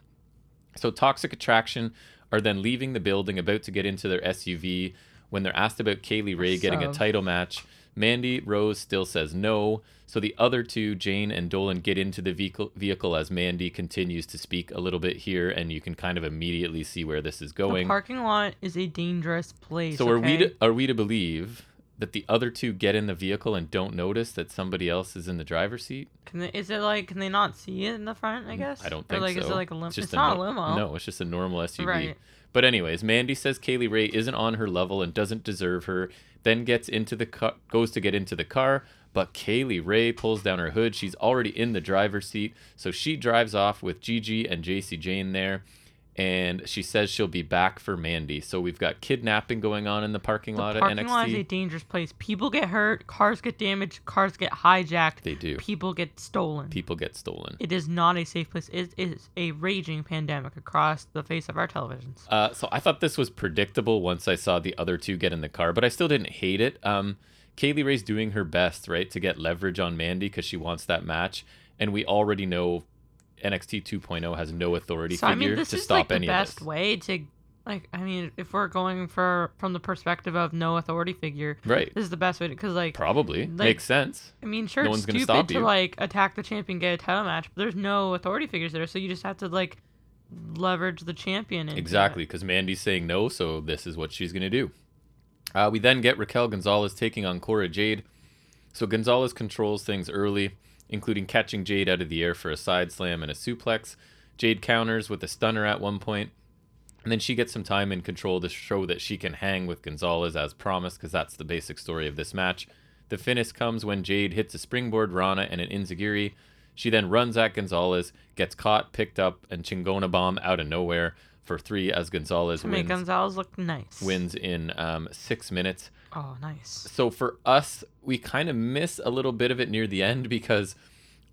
So Toxic Attraction are then leaving the building, about to get into their SUV. When they're asked about Kay Lee Ray getting a title match, Mandy Rose still says no. So the other two, Jayne and Dolin, get into the vehicle, vehicle as Mandy continues to speak a little bit here, and you can kind of immediately see where this is going. the parking lot is a dangerous place. So are we to, are we to believe that the other two get in the vehicle and don't notice that somebody else is in the driver's seat? Can they, is it like can they not see it in the front? I guess. Mm, I don't Or, think like, so. Is it like a limo? It's, just not no- a limo. No, it's just a normal SUV. Right. But anyways, Mandy says Kay Lee Ray isn't on her level and doesn't deserve her. Then gets into the car, goes to get into the car, but Kay Lee Ray pulls down her hood. She's already in the driver's seat, so she drives off with Gigi and Jacy Jayne there. And she says she'll be back for Mandy. So we've got kidnapping going on in the parking The lot parking at NXT. Parking lot is a dangerous place. People get hurt, cars get damaged, cars get hijacked, they do. people get stolen. People get stolen. It is not a safe place. It is a raging pandemic across the face of our televisions. Uh, so I thought this was predictable once I saw the other two get in the car, but I still didn't hate it. Um, Kay Lee Ray's doing her best, right, to get leverage on Mandy because she wants that match, and we already know NXT 2.0 has no authority So I figure mean, this to is stop like the any best of this. way to, like, I mean, if we're going for from the perspective of no authority figure, Right. this is the best way to, because like, Probably Like- makes sense. I mean, sure, No it's one's gonna stupid stop to like attack the champion, get a title match, but there's no authority figures there, so you just have to like leverage the champion. Exactly, because Mandy's saying no, so this is what she's going to do. Uh, we then get Raquel Gonzalez taking on Cora Jade. So Gonzalez controls things early, including catching Jade out of the air for a side slam and a suplex. Jade counters with a stunner at one point, and then she gets some time in control to show that she can hang with Gonzalez as promised, because that's the basic story of this match. The finish comes when Jade hits a springboard Rana and an enzuigiri. She then runs at Gonzalez, gets caught, picked up, and Chingona bomb out of nowhere for three as Gonzalez To make Gonzalez look nice. wins in um, six minutes. Oh, nice. So for us, we kind of miss a little bit of it near the end because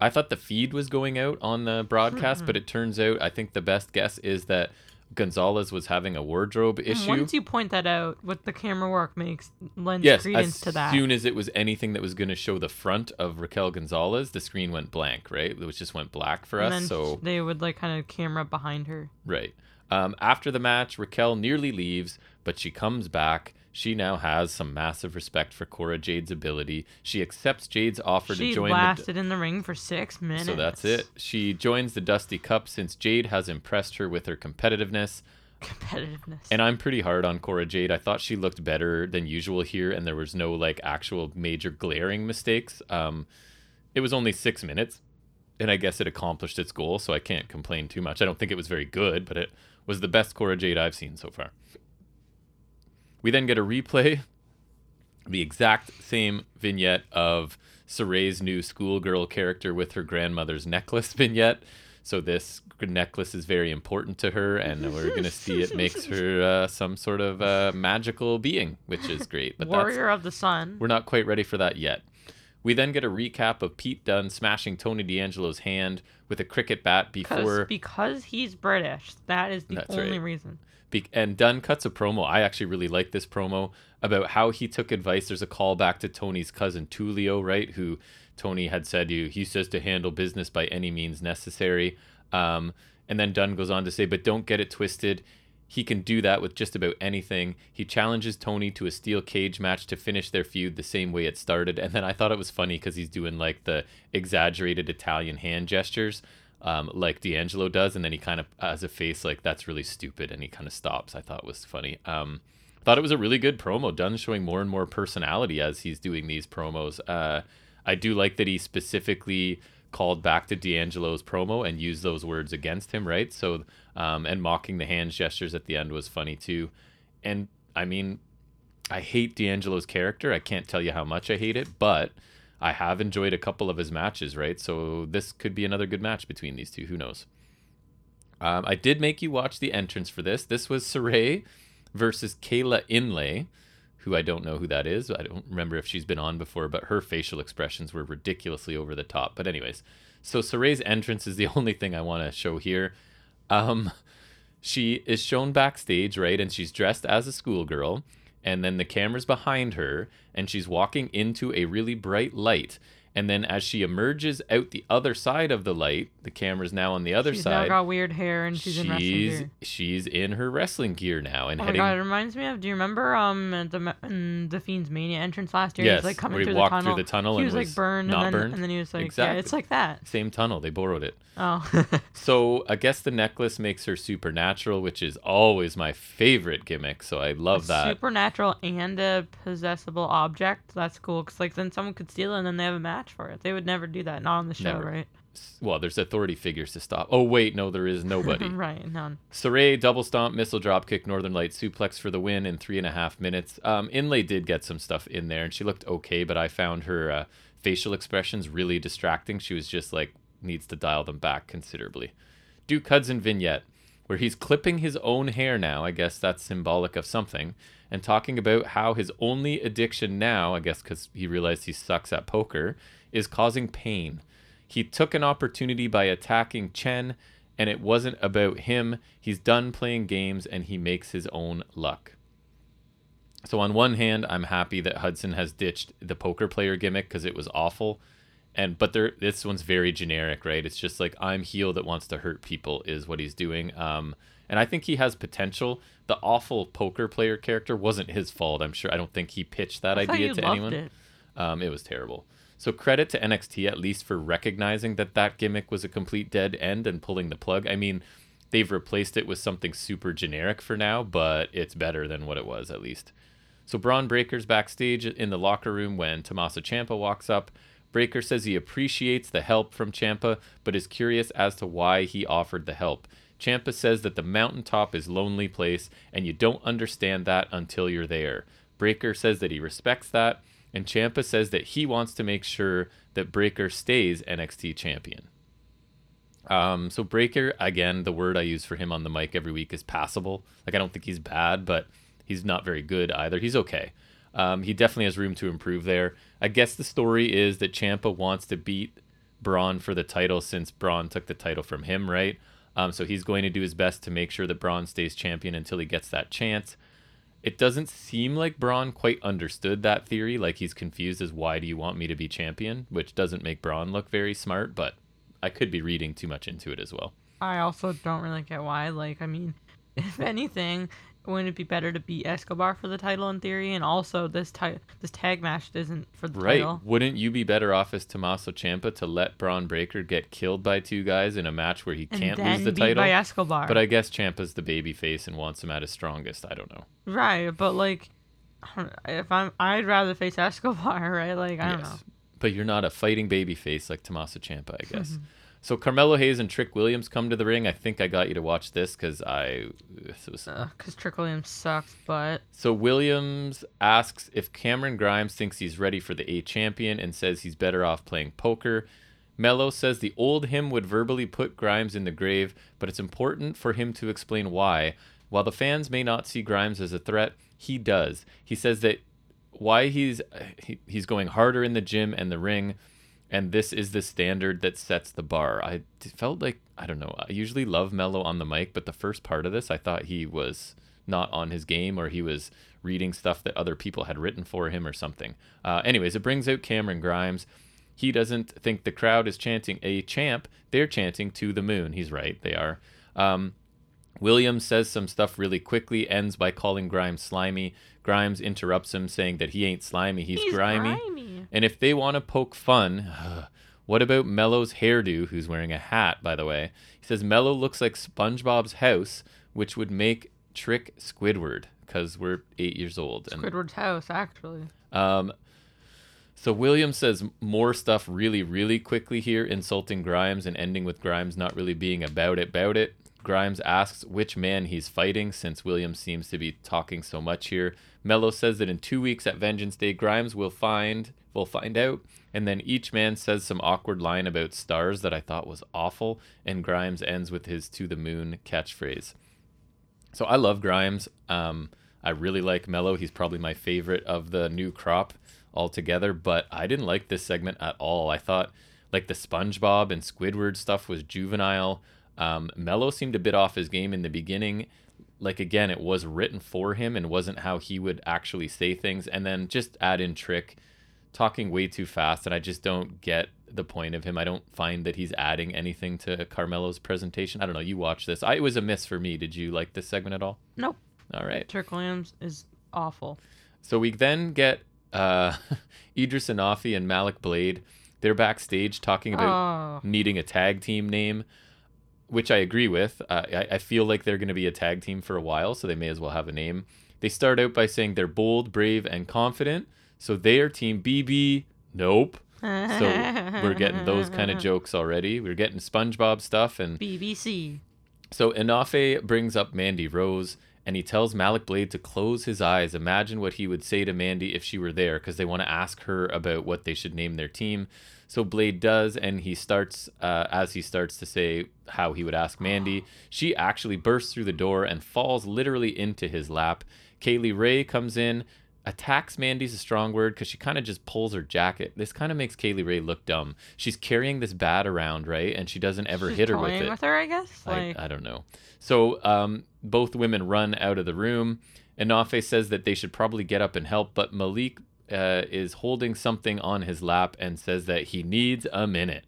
I thought the feed was going out on the broadcast, but it turns out I think the best guess is that Gonzalez was having a wardrobe issue. Once you point that out, what the camera work makes lends Yes, credence to that. As soon as it was anything that was going to show the front of Raquel Gonzalez, the screen went blank, right? It was just went black for and us. then So they would like kind of camera behind her. Right. Um, after the match, Raquel nearly leaves, but she comes back. She now has some massive respect for Cora Jade's ability. She accepts Jade's offer She to join lasted the. in the ring for six minutes. So that's it. She joins the Dusty Cup since Jade has impressed her with her competitiveness. Competitiveness. And I'm pretty hard on Cora Jade. I thought she looked better than usual here, and there was no like actual major glaring mistakes. Um, it was only six minutes, and I guess it accomplished its goal, so I can't complain too much. I don't think it was very good, but it was the best Cora Jade I've seen so far. We then get a replay, the exact same vignette of Sarray's new schoolgirl character with her grandmother's necklace vignette. So this necklace is very important to her, and we're gonna see it makes her uh, some sort of uh, magical being, which is great. But Warrior of the Sun. we're not quite ready for that yet. We then get a recap of Pete Dunne smashing Tony D'Angelo's hand with a cricket bat before because he's British. That is the That's only right. reason. Be- and Dunne cuts a promo. I actually really like this promo about how he took advice. There's a callback to Tony's cousin Tulio, right? Who Tony had said you he says to handle business by any means necessary. Um, and then Dunne goes on to say, but don't get it twisted. He can do that with just about anything. He challenges Tony to a steel cage match to finish their feud the same way it started. And then I thought it was funny because he's doing like the exaggerated Italian hand gestures um, like D'Angelo does, and then he kind of has a face like that's really stupid, and he kind of stops. I thought was funny. Um, thought it was a really good promo. Dunne showing more and more personality as he's doing these promos. Uh, I do like that he specifically called back to D'Angelo's promo and used those words against him, right? So, um, and mocking the hand gestures at the end was funny too. And I mean, I hate D'Angelo's character. I can't tell you how much I hate it, but I have enjoyed a couple of his matches, right? So this could be another good match between these two. Who knows? Um, I did make you watch the entrance for this. This was Sarray versus Kayla Inlay, who I don't know who that is. I don't remember if she's been on before, but her facial expressions were ridiculously over the top. But anyways, so Sarray's entrance is the only thing I want to show here. Um, she is shown backstage, right? And she's dressed as a schoolgirl. And then the camera's behind her, and she's walking into a really bright light. And then as she emerges out the other side of the light, the camera's now on the other She's side. now got weird hair and she's, in wrestling she's gear. she's in her wrestling gear now and Oh my heading god, it reminds me of. Do you remember um the the Fiend's Mania entrance last year? he Yes, was like coming where he through walked the through tunnel. the tunnel He and was, was like burned, not and then burned? and then he was like, Exactly. yeah, it's like that. same tunnel. They borrowed it. Oh, So I guess the necklace makes her supernatural, which is always my favorite gimmick. So I love that. supernatural and a possessible object. That's cool because like then someone could steal it and then they have a match for it. They would never do that. Not on the show, Never. right? Well, there's authority figures to stop. Oh wait, no, there is nobody. right, none. Sarray double stomp, missile drop kick, Northern Light suplex for the win in three and a half minutes. Um, Inlay did get some stuff in there, and she looked okay, but I found her uh, facial expressions really distracting. She was just like needs to dial them back considerably. Duke Hudson vignette where he's clipping his own hair now. I guess that's symbolic of something, and talking about how his only addiction now, I guess because he realized he sucks at poker, is causing pain. He took an opportunity by attacking Chen, and it wasn't about him. He's done playing games and he makes his own luck. So, on one hand, I'm happy that Hudson has ditched the poker player gimmick because it was awful. And but there, this one's very generic, right? It's just like I'm heel that wants to hurt people is what he's doing. Um, and I think he has potential. The awful poker player character wasn't his fault. I'm sure. I don't think he pitched that I idea to anyone. it. Um, it was terrible. So credit to NXT at least for recognizing that that gimmick was a complete dead end and pulling the plug. I mean, they've replaced it with something super generic for now, but it's better than what it was at least. So Bron Breakker's backstage in the locker room when Tommaso Ciampa walks up. Breakker says he appreciates the help from Ciampa, but is curious as to why he offered the help. Ciampa says that the mountaintop is lonely place, and you don't understand that until you're there. Breakker says that he respects that, and Ciampa says that he wants to make sure that Breakker stays NXT champion. Um, so Breakker, again, the word I use for him on the mic every week is passable. Like I don't think he's bad, but he's not very good either. He's okay. Um, he definitely has room to improve there. I guess the story is that Ciampa wants to beat Bron for the title since Bron took the title from him, right? Um, so he's going to do his best to make sure that Bron stays champion until he gets that chance. It doesn't seem like Bron quite understood that theory. Like he's confused as why do you want me to be champion, which doesn't make Bron look very smart. But I could be reading too much into it as well. I also don't really get why. Like, I mean, if anything, wouldn't it be better to beat Escobar for the title in theory? And also, this ti- this tag match isn't for the Right. title. Wouldn't you be better off as Tommaso Ciampa to let Bron Breakker get killed by two guys in a match where he And can't lose the title? by Escobar. But I guess Ciampa's the baby face and wants him at his strongest. I don't know. right, but like, if I'm, I'd rather face Escobar, right? Like, I don't know. But you're not a fighting baby face like Tommaso Ciampa, I guess. So Carmelo Hayes and Trick Williams come to the ring. I think I got you to watch this because I. Because Trick Williams sucks, but So Williams asks if Cameron Grimes thinks he's ready for the A champion and says he's better off playing poker. Melo says the old him would verbally put Grimes in the grave, but it's important for him to explain why. While the fans may not see Grimes as a threat, he does. He says that why he's he, he's going harder in the gym and the ring and this is the standard that sets the bar. I felt like I don't know. I usually love Melo on the mic, but the first part of this, I thought he was not on his game or he was reading stuff that other people had written for him or something. Uh, anyways, it brings out Cameron Grimes. He doesn't think the crowd is chanting a champ. They're chanting to the moon. He's right. They are. Um, Williams says some stuff really quickly, ends by calling Grimes slimy. Grimes interrupts him, saying that he ain't slimy, he's, he's grimy. grimy. And if they want to poke fun, what about Melo's hairdo, who's wearing a hat, by the way? He says Melo looks like SpongeBob's house, which would make Trick Squidward, because we're eight years old. And Squidward's house, actually. um, so Williams says more stuff really, really quickly here, insulting Grimes and ending with Grimes not really being about it, about it. Grimes asks which man he's fighting, since Williams seems to be talking so much here. Melo says that in two weeks at Vengeance Day, Grimes will find will find out, and then each man says some awkward line about stars that I thought was awful, and Grimes ends with his "to the moon" catchphrase. So I love Grimes. Um, I really like Melo. He's probably my favorite of the new crop altogether. But I didn't like this segment at all. I thought like the SpongeBob and Squidward stuff was juvenile. Um, Melo seemed a bit off his game in the beginning. Like again, it was written for him and wasn't how he would actually say things. And then just add in Trick talking way too fast, and I just don't get the point of him. I don't find that he's adding anything to Carmelo's presentation. I don't know. You watch this. I, it was a miss for me. Did you like this segment at all? Nope. All right. Trick Williams is awful. So we then get uh, Edris Enofé and Malik Blade. They're backstage talking about Oh, needing a tag team name, which I agree with. Uh, I, I feel like they're going to be a tag team for a while, so they may as well have a name. They start out by saying they're bold, brave, and confident. So they are Team BB. Nope. So we're getting those kind of jokes already. We're getting SpongeBob stuff, and BBC. so Enofé brings up Mandy Rose and he tells Malik Blade to close his eyes. Imagine what he would say to Mandy if she were there because they want to ask her about what they should name their team. So Blade does, and he starts, uh, as he starts to say how he would ask Mandy, she actually bursts through the door and falls literally into his lap. Kay Lee Ray comes in, attacks Mandy's a strong word because she kind of just pulls her jacket. This kind of makes Kay Lee Ray look dumb. She's carrying this bat around, right? And she doesn't ever She's hit her with it. with her, I guess. I, Like, I don't know. So um, both women run out of the room. Enofé says that they should probably get up and help, but Malik uh, is holding something on his lap and says that he needs a minute.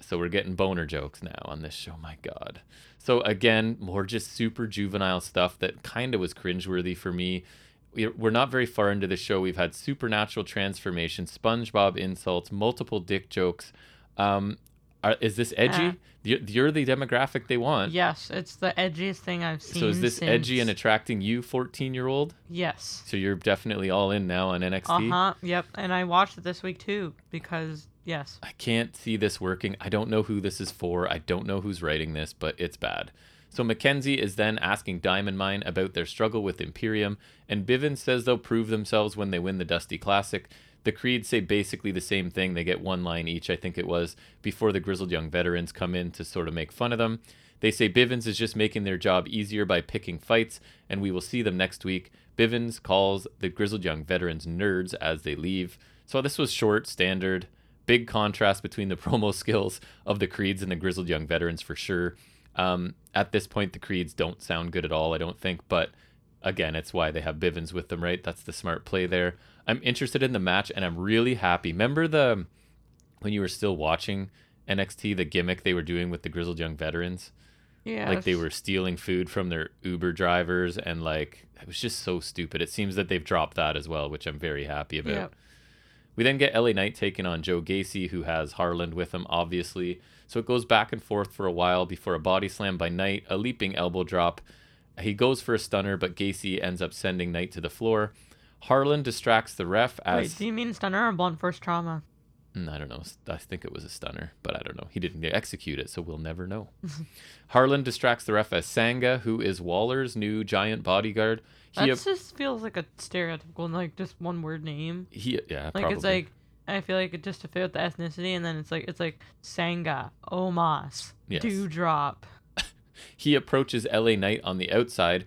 So we're getting boner jokes now on this show. My God. So again, more just super juvenile stuff that kind of was cringeworthy for me. We- We're not very far into the show. We've had supernatural transformation, SpongeBob insults, multiple dick jokes. Um, are, is this edgy? Uh. you're, you're the demographic they want. yes, it's the edgiest thing I've seen. So is this edgy and attracting you, 14 year old? Yes. So you're definitely all in now on NXT. Uh huh. Yep. And I watched it this week too because yes. I can't see this working. I don't know who this is for. I don't know who's writing this, but it's bad. So Mackenzie is then asking Diamond Mine about their struggle with Imperium, and Bivens says they'll prove themselves when they win the Dusty Classic. The Creeds say basically the same thing. They get one line each, I think it was, before the grizzled young veterans come in to sort of make fun of them. They say Bivens is just making their job easier by picking fights, and we will see them next week. Bivens calls the grizzled young veterans nerds as they leave. So this was short, standard, big contrast between the promo skills of the Creeds and the grizzled young veterans for sure. Um, at this point, the Creeds don't sound good at all, I don't think, but again, it's why they have Bivens with them, right? That's the smart play there. I'm interested in the match, and I'm really happy. Remember the when you were still watching NXT, the gimmick they were doing with the grizzled young veterans? Yeah. like they were stealing food from their Uber drivers and like it was just so stupid. It seems that they've dropped that as well, which I'm very happy about. Yep. We then get LA Knight taking on Joe Gacy, who has Harland with him, obviously. So it goes back and forth for a while before a body slam by Knight, a leaping elbow drop. He goes for a stunner, but Gacy ends up sending Knight to the floor. Harland distracts the ref as Wait, do you mean stunner or blunt force trauma? Mm, I don't know. I think it was a stunner, but I don't know. He didn't execute it, so we'll never know. Harland distracts the ref as Sanga, who is Waller's new giant bodyguard. That He, just feels like a stereotypical, like just one word name. he yeah, Like probably. it's like I feel like it just to fit with the ethnicity, and then it's like it's like Sanga, Omas, Yes. Dewdrop. he approaches LA Knight on the outside,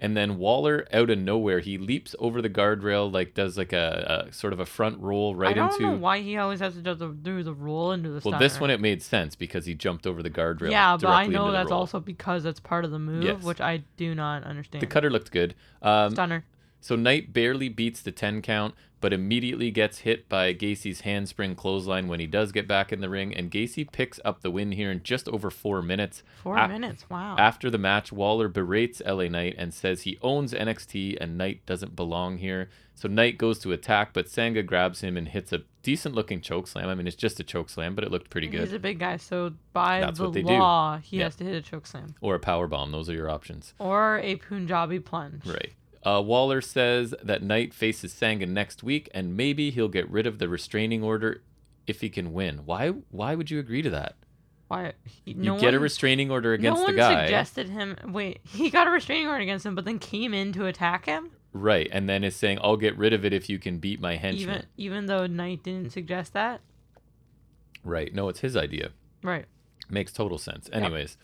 and then Waller, out of nowhere, he leaps over the guardrail, like does like a, a sort of a front roll right into. I don't into. know why he always has to do the, do the roll into the. well, this one it made sense because he jumped over the guardrail. Yeah, but I know that's also because that's part of the move, Yes. which I do not understand. the cutter looked good. Um, Stunner. So Knight barely beats the 10 count, but immediately gets hit by Gacy's handspring clothesline when he does get back in the ring, and Gacy picks up the win here in just over four minutes. Four af- minutes. Wow. After the match, Waller berates LA Knight and says he owns NXT and Knight doesn't belong here. So Knight goes to attack, but Sanga grabs him and hits a decent looking choke slam. I mean, it's just a choke slam, but it looked pretty good. He's a big guy, so by That's the what they do. law, he Yeah. has to hit a choke slam Or a power bomb. Those are your options. or a Punjabi plunge. Right. Uh, Waller says that Knight faces Sanga next week, and maybe he'll get rid of the restraining order if he can win. Why? Why would you agree to that? Why? He, You no get a restraining order against no the one guy, suggested him. Wait, he got a restraining order against him, but then came in to attack him. right? And then is saying, "I'll get rid of it if you can beat my henchman." Even even though Knight didn't suggest that. Right? No, it's his idea. Right. Makes total sense. Anyways,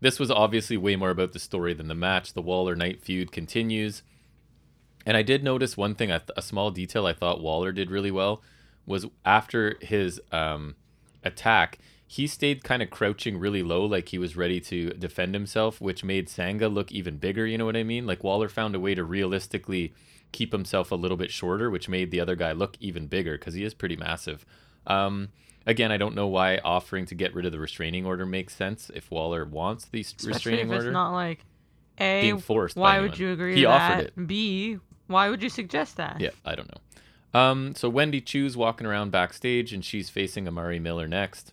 this was obviously way more about the story than the match. The Waller Knight feud continues. And I did notice one thing, th- a small detail I thought Waller did really well was after his um, attack, he stayed kind of crouching really low, like he was ready to defend himself, which made Sanga look even bigger. You know what I mean? Like Waller found a way to realistically keep himself a little bit shorter, which made the other guy look even bigger because he is pretty massive. Um, again, I don't know why offering to get rid of the restraining order makes sense if Waller wants the Especially restraining if order. it's not like a. Being forced Why would anyone. you agree He to offered that? it. B. Why would you suggest that? Yeah, I don't know. Um, so Wendy Choo's walking around backstage, and she's facing Amari Miller next.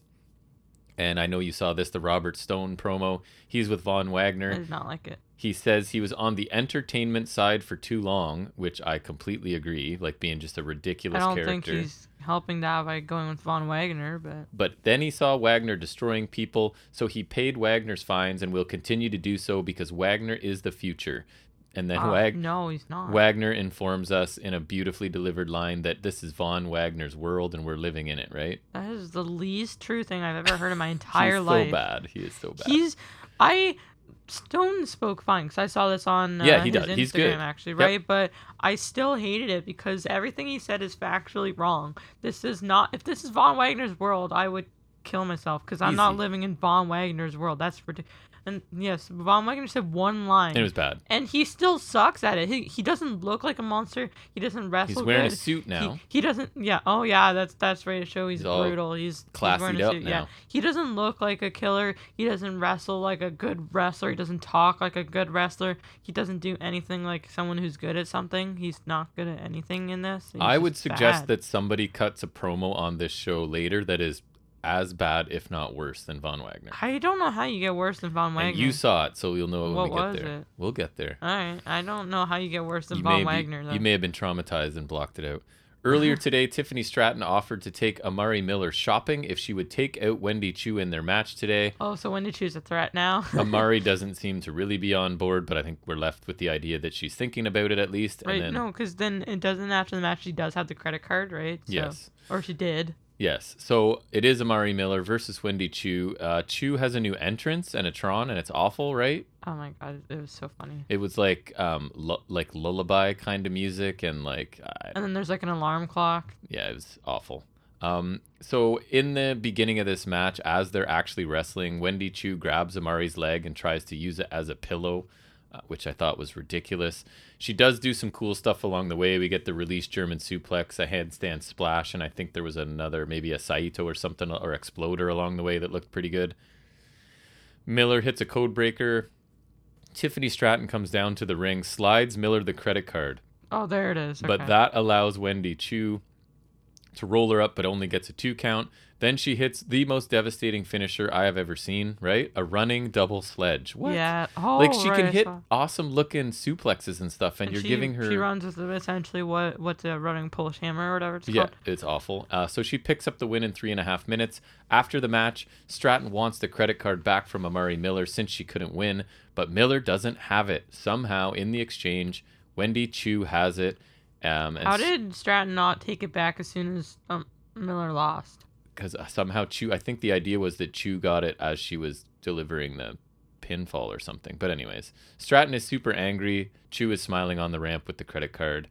And I know you saw this, the Robert Stone promo. He's with Von I Wagner. did not like it. He says he was on the entertainment side for too long, which I completely agree, like being just a ridiculous I don't character. think he's helping that by going with Von Wagner, but But then he saw Wagner destroying people, so he paid Wagner's fines and will continue to do so because Wagner is the future. And then uh, Wag- no, he's not. Wagner informs us in a beautifully delivered line that this is Von Wagner's world and we're living in it, right? that is the least true thing I've ever heard in my entire life. He's life. so bad. He is so bad. He's I Stone spoke fine because I saw this on uh, Yeah, he his does. He's Instagram good. actually, Yep. right? But I still hated it because everything he said is factually wrong. This is not. If this is Von Wagner's world, I would kill myself because I'm not living in Von Wagner's world. That's ridiculous. And yes, Von Wagner said one line, it was bad. and he still sucks at it. He, he doesn't look like a monster. He doesn't wrestle. He's wearing a suit now. He, doesn't. Yeah. Oh yeah. That's that's right to show he's, He's brutal. He's he's classied wearing a up suit. Yeah. He doesn't look like a killer. He doesn't wrestle like a good wrestler. He doesn't talk like a good wrestler. He doesn't do anything like someone who's good at something. He's not good at anything in this. He's I would suggest bad. that somebody cuts a promo on this show later that is as bad, if not worse, than Von Wagner. I don't know how you get worse than Von Wagner. And you saw it, so you'll know when What we get was there. it? We'll get there. All right. I don't know how you get worse than You Von may, be- Wagner though. you may have been traumatized and blocked it out. Earlier today, Tiffany Stratton offered to take Amari Miller shopping if she would take out Wendy Choo in their match today. Oh, so Wendy Choo's a threat now? Amari doesn't seem to really be on board, but I think we're left with the idea that she's thinking about it at least. right? and then, No, because then it doesn't after the match. She does have the credit card, right? So, Yes. Or she did. Yes. So it is Amari Miller versus Wendy Choo. Uh, Choo has a new entrance and a Tron, and it's awful, right? Oh my god, it was so funny. It was like um lu- like lullaby kind of music, and like I, And then there's like an alarm clock. yeah, it was awful. Um, so in the beginning of this match, as they're actually wrestling, Wendy Choo grabs Amari's leg and tries to use it as a pillow, uh, which I thought was ridiculous. She does do some cool stuff along the way. We get the release German suplex, a handstand splash, and I think there was another, maybe a Saito or something, or exploder along the way that looked pretty good. Miller hits a code breaker. Tiffany Stratton comes down to the ring, slides Miller the credit card, Oh, there it is. but okay. that allows Wendy Choo to roll her up, but only gets a two count. Then she hits the most devastating finisher I have ever seen, right? A running double sledge. What? Yeah. Oh, like she right, can hit awesome looking suplexes and stuff, and, And you're she, giving her. She runs with essentially what what's a running Polish hammer or whatever it's Yeah, called. Yeah, it's awful. Uh, so she picks up the win in three and a half minutes. After the match, Stratton wants the credit card back from Amari Miller since she couldn't win, but Miller doesn't have it. Somehow, in the exchange, Wendy Choo has it. Um, How did Stratton not take it back as soon as um, Miller lost? Because somehow Choo, I think the idea was that Choo got it as she was delivering the pinfall or something. But anyways, Stratton is super angry. Choo is smiling on the ramp with the credit card.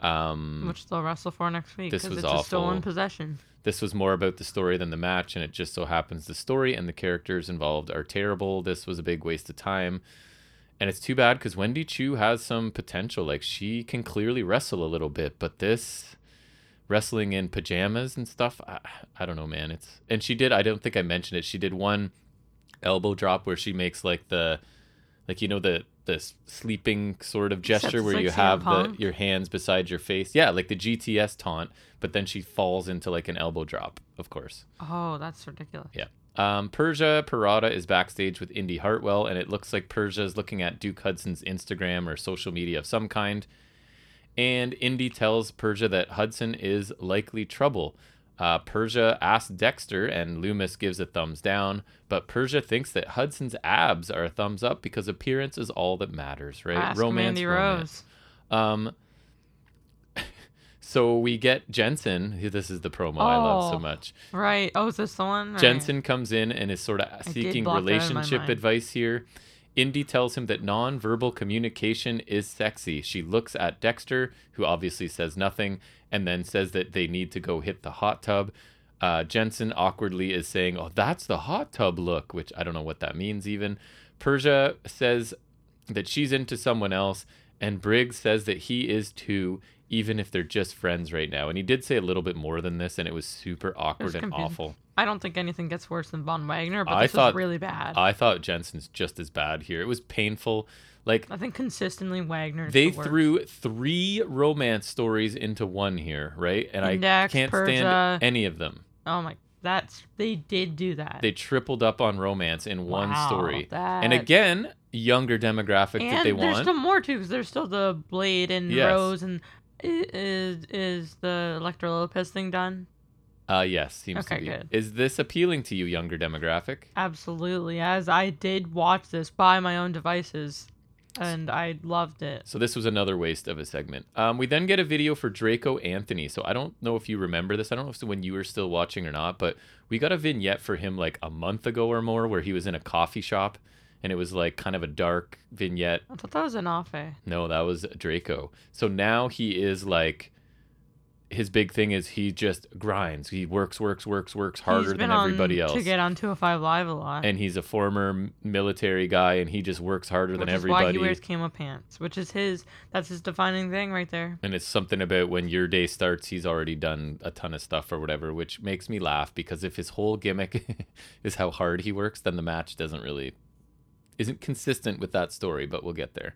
Um, Which they'll wrestle for next week This was it's a stolen awful. possession. this was more about the story than the match, and it just so happens the story and the characters involved are terrible. This was a big waste of time. And it's too bad because Wendy Choo has some potential. Like she can clearly wrestle a little bit, but this wrestling in pajamas and stuff, I, I don't know, man. It's and she did. I don't think I mentioned it. She did one elbow drop where she makes like the, like you know the the sleeping sort of gesture where like you have the your hands beside your face. Yeah, like the GTS taunt, but then she falls into like an elbow drop, of course. Oh, that's ridiculous. Yeah. Um, Persia Pirotta is backstage with Indi Hartwell, and it looks like Persia is looking at Duke Hudson's Instagram or social media of some kind. And Indi tells Persia that Hudson is likely trouble. Uh, Persia asks Dexter, and Lumis gives a thumbs down, but Persia thinks that Hudson's abs are a thumbs up because appearance is all that matters, right? Ask Mandy romance. Rose. Um, so we get Jensen. This is the promo I love so Oh. much. Right. Oh, is this the one? Right. Jensen comes in and is sort of seeking relationship advice here. Indi tells him that nonverbal communication is sexy. She looks at Dexter, who obviously says nothing, and then says that they need to go hit the hot tub. Uh, Jensen awkwardly is saying, Oh, that's the hot tub look, which I don't know what that means even. Persia says that she's into someone else, and Briggs says that he is too, even if they're just friends right now. And he did say a little bit more than this, and it was super awkward and confusing. awful. I don't think anything gets worse than Von Wagner, but I this thought- was really bad. I thought Jensen's just as bad here. It was painful. Like I think consistently Wagner. they threw three romance stories into one here, right? And I can't Persia. stand any of them. Oh my, that's they did do that. They tripled up on romance in one Wow, story. And again, younger demographic that and they there's want. still more too, because there's still the Blade and Yes. Rose and is is the Elektra Lopez thing done? Uh yes, seems Okay, to be. good. Is this appealing to you, younger demographic? Absolutely, as I did watch this by my own devices, and I loved it. So this was another waste of a segment. Um, we then get a video for Draco Anthony. So I don't know if you remember this. I don't know if it's when you were still watching or not, but we got a vignette for him like a month ago or more where he was in a coffee shop and it was like kind of a dark vignette. I thought that was an Afe. No, that was Draco. So now he is like his big thing is he just grinds. He works, works, works, works harder than everybody else. to get on 205 Live a lot. and he's a former military guy and he just works harder which than everybody. why he wears camo pants, which is his. That's his defining thing right there. and it's something about when your day starts he's already done a ton of stuff or whatever which makes me laugh because if his whole gimmick is how hard he works then the match doesn't really isn't consistent with that story but we'll get there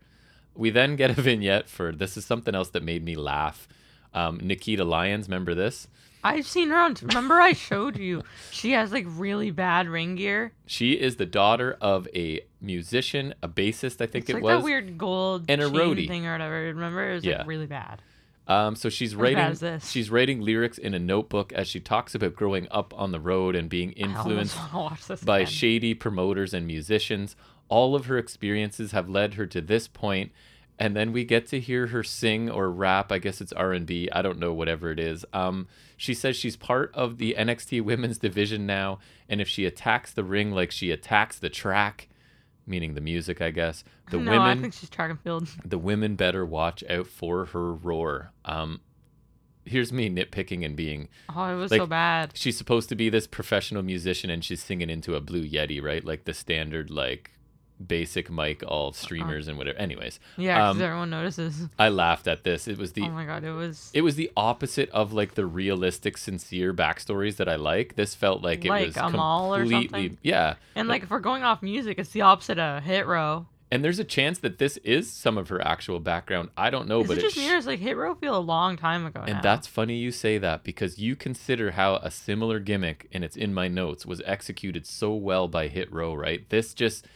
we then get a vignette for this is something else that made me laugh um, nikita lyons remember this I've seen her on. Remember, I showed you. She has like really bad ring gear. she is the daughter of a musician a bassist i think It's it like was that weird gold and a roadie. thing or whatever. Remember, it was Yeah. like really bad. Um, so she's As writing she's writing lyrics in a notebook as she talks about growing up on the road and being influenced want to watch this by again. shady promoters and musicians. All of her experiences have led her to this point, and then we get to hear her sing or rap. I guess it's R and B. I don't know, whatever it is. Um, she says she's part of the NXT Women's Division now, and if she attacks the ring like she attacks the track, meaning the music, I guess, the no, I women think she's track and field. the women better watch out for her roar. Um, here's me nitpicking and being Oh, it was Like- so bad. she's supposed to be this professional musician and she's singing into a blue yeti right like the standard like basic mic, all streamers and whatever. Anyways, Yeah, because Um, everyone notices. I laughed at this. It was the oh my god, it was it was the opposite of like the realistic, sincere backstories that I like. This felt like it Like was Amal or completely something? yeah. and like if we're going off music, it's the opposite of Hit Row. And there's a chance that this is some of her actual background. I don't know, Is but it just sh- me like Hit Row feel a long time ago And now? that's funny you say that because you consider how a similar gimmick, and it's in my notes, was executed so well by Hit Row, right? This just,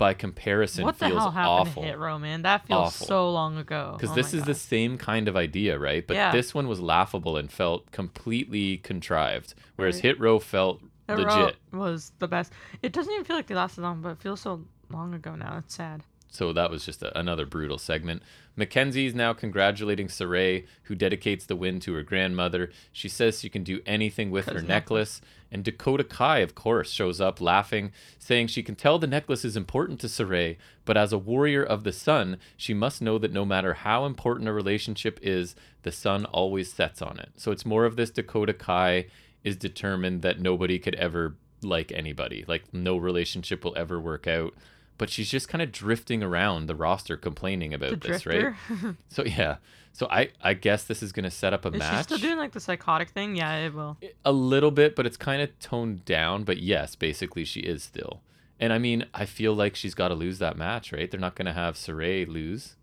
by comparison, what the feels hell happened awful. to Hit Row, man? That feels Awful. so long ago. Oh because Oh this is the same kind of idea, right? But Yeah. this one was laughable and felt completely contrived, whereas Right. Hit Row felt Hit Row legit. was the best. It doesn't even feel like they lasted long, but it feels so long ago now. It's sad. So that was just a, another brutal segment. Mackenzie is now congratulating Sarray, who dedicates the win to her grandmother. She says she can do anything with her necklace. And Dakota Kai, of course, shows up laughing, saying she can tell the necklace is important to Sarray, but as a warrior of the sun, she must know that no matter how important a relationship is, the sun always sets on it. So it's more of this Dakota Kai is determined that nobody could ever like anybody. Like no relationship will ever work out. But she's just kind of drifting around the roster complaining about The this, right? So yeah. So I I guess this is gonna set up a match. is she match. still doing like the psychotic thing? Yeah, it will. a little bit, but it's kind of toned down. But yes, basically she is still. And I mean, I feel like she's got to lose that match, right? They're not gonna have Sarray lose.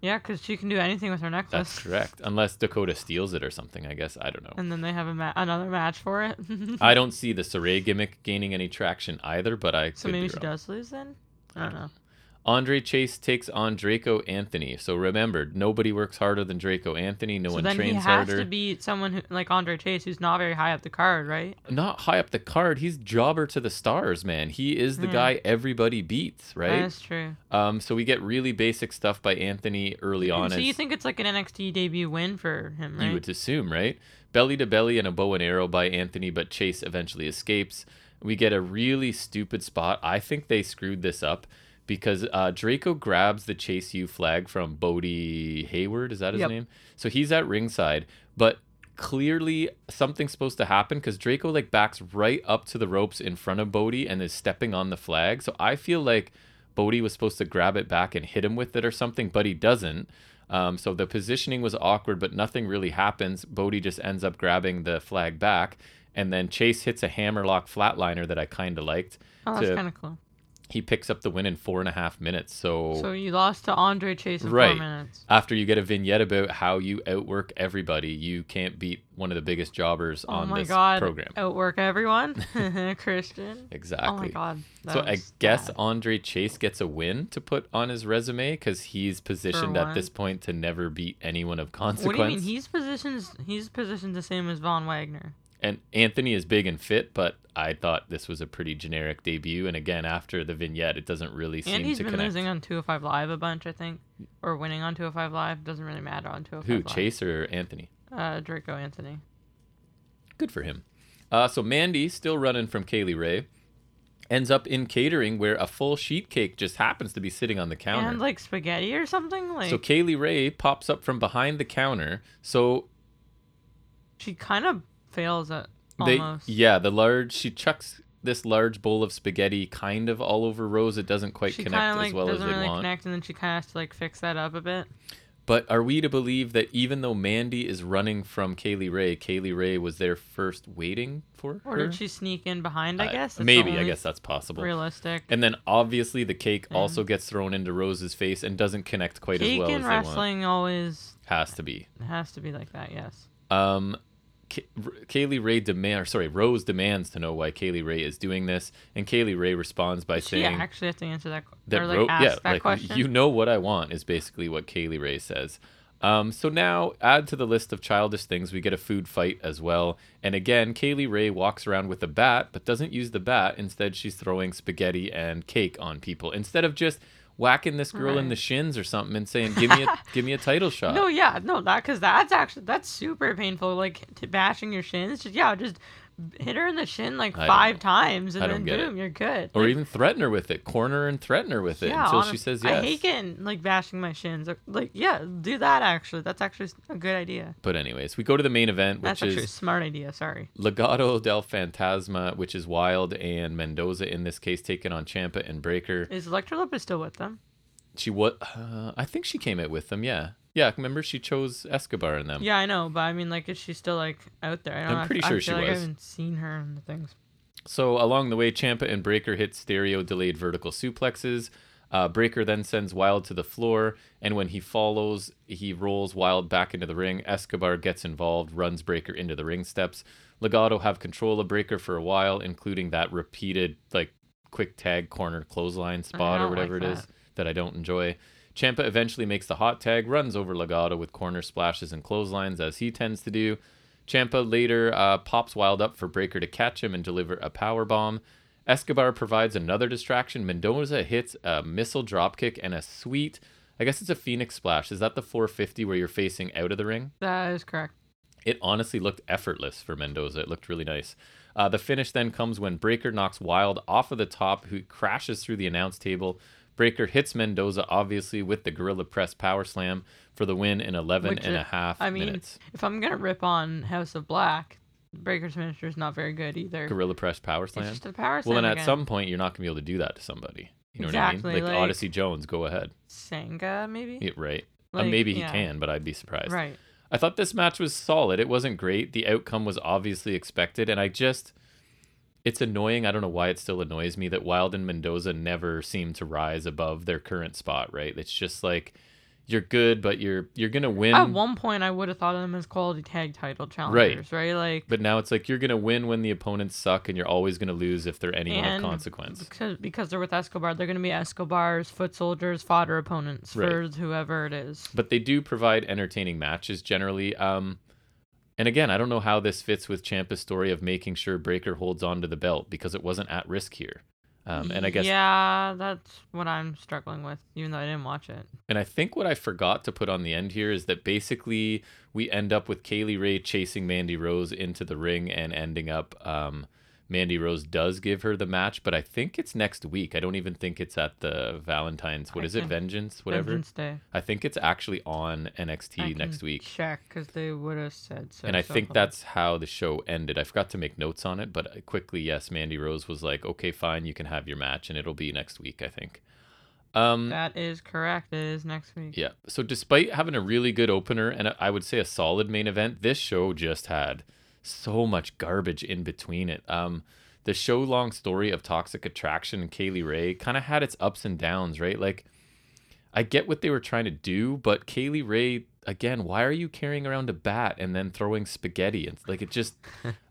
Yeah, because she can do anything with her necklace. That's correct, unless Dakota steals it or something. I guess I don't know. And then they have a ma- another match for it. I don't see the Sarray gimmick gaining any traction either, but I so maybe be she does lose then. I don't know. Andre Chase takes on Draco Anthony. So remember, nobody works harder than Draco Anthony. No so one then he trains has harder. to be someone who, like Andre Chase, who's not very high up the card, right? Not high up the card. He's jobber to the stars, man. He is the Yeah. guy everybody beats, right? That's true. Um, so we get really basic stuff by Anthony early on. so you think it's like an NXT debut win for him, right? you would assume, right? Belly to belly and a bow and arrow by Anthony, but Chase eventually escapes. We get a really stupid spot. I think they screwed this up because uh, Draco grabs the Chase U flag from Bodie Hayward. Is that his Yep. name? So he's at ringside, but clearly something's supposed to happen because Draco like backs right up to the ropes in front of Bodie and is stepping on the flag. So I feel like Bodie was supposed to grab it back and hit him with it or something, but he doesn't. Um, so the positioning was awkward, but nothing really happens. Bodie just ends up grabbing the flag back, and then Chase hits a hammerlock flatliner that I kind of liked. oh, that's kind of cool. He picks up the win in four and a half minutes. So, So you lost to Andre Chase in Right. four minutes. after you get a vignette about how you outwork everybody, you can't beat one of the biggest jobbers Oh on my this god! program. Outwork everyone, Christian. Exactly. Oh my god. So I guess bad. Andre Chase gets a win to put on his resume because he's positioned at this point to never beat anyone of consequence. What do you mean? He's positioned. He's positioned the same as Von Wagner. And Anthony is big and fit, but I thought this was a pretty generic debut. And again, after the vignette, it doesn't really seem to connect. And he's been losing on 205 Live a bunch, I think, or winning on 205 Live. Doesn't really matter on 205 Who, Live. Chase or Anthony? Uh, Draco Anthony. Good for him. Uh, so Mandy, still running from Kay Lee Ray, ends up in catering where a full sheet cake just happens to be sitting on the counter. And like spaghetti or something. Like so Kay Lee Ray pops up from behind the counter. So she kind of fails at they, almost. yeah, the large, she chucks this large bowl of spaghetti kind of all over Rose. It doesn't quite she connect kind of as well as they really want. connect, and then she kind of has to like fix that up a bit. But are we to believe that even though Mandy is running from Kay Lee Ray, Kay Lee Ray was there first waiting for her? Or did she sneak in behind? I guess maybe. I guess that's possible. realistic. And then obviously the cake Yeah. also gets thrown into Rose's face and doesn't connect quite as Cake well in as they want. wrestling always Has to be. has to be like that. Yes. Um, Kay Lee Ray demand, or sorry, Rose demands to know why Kay Lee Ray is doing this, and Kay Lee Ray responds by she saying actually have to answer that that or like Ro- yeah, that like question? you know what I want is basically what Kay Lee Ray says. Um, so now add to the list of childish things, we get a food fight as well. And again, Kay Lee Ray walks around with a bat, but doesn't use the bat. Instead, she's throwing spaghetti and cake on people instead of just whacking this girl in the shins or something and saying, "Give me a give me a title shot." No, yeah, no, that because that's actually that's super painful. Like bashing your shins, just yeah, just hit her in the shin like I five times, and then don't it. boom, you're good. Or Like, even threaten her with it, corner and threaten her with it yeah, until she says yes. I hate getting like bashing my shins. Like, yeah, do that actually. That's actually a good idea. But anyways, we go to the main event, which That's actually a is smart idea. Sorry. Legado del Fantasma, which is Wilde and Mendoza in this case taking on Ciampa and Breakker. Is Elektra Lopez still with them? She what? Uh, I think she came out with them. Yeah, yeah. Remember she chose Escobar in them. Yeah, I know, but I mean, like, is she still like out there? I don't I'm know, pretty I, sure I she like was. I haven't seen her in the things. So along the way, Ciampa and Breakker hit stereo delayed vertical suplexes. Uh, Breakker then sends Wilde to the floor, and when he follows, he rolls Wilde back into the ring. Escobar gets involved, runs Breakker into the ring steps. Legado have control of Breakker for a while, including that repeated like quick tag corner clothesline spot or whatever like it is that I don't enjoy. Ciampa eventually makes the hot tag, runs over Legado with corner splashes and clotheslines as he tends to do. Ciampa later uh, pops Wilde up for Breakker to catch him and deliver a power bomb. Escobar provides another distraction. Mendoza hits a missile dropkick and a sweet, I guess it's a Phoenix splash. Is that the 450 where you're facing out of the ring? That is correct. It honestly looked effortless for Mendoza. It looked really nice. Uh, the finish then comes when Breakker knocks Wilde off of the top, who crashes through the announce table. Breakker hits Mendoza, obviously, with the Gorilla Press Power Slam for the win in 11 Which and a is- half I mean, minutes. if I'm gonna rip on House of Black, Breakker's finisher is not very good either. Gorilla Press Power Slam? It's just a power slam. Well, then at some point, you're not going to be able to do that to somebody. You know Exactly, what I mean? Like, like- Odyssey Jones, go ahead. Sanga maybe. Yeah, right. Uh, maybe he yeah. can, but I'd be surprised. Right. I thought this match was solid. It wasn't great. The outcome was obviously expected, and I just it's annoying. I don't know why it still annoys me that Wilde and Mendoza never seem to rise above their current spot, right? It's just like you're good, but you're you're gonna win. At one point, I would have thought of them as quality tag title challengers, right? right? Like, but now it's like you're gonna win when the opponents suck, and you're always gonna lose if they're anyone of consequence. because because they're with Escobar, they're gonna be Escobar's foot soldiers, fodder opponents for whoever it is. But they do provide entertaining matches generally. Um, and again, I don't know how this fits with Ciampa's story of making sure Breakker holds on to the belt because it wasn't at risk here. Um, and I guess yeah, that's what I'm struggling with, even though I didn't watch it. And I think what I forgot to put on the end here is that basically we end up with Kay Lee Ray chasing Mandy Rose into the ring and ending up um, Mandy Rose does give her the match, but I think it's next week. I don't even think it's at the Valentine's. What I is it? Vengeance, whatever. Vengeance Day. I think it's actually on I NXT next can week. Check because they would have said so. and I so think far. that's how the show ended. I forgot to make notes on it, but quickly, yes, Mandy Rose was like, "Okay, fine, you can have your match, and it'll be next week." I think. Um, that is correct. It is next week. Yeah. So despite having a really good opener and I would say a solid main event, this show just had so much garbage in between it. Um, the show long story of Toxic Attraction and Kay Lee Ray kind of had its ups and downs, right? Like, I get what they were trying to do, but Kay Lee Ray, again, why are you carrying around a bat and then throwing spaghetti? And like, it just,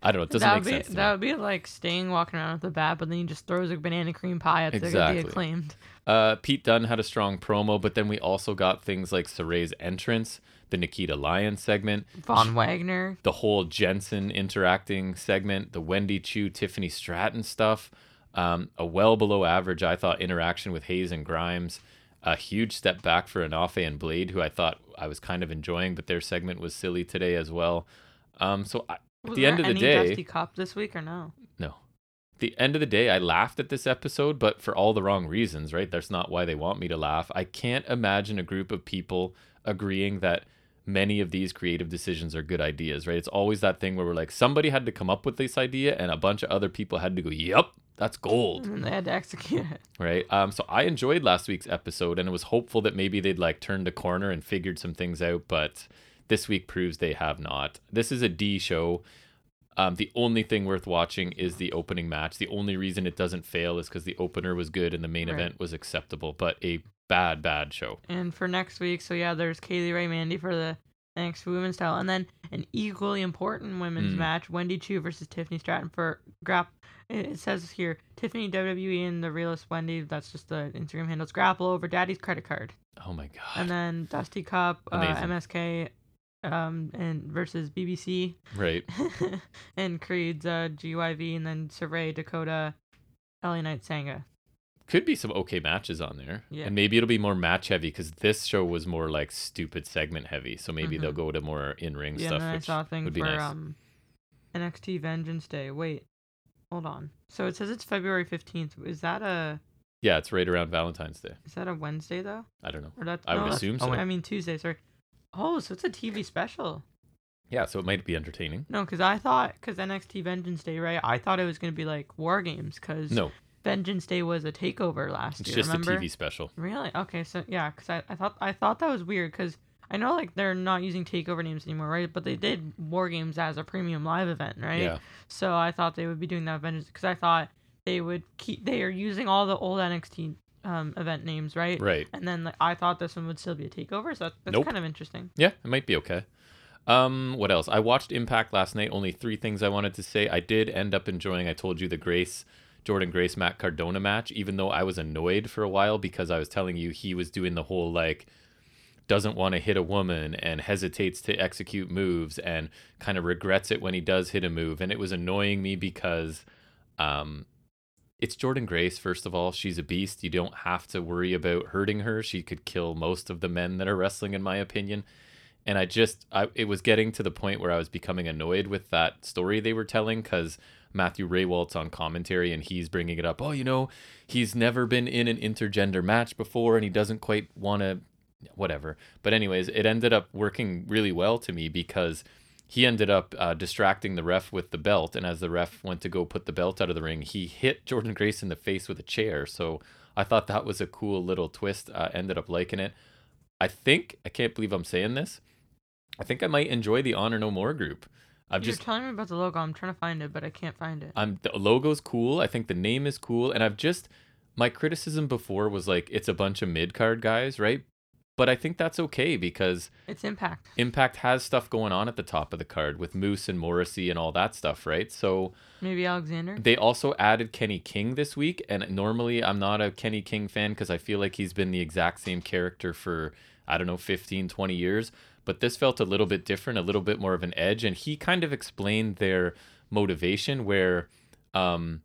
I don't know, it doesn't that make would be sense. That me. would be like Sting walking around with the bat, but then he just throws a banana cream pie at Exactly. the acclaimed. Uh, Pete Dunne had a strong promo, but then we also got things like Sarray's entrance, the Nikita Lyons segment, Von Wagner. the whole Jensen interacting segment, the Wendy Choo, Tiffany Stratton stuff, um, a well below average, I thought, interaction with Hayes and Grimes, a huge step back for Enofé and Blade, who I thought I was kind of enjoying, but their segment was silly today as well. Um, so I, at Was the end of the any day, Dusty Cup this week or no? no. The end of the day, I laughed at this episode, but for all the wrong reasons, right? That's not why they want me to laugh. I can't imagine a group of people agreeing that many of these creative decisions are good ideas, right? It's always that thing where we're like, somebody had to come up with this idea, and a bunch of other people had to go, yep, that's gold, And they had to execute it. right? Um, so I enjoyed last week's episode, and it was hopeful that maybe they'd like turned a corner and figured some things out, but this week proves they have not. This is a D show. Um, the only thing worth watching is the opening match. The only reason it doesn't fail is because the opener was good and the main Right. event was acceptable, but a bad, bad show. And for next week, so yeah, there's Kay Lee Ray Mandy for the next women's title, and then an equally important women's Mm. match: Wendy Choo versus Tiffany Stratton for grap. It says here Tiffany WWE and the realist Wendy. That's just the Instagram handles. Grapple over Daddy's credit card, Oh my god! and then Dusty Cup, uh, MSK, um, and versus BBC, right? and Creed's uh, GYV, and then Sarray Dakota, LA Knight Sanga. Could be some okay matches on there, Yeah. and maybe it'll be more match heavy because this show was more like stupid segment heavy. So maybe Mhm. they'll go to more in ring Yeah, stuff, and I saw a thing would be for nice. um NXT Vengeance Day. Wait, hold on. So it says it's February fifteenth. Is that a Yeah, it's right around Valentine's Day. is that a Wednesday though? I don't know. Or that, I would no, that's- assume oh, so. I mean Tuesday. Sorry. Oh, so it's a TV special. Yeah, so it might be entertaining. No, because I thought because NXT Vengeance Day, right? I thought it was gonna be like War Games because No, Vengeance Day was a takeover last it's year. It's just remember? a TV special. Really? Okay, so yeah, because I, I thought I thought that was weird because I know like they're not using takeover names anymore, right? But they did War Games as a premium live event, right? Yeah. So I thought they would be doing that Vengeance because I thought they would keep they are using all the old NXT um, event names, right? Right. And then like I thought this one would still be a takeover, so that, that's Nope. kind of interesting. Yeah, it might be okay. Um, what else? I watched Impact last night. Only three things I wanted to say. I did end up enjoying. I told you the Grace, Jordynne Grace, Matt Cardona match. Even though I was annoyed for a while because I was telling you he was doing the whole like doesn't want to hit a woman and hesitates to execute moves and kind of regrets it when he does hit a move. And it was annoying me because um, it's Jordynne Grace, first of all. She's a beast. You don't have to worry about hurting her. She could kill most of the men that are wrestling, in my opinion. And I just, I, it was getting to the point where I was becoming annoyed with that story they were telling because Matthew Rehwoldt's on commentary and he's bringing it up. Oh, you know, he's never been in an intergender match before and he doesn't quite want to, whatever. But, anyways, it ended up working really well to me because he ended up uh, distracting the ref with the belt. And as the ref went to go put the belt out of the ring, he hit Jordynne Grace in the face with a chair. So I thought that was a cool little twist. Uh, ended up liking it. I think, I can't believe I'm saying this. I think I might enjoy the Honor No More group. I've You're just telling me about the logo. I'm trying to find it, but I can't find it. I'm the logo's cool. I think the name is cool, and I've just my criticism before was like it's a bunch of mid card guys, right? But I think that's okay because It's Impact. Impact has stuff going on at the top of the card with Moose and Morrissey and all that stuff, right? So Maybe Alexander. they also added Kenny King this week, and normally I'm not a Kenny King fan because I feel like he's been the exact same character for I don't know 15, 20 years. But this felt a little bit different, a little bit more of an edge, and he kind of explained their motivation where um,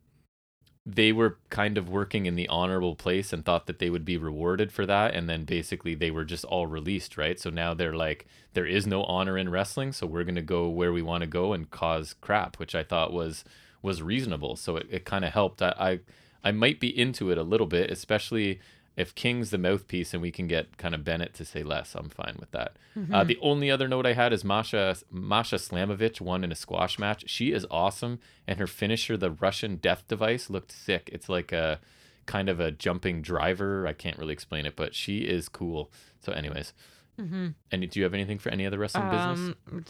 they were kind of working in the honorable place and thought that they would be rewarded for that, and then basically they were just all released, right? So now they're like, there is no honor in wrestling, so we're gonna go where we want to go and cause crap, which I thought was was reasonable. So it, it kind of helped. I, I I might be into it a little bit, especially if King's the mouthpiece and we can get kind of Bennett to say less. I'm fine with that. Uh, the only other note I had is Masha Masha Slamovich won in a squash match. She is awesome, and her finisher, the Russian death device, looked sick. It's like a kind of a jumping driver. I can't really explain it, but she is cool. So, anyways, Mm-hmm. and do you have anything for any other wrestling business? Um,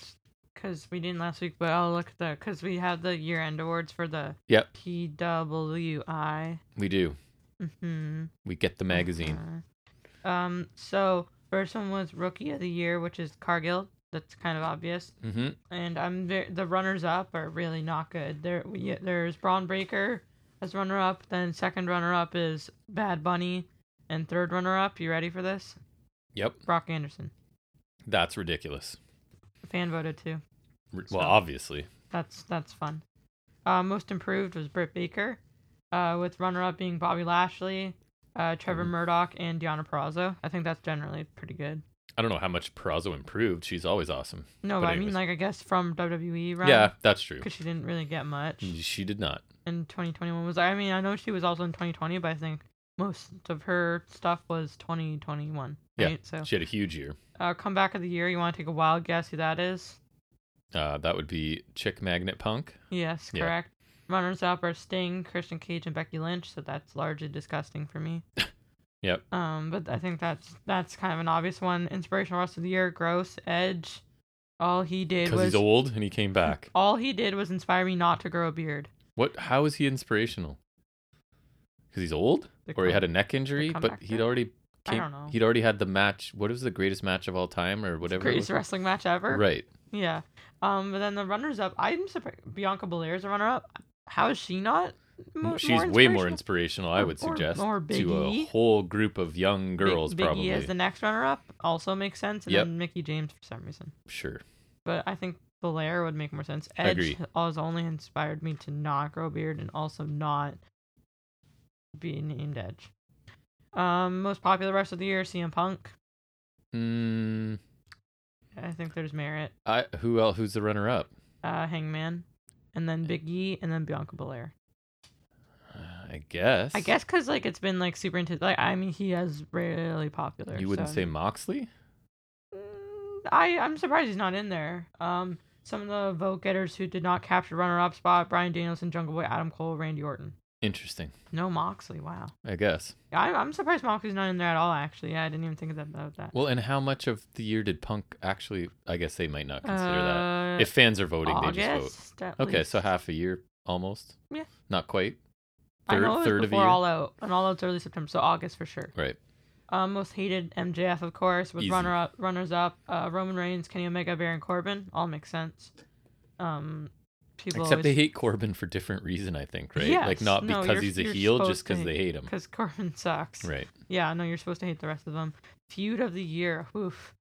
because we didn't last week, but I'll look at the because we have the year end awards for the Yep, PWI. we do. Mm-hmm. We get the magazine. Um. So first one was Rookie of the Year, which is Cargill. That's kind of obvious. Mm-hmm. And I'm the runners up are really not good. There, we, there's Bron Breakker as runner up. Then second runner up is Bad Bunny, and third runner up. You ready for this? Yep, Brock Anderson. that's ridiculous. Fan voted too. R- So- Well, obviously. That's that's fun. Uh, most improved was Britt Baker, uh, with runner up being Bobby Lashley, uh, Trevor Mhm. Murdoch, and Deonna Purrazzo. I think that's generally pretty good. I don't know how much Purrazzo improved. She's always awesome. No, But but, I mean like I guess from WWE, right? Yeah, that's true. Because she didn't really get much. She did not. in 2021 was I mean I know she was also in 2020 but I think most of her stuff was 2021 Yeah, so She had a huge year. uh comeback of the year you want to take a wild guess who that is Uh, that would be Chick Magnet Punk. yes correct runners up are Sting Christian Cage and Becky Lynch so that's largely disgusting for me Yep. um but I think that's that's kind of an obvious one inspirational rest of the year gross Edge all he did Because was he's old and he came back. all he did was inspire me not to grow a beard What? How is he inspirational? Because he's old, The or he had a neck injury, but he'd already I came, don't know. He'd already had the match. What was the greatest match of all time, or whatever? greatest wrestling match ever Right. Yeah. Um, but then the runners up, I'm surprised Bianca Belair is a runner up. How is she not? She's more way more inspirational? I would or- suggest, or to a whole group of young girls, Big, probably. E as the next runner up also makes sense, and Yep. then Mickie James for some reason. Sure. But I think Belair would make more sense. Edge has only inspired me to not grow a beard and also not be named Edge. Um, most popular rest of the year, CM Punk. Mm, I think there's merit. I who else? Who's the runner-up? Uh, Hangman. And then Big E, and then Bianca Belair. Uh, I guess. I guess because like it's been like super into like I mean he is really popular. you wouldn't so- say Moxley. Mm, I I'm surprised he's not in there. Um, some of the vote getters who did not capture runner-up spot: Bryan Danielson, Jungle Boy, Adam Cole, Randy Orton. Interesting. No Moxley. Wow. I guess. I, I'm surprised Moxley's not in there at all. Actually, yeah, I didn't even think of that about that. Well, and how much of the year did Punk actually? I guess they might not consider that. Uh, If fans are voting, August, they just vote. Okay, so half a year almost. Yeah. Not quite. I Third, know it was third of a before year. All Out, and All Out's early September, so August for sure. Right. Um, most hated MJF, of course, with Easy. runner up, runners up, uh, Roman Reigns, Kenny Omega, Baron Corbin, all makes sense. Um, people Except they hate Corbin for different reason, I think, right? like not because you're- he's a heel, just because they hate him. because Corbin sucks. Right. Yeah, no, you're supposed to hate the rest of them. Feud of the year, oof.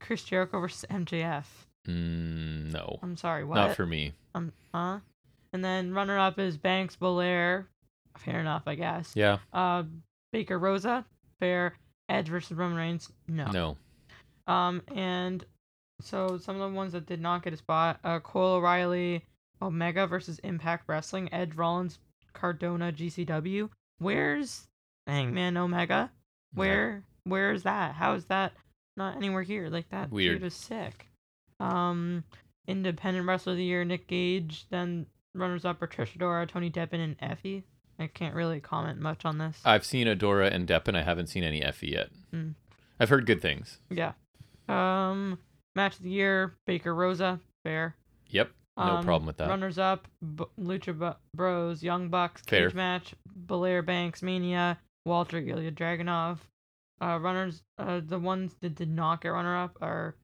Chris Jericho versus MJF. Mm, no, I'm sorry, what? not for me. Um, huh? And then runner up is Banks Belair. Fair enough, I guess. Yeah. Uh, Baker Rosa, fair. Edge versus Roman Reigns, no. No. Um, and so some of the ones that did not get a spot: uh, Cole O'Reilly, Omega versus Impact Wrestling, Edge Rollins, Cardona, GCW. Where's Hangman Omega? Where where is that? How is that not anywhere here? Like that Weird. feud is sick. Um, Independent Wrestler of the Year, Nick Gage. Then runners up are Trish Adora, Tony Deppen, and Effy. I can't really comment much on this. I've seen Adora and Deppen. I haven't seen any Effy yet. Mm. I've heard good things. yeah. Um, match of the year, Baker Rosa, fair. Yep. No Um, problem with that. Runners up, B- Lucha Bu- Bros, Young Bucks, Fair. Cage Match, Belair Banks, Mania, Walter Ilya Dragunov. Uh, runners, uh, the ones that did not get runner up are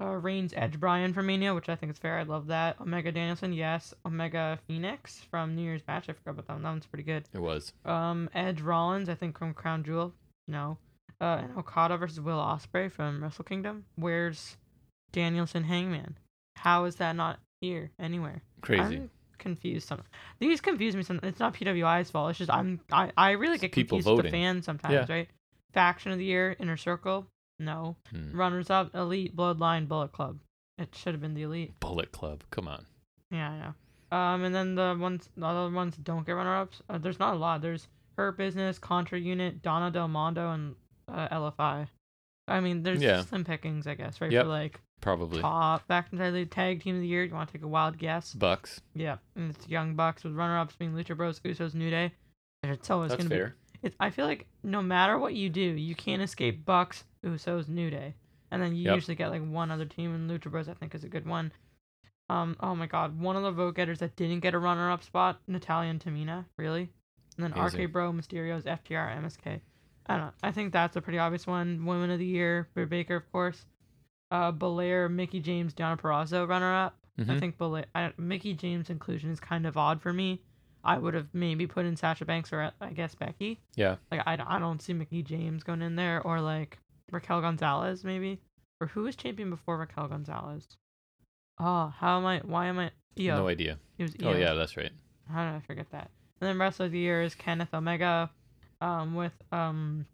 uh, Reigns Edge Bryan from Mania, which I think is fair. I love that. Omega Danielson, yes. Omega Phoenix from New Year's Match. I forgot about that one. That one's pretty good. It was. Um, Edge Rollins, I think from Crown Jewel. No. Uh, and Okada versus Will Ospreay from Wrestle Kingdom. Where's Danielson Hangman? How is that not here anywhere? Crazy. I'm confused. Some these confuse me. Some it's not PWI's fault. It's just I'm I, I really get people confused with the fans sometimes, Yeah. right? Faction of the year, Inner Circle, no. Hmm. Runners up, Elite, Bloodline, Bullet Club. It should have been the Elite. Bullet Club. Come on. Yeah, I know. Um, and then the ones, the other ones don't get runner-ups. Uh, there's not a lot. There's Hurt Business, Contra Unit, Donna Del Mondo, and uh, LFI. I mean, there's Yeah. slim pickings, I guess, right? Yep. For like Probably. top back in the tag team of the year. You want to take a wild guess? Bucks. Yeah, and it's Young Bucks with runner-ups being Lucha Bros, Usos, New Day. So it's That's gonna fair. be. It's, I feel like no matter what you do, you can't escape Bucks, Usos, New Day, and then you Yep. usually get like one other team. And Lucha Bros, I think, is a good one. Um. Oh my God, one of the vote getters that didn't get a runner-up spot, Natalya and Tamina, really. And then. RK Bro, Mysterio's FTR, MSK. I don't know. I think that's a pretty obvious one. Women of the Year, Britt Baker, of course. Uh, Belair, Mickie James, Deonna Purrazzo, runner-up. I Mhm. think Belair, I, Mickie James' inclusion is kind of odd for me. I would have maybe put in Sasha Banks or I guess Becky. Yeah. Like I, I don't see Mickie James going in there or like Raquel Gonzalez maybe or who was champion before Raquel Gonzalez? Oh, how am I? Why am I? Io. No idea. It was Oh yeah, that's right. How did I forget that? And then wrestler of the year is Kenneth Omega, um, with um,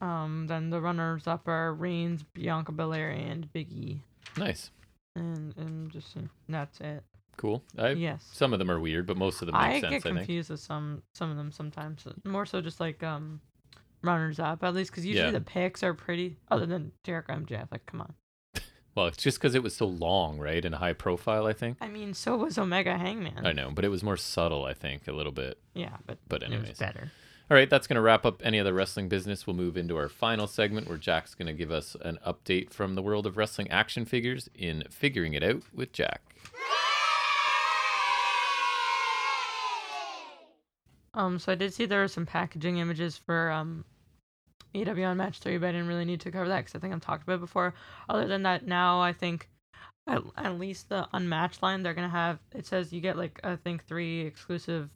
um, then the runners up are Reigns, Bianca Belair, and Big E, Nice. and and just and that's it. Cool. I, yes. Some of them are weird, but most of them make I sense. get I think. confused with some some of them sometimes. More so just like um runners up at least because usually Yeah. the picks are pretty. Other than Jericho MJF, like come on. Well, it's just because it was so long, right, and high profile. I think. I mean, so was Omega Hangman. I know, but it was more subtle. I think a little bit. Yeah, but But anyways. better. All right, that's going to wrap up any other wrestling business. We'll move into our final segment where Jack's going to give us an update from the world of wrestling action figures in Figuring It Out with Jack. Um, so I did see there were some packaging images for um, AEW Unmatched Three, but I didn't really need to cover that because I think I've talked about it before. Other than that, now I think at, at least the unmatched line they're gonna have. It says you get like I think three exclusive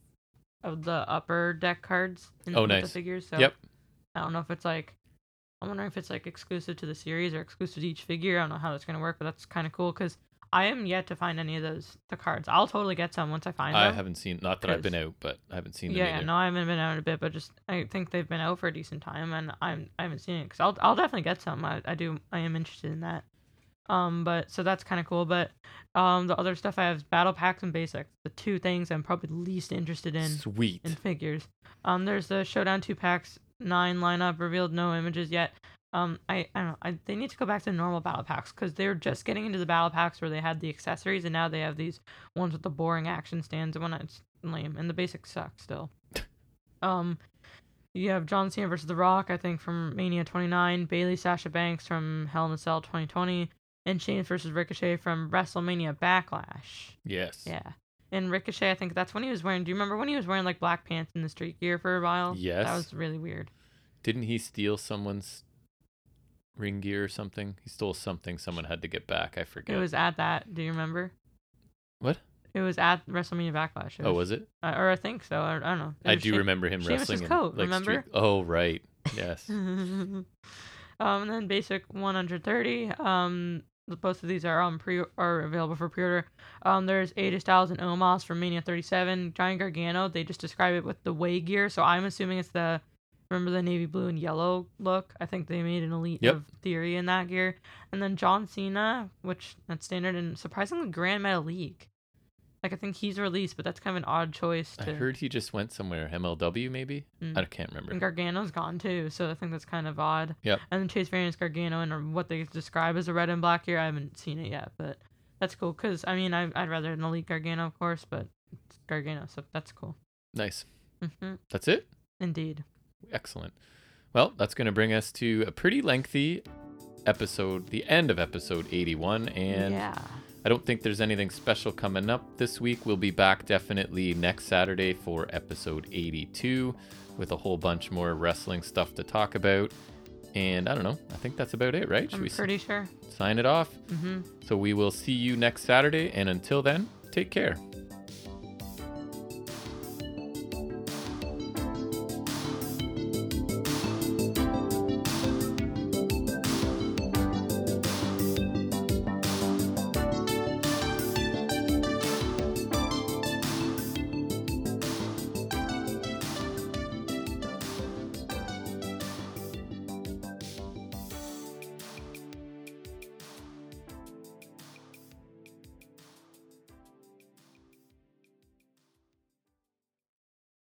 of the upper deck cards. In, Oh, with The figures. So Yep. I don't know if it's like. I'm wondering if it's like exclusive to the series or exclusive to each figure. I don't know how that's gonna work, but that's kind of cool because I am yet to find any of those the cards. I'll totally get some once I find I them. I haven't seen, not that I've been out, but I haven't seen them Yeah, either. yeah, no, I haven't been out in a bit, but just I think they've been out for a decent time, and I'm I haven't seen it because I'll I'll definitely get some. I, I do I am interested in that. Um, but so that's kind of cool. But um, the other stuff I have is battle packs and basics. The two things I'm probably least interested in Sweet. in figures. Um, there's the Showdown two packs nine lineup revealed no images yet. Um, I, I don't know. I, they need to go back to normal battle packs because they were just getting into the battle packs where they had the accessories and now they have these ones with the boring action stands and when it's lame and the basics suck still. um, you have John Cena versus The Rock, I think from Mania 29, Bayley Sasha Banks from Hell in a Cell 2020, and Shane versus Ricochet from WrestleMania Backlash. Yes. Yeah. And Ricochet, I think that's when he was wearing. Do you remember when he was wearing like black pants in the street gear for a while? Yes. That was really weird. Didn't he steal someone's ring gear or something? He stole something someone had to get back. I forget. It was at that. Do you remember? What? It was at WrestleMania Backlash. It Oh, was it? uh, or I think so. I, I don't know. It I do remember him Sheamus's wrestling in coat, like remember? street. Oh, right. Yes. um, and then basic 130. Um, both of these are um pre are available for pre-order. Um, there's AJ Styles and Omos from Mania 37. Johnny Gargano. They just describe it with the way gear, so I'm assuming it's the remember the navy blue and yellow look. I think they made an elite Yep. of Theory in that gear. And then John Cena, which that's standard and surprisingly Grand Metalik. Like I think he's released, but that's kind of an odd choice I to. heard he just went somewhere. MLW maybe? Mm. I can't remember. And Gargano's gone too, so I think that's kind of odd. Yep. And then Chase Variance Gargano and what they describe as a red and black here, I haven't seen it yet, but that's cool. Cause I mean, I, I'd rather an elite Gargano, of course, but it's Gargano, so that's cool. Nice. hmm That's it? Indeed. Excellent. Well, that's going to bring us to a pretty lengthy episode, the end of episode 81. And yeah. I don't think there's anything special coming up this week. We'll be back definitely next Saturday for episode 82 with a whole bunch more wrestling stuff to talk about. And I don't know. I think that's about it, right? Should I'm we s- pretty sure. sign it off? hmm So we will see you next Saturday. And until then, take care.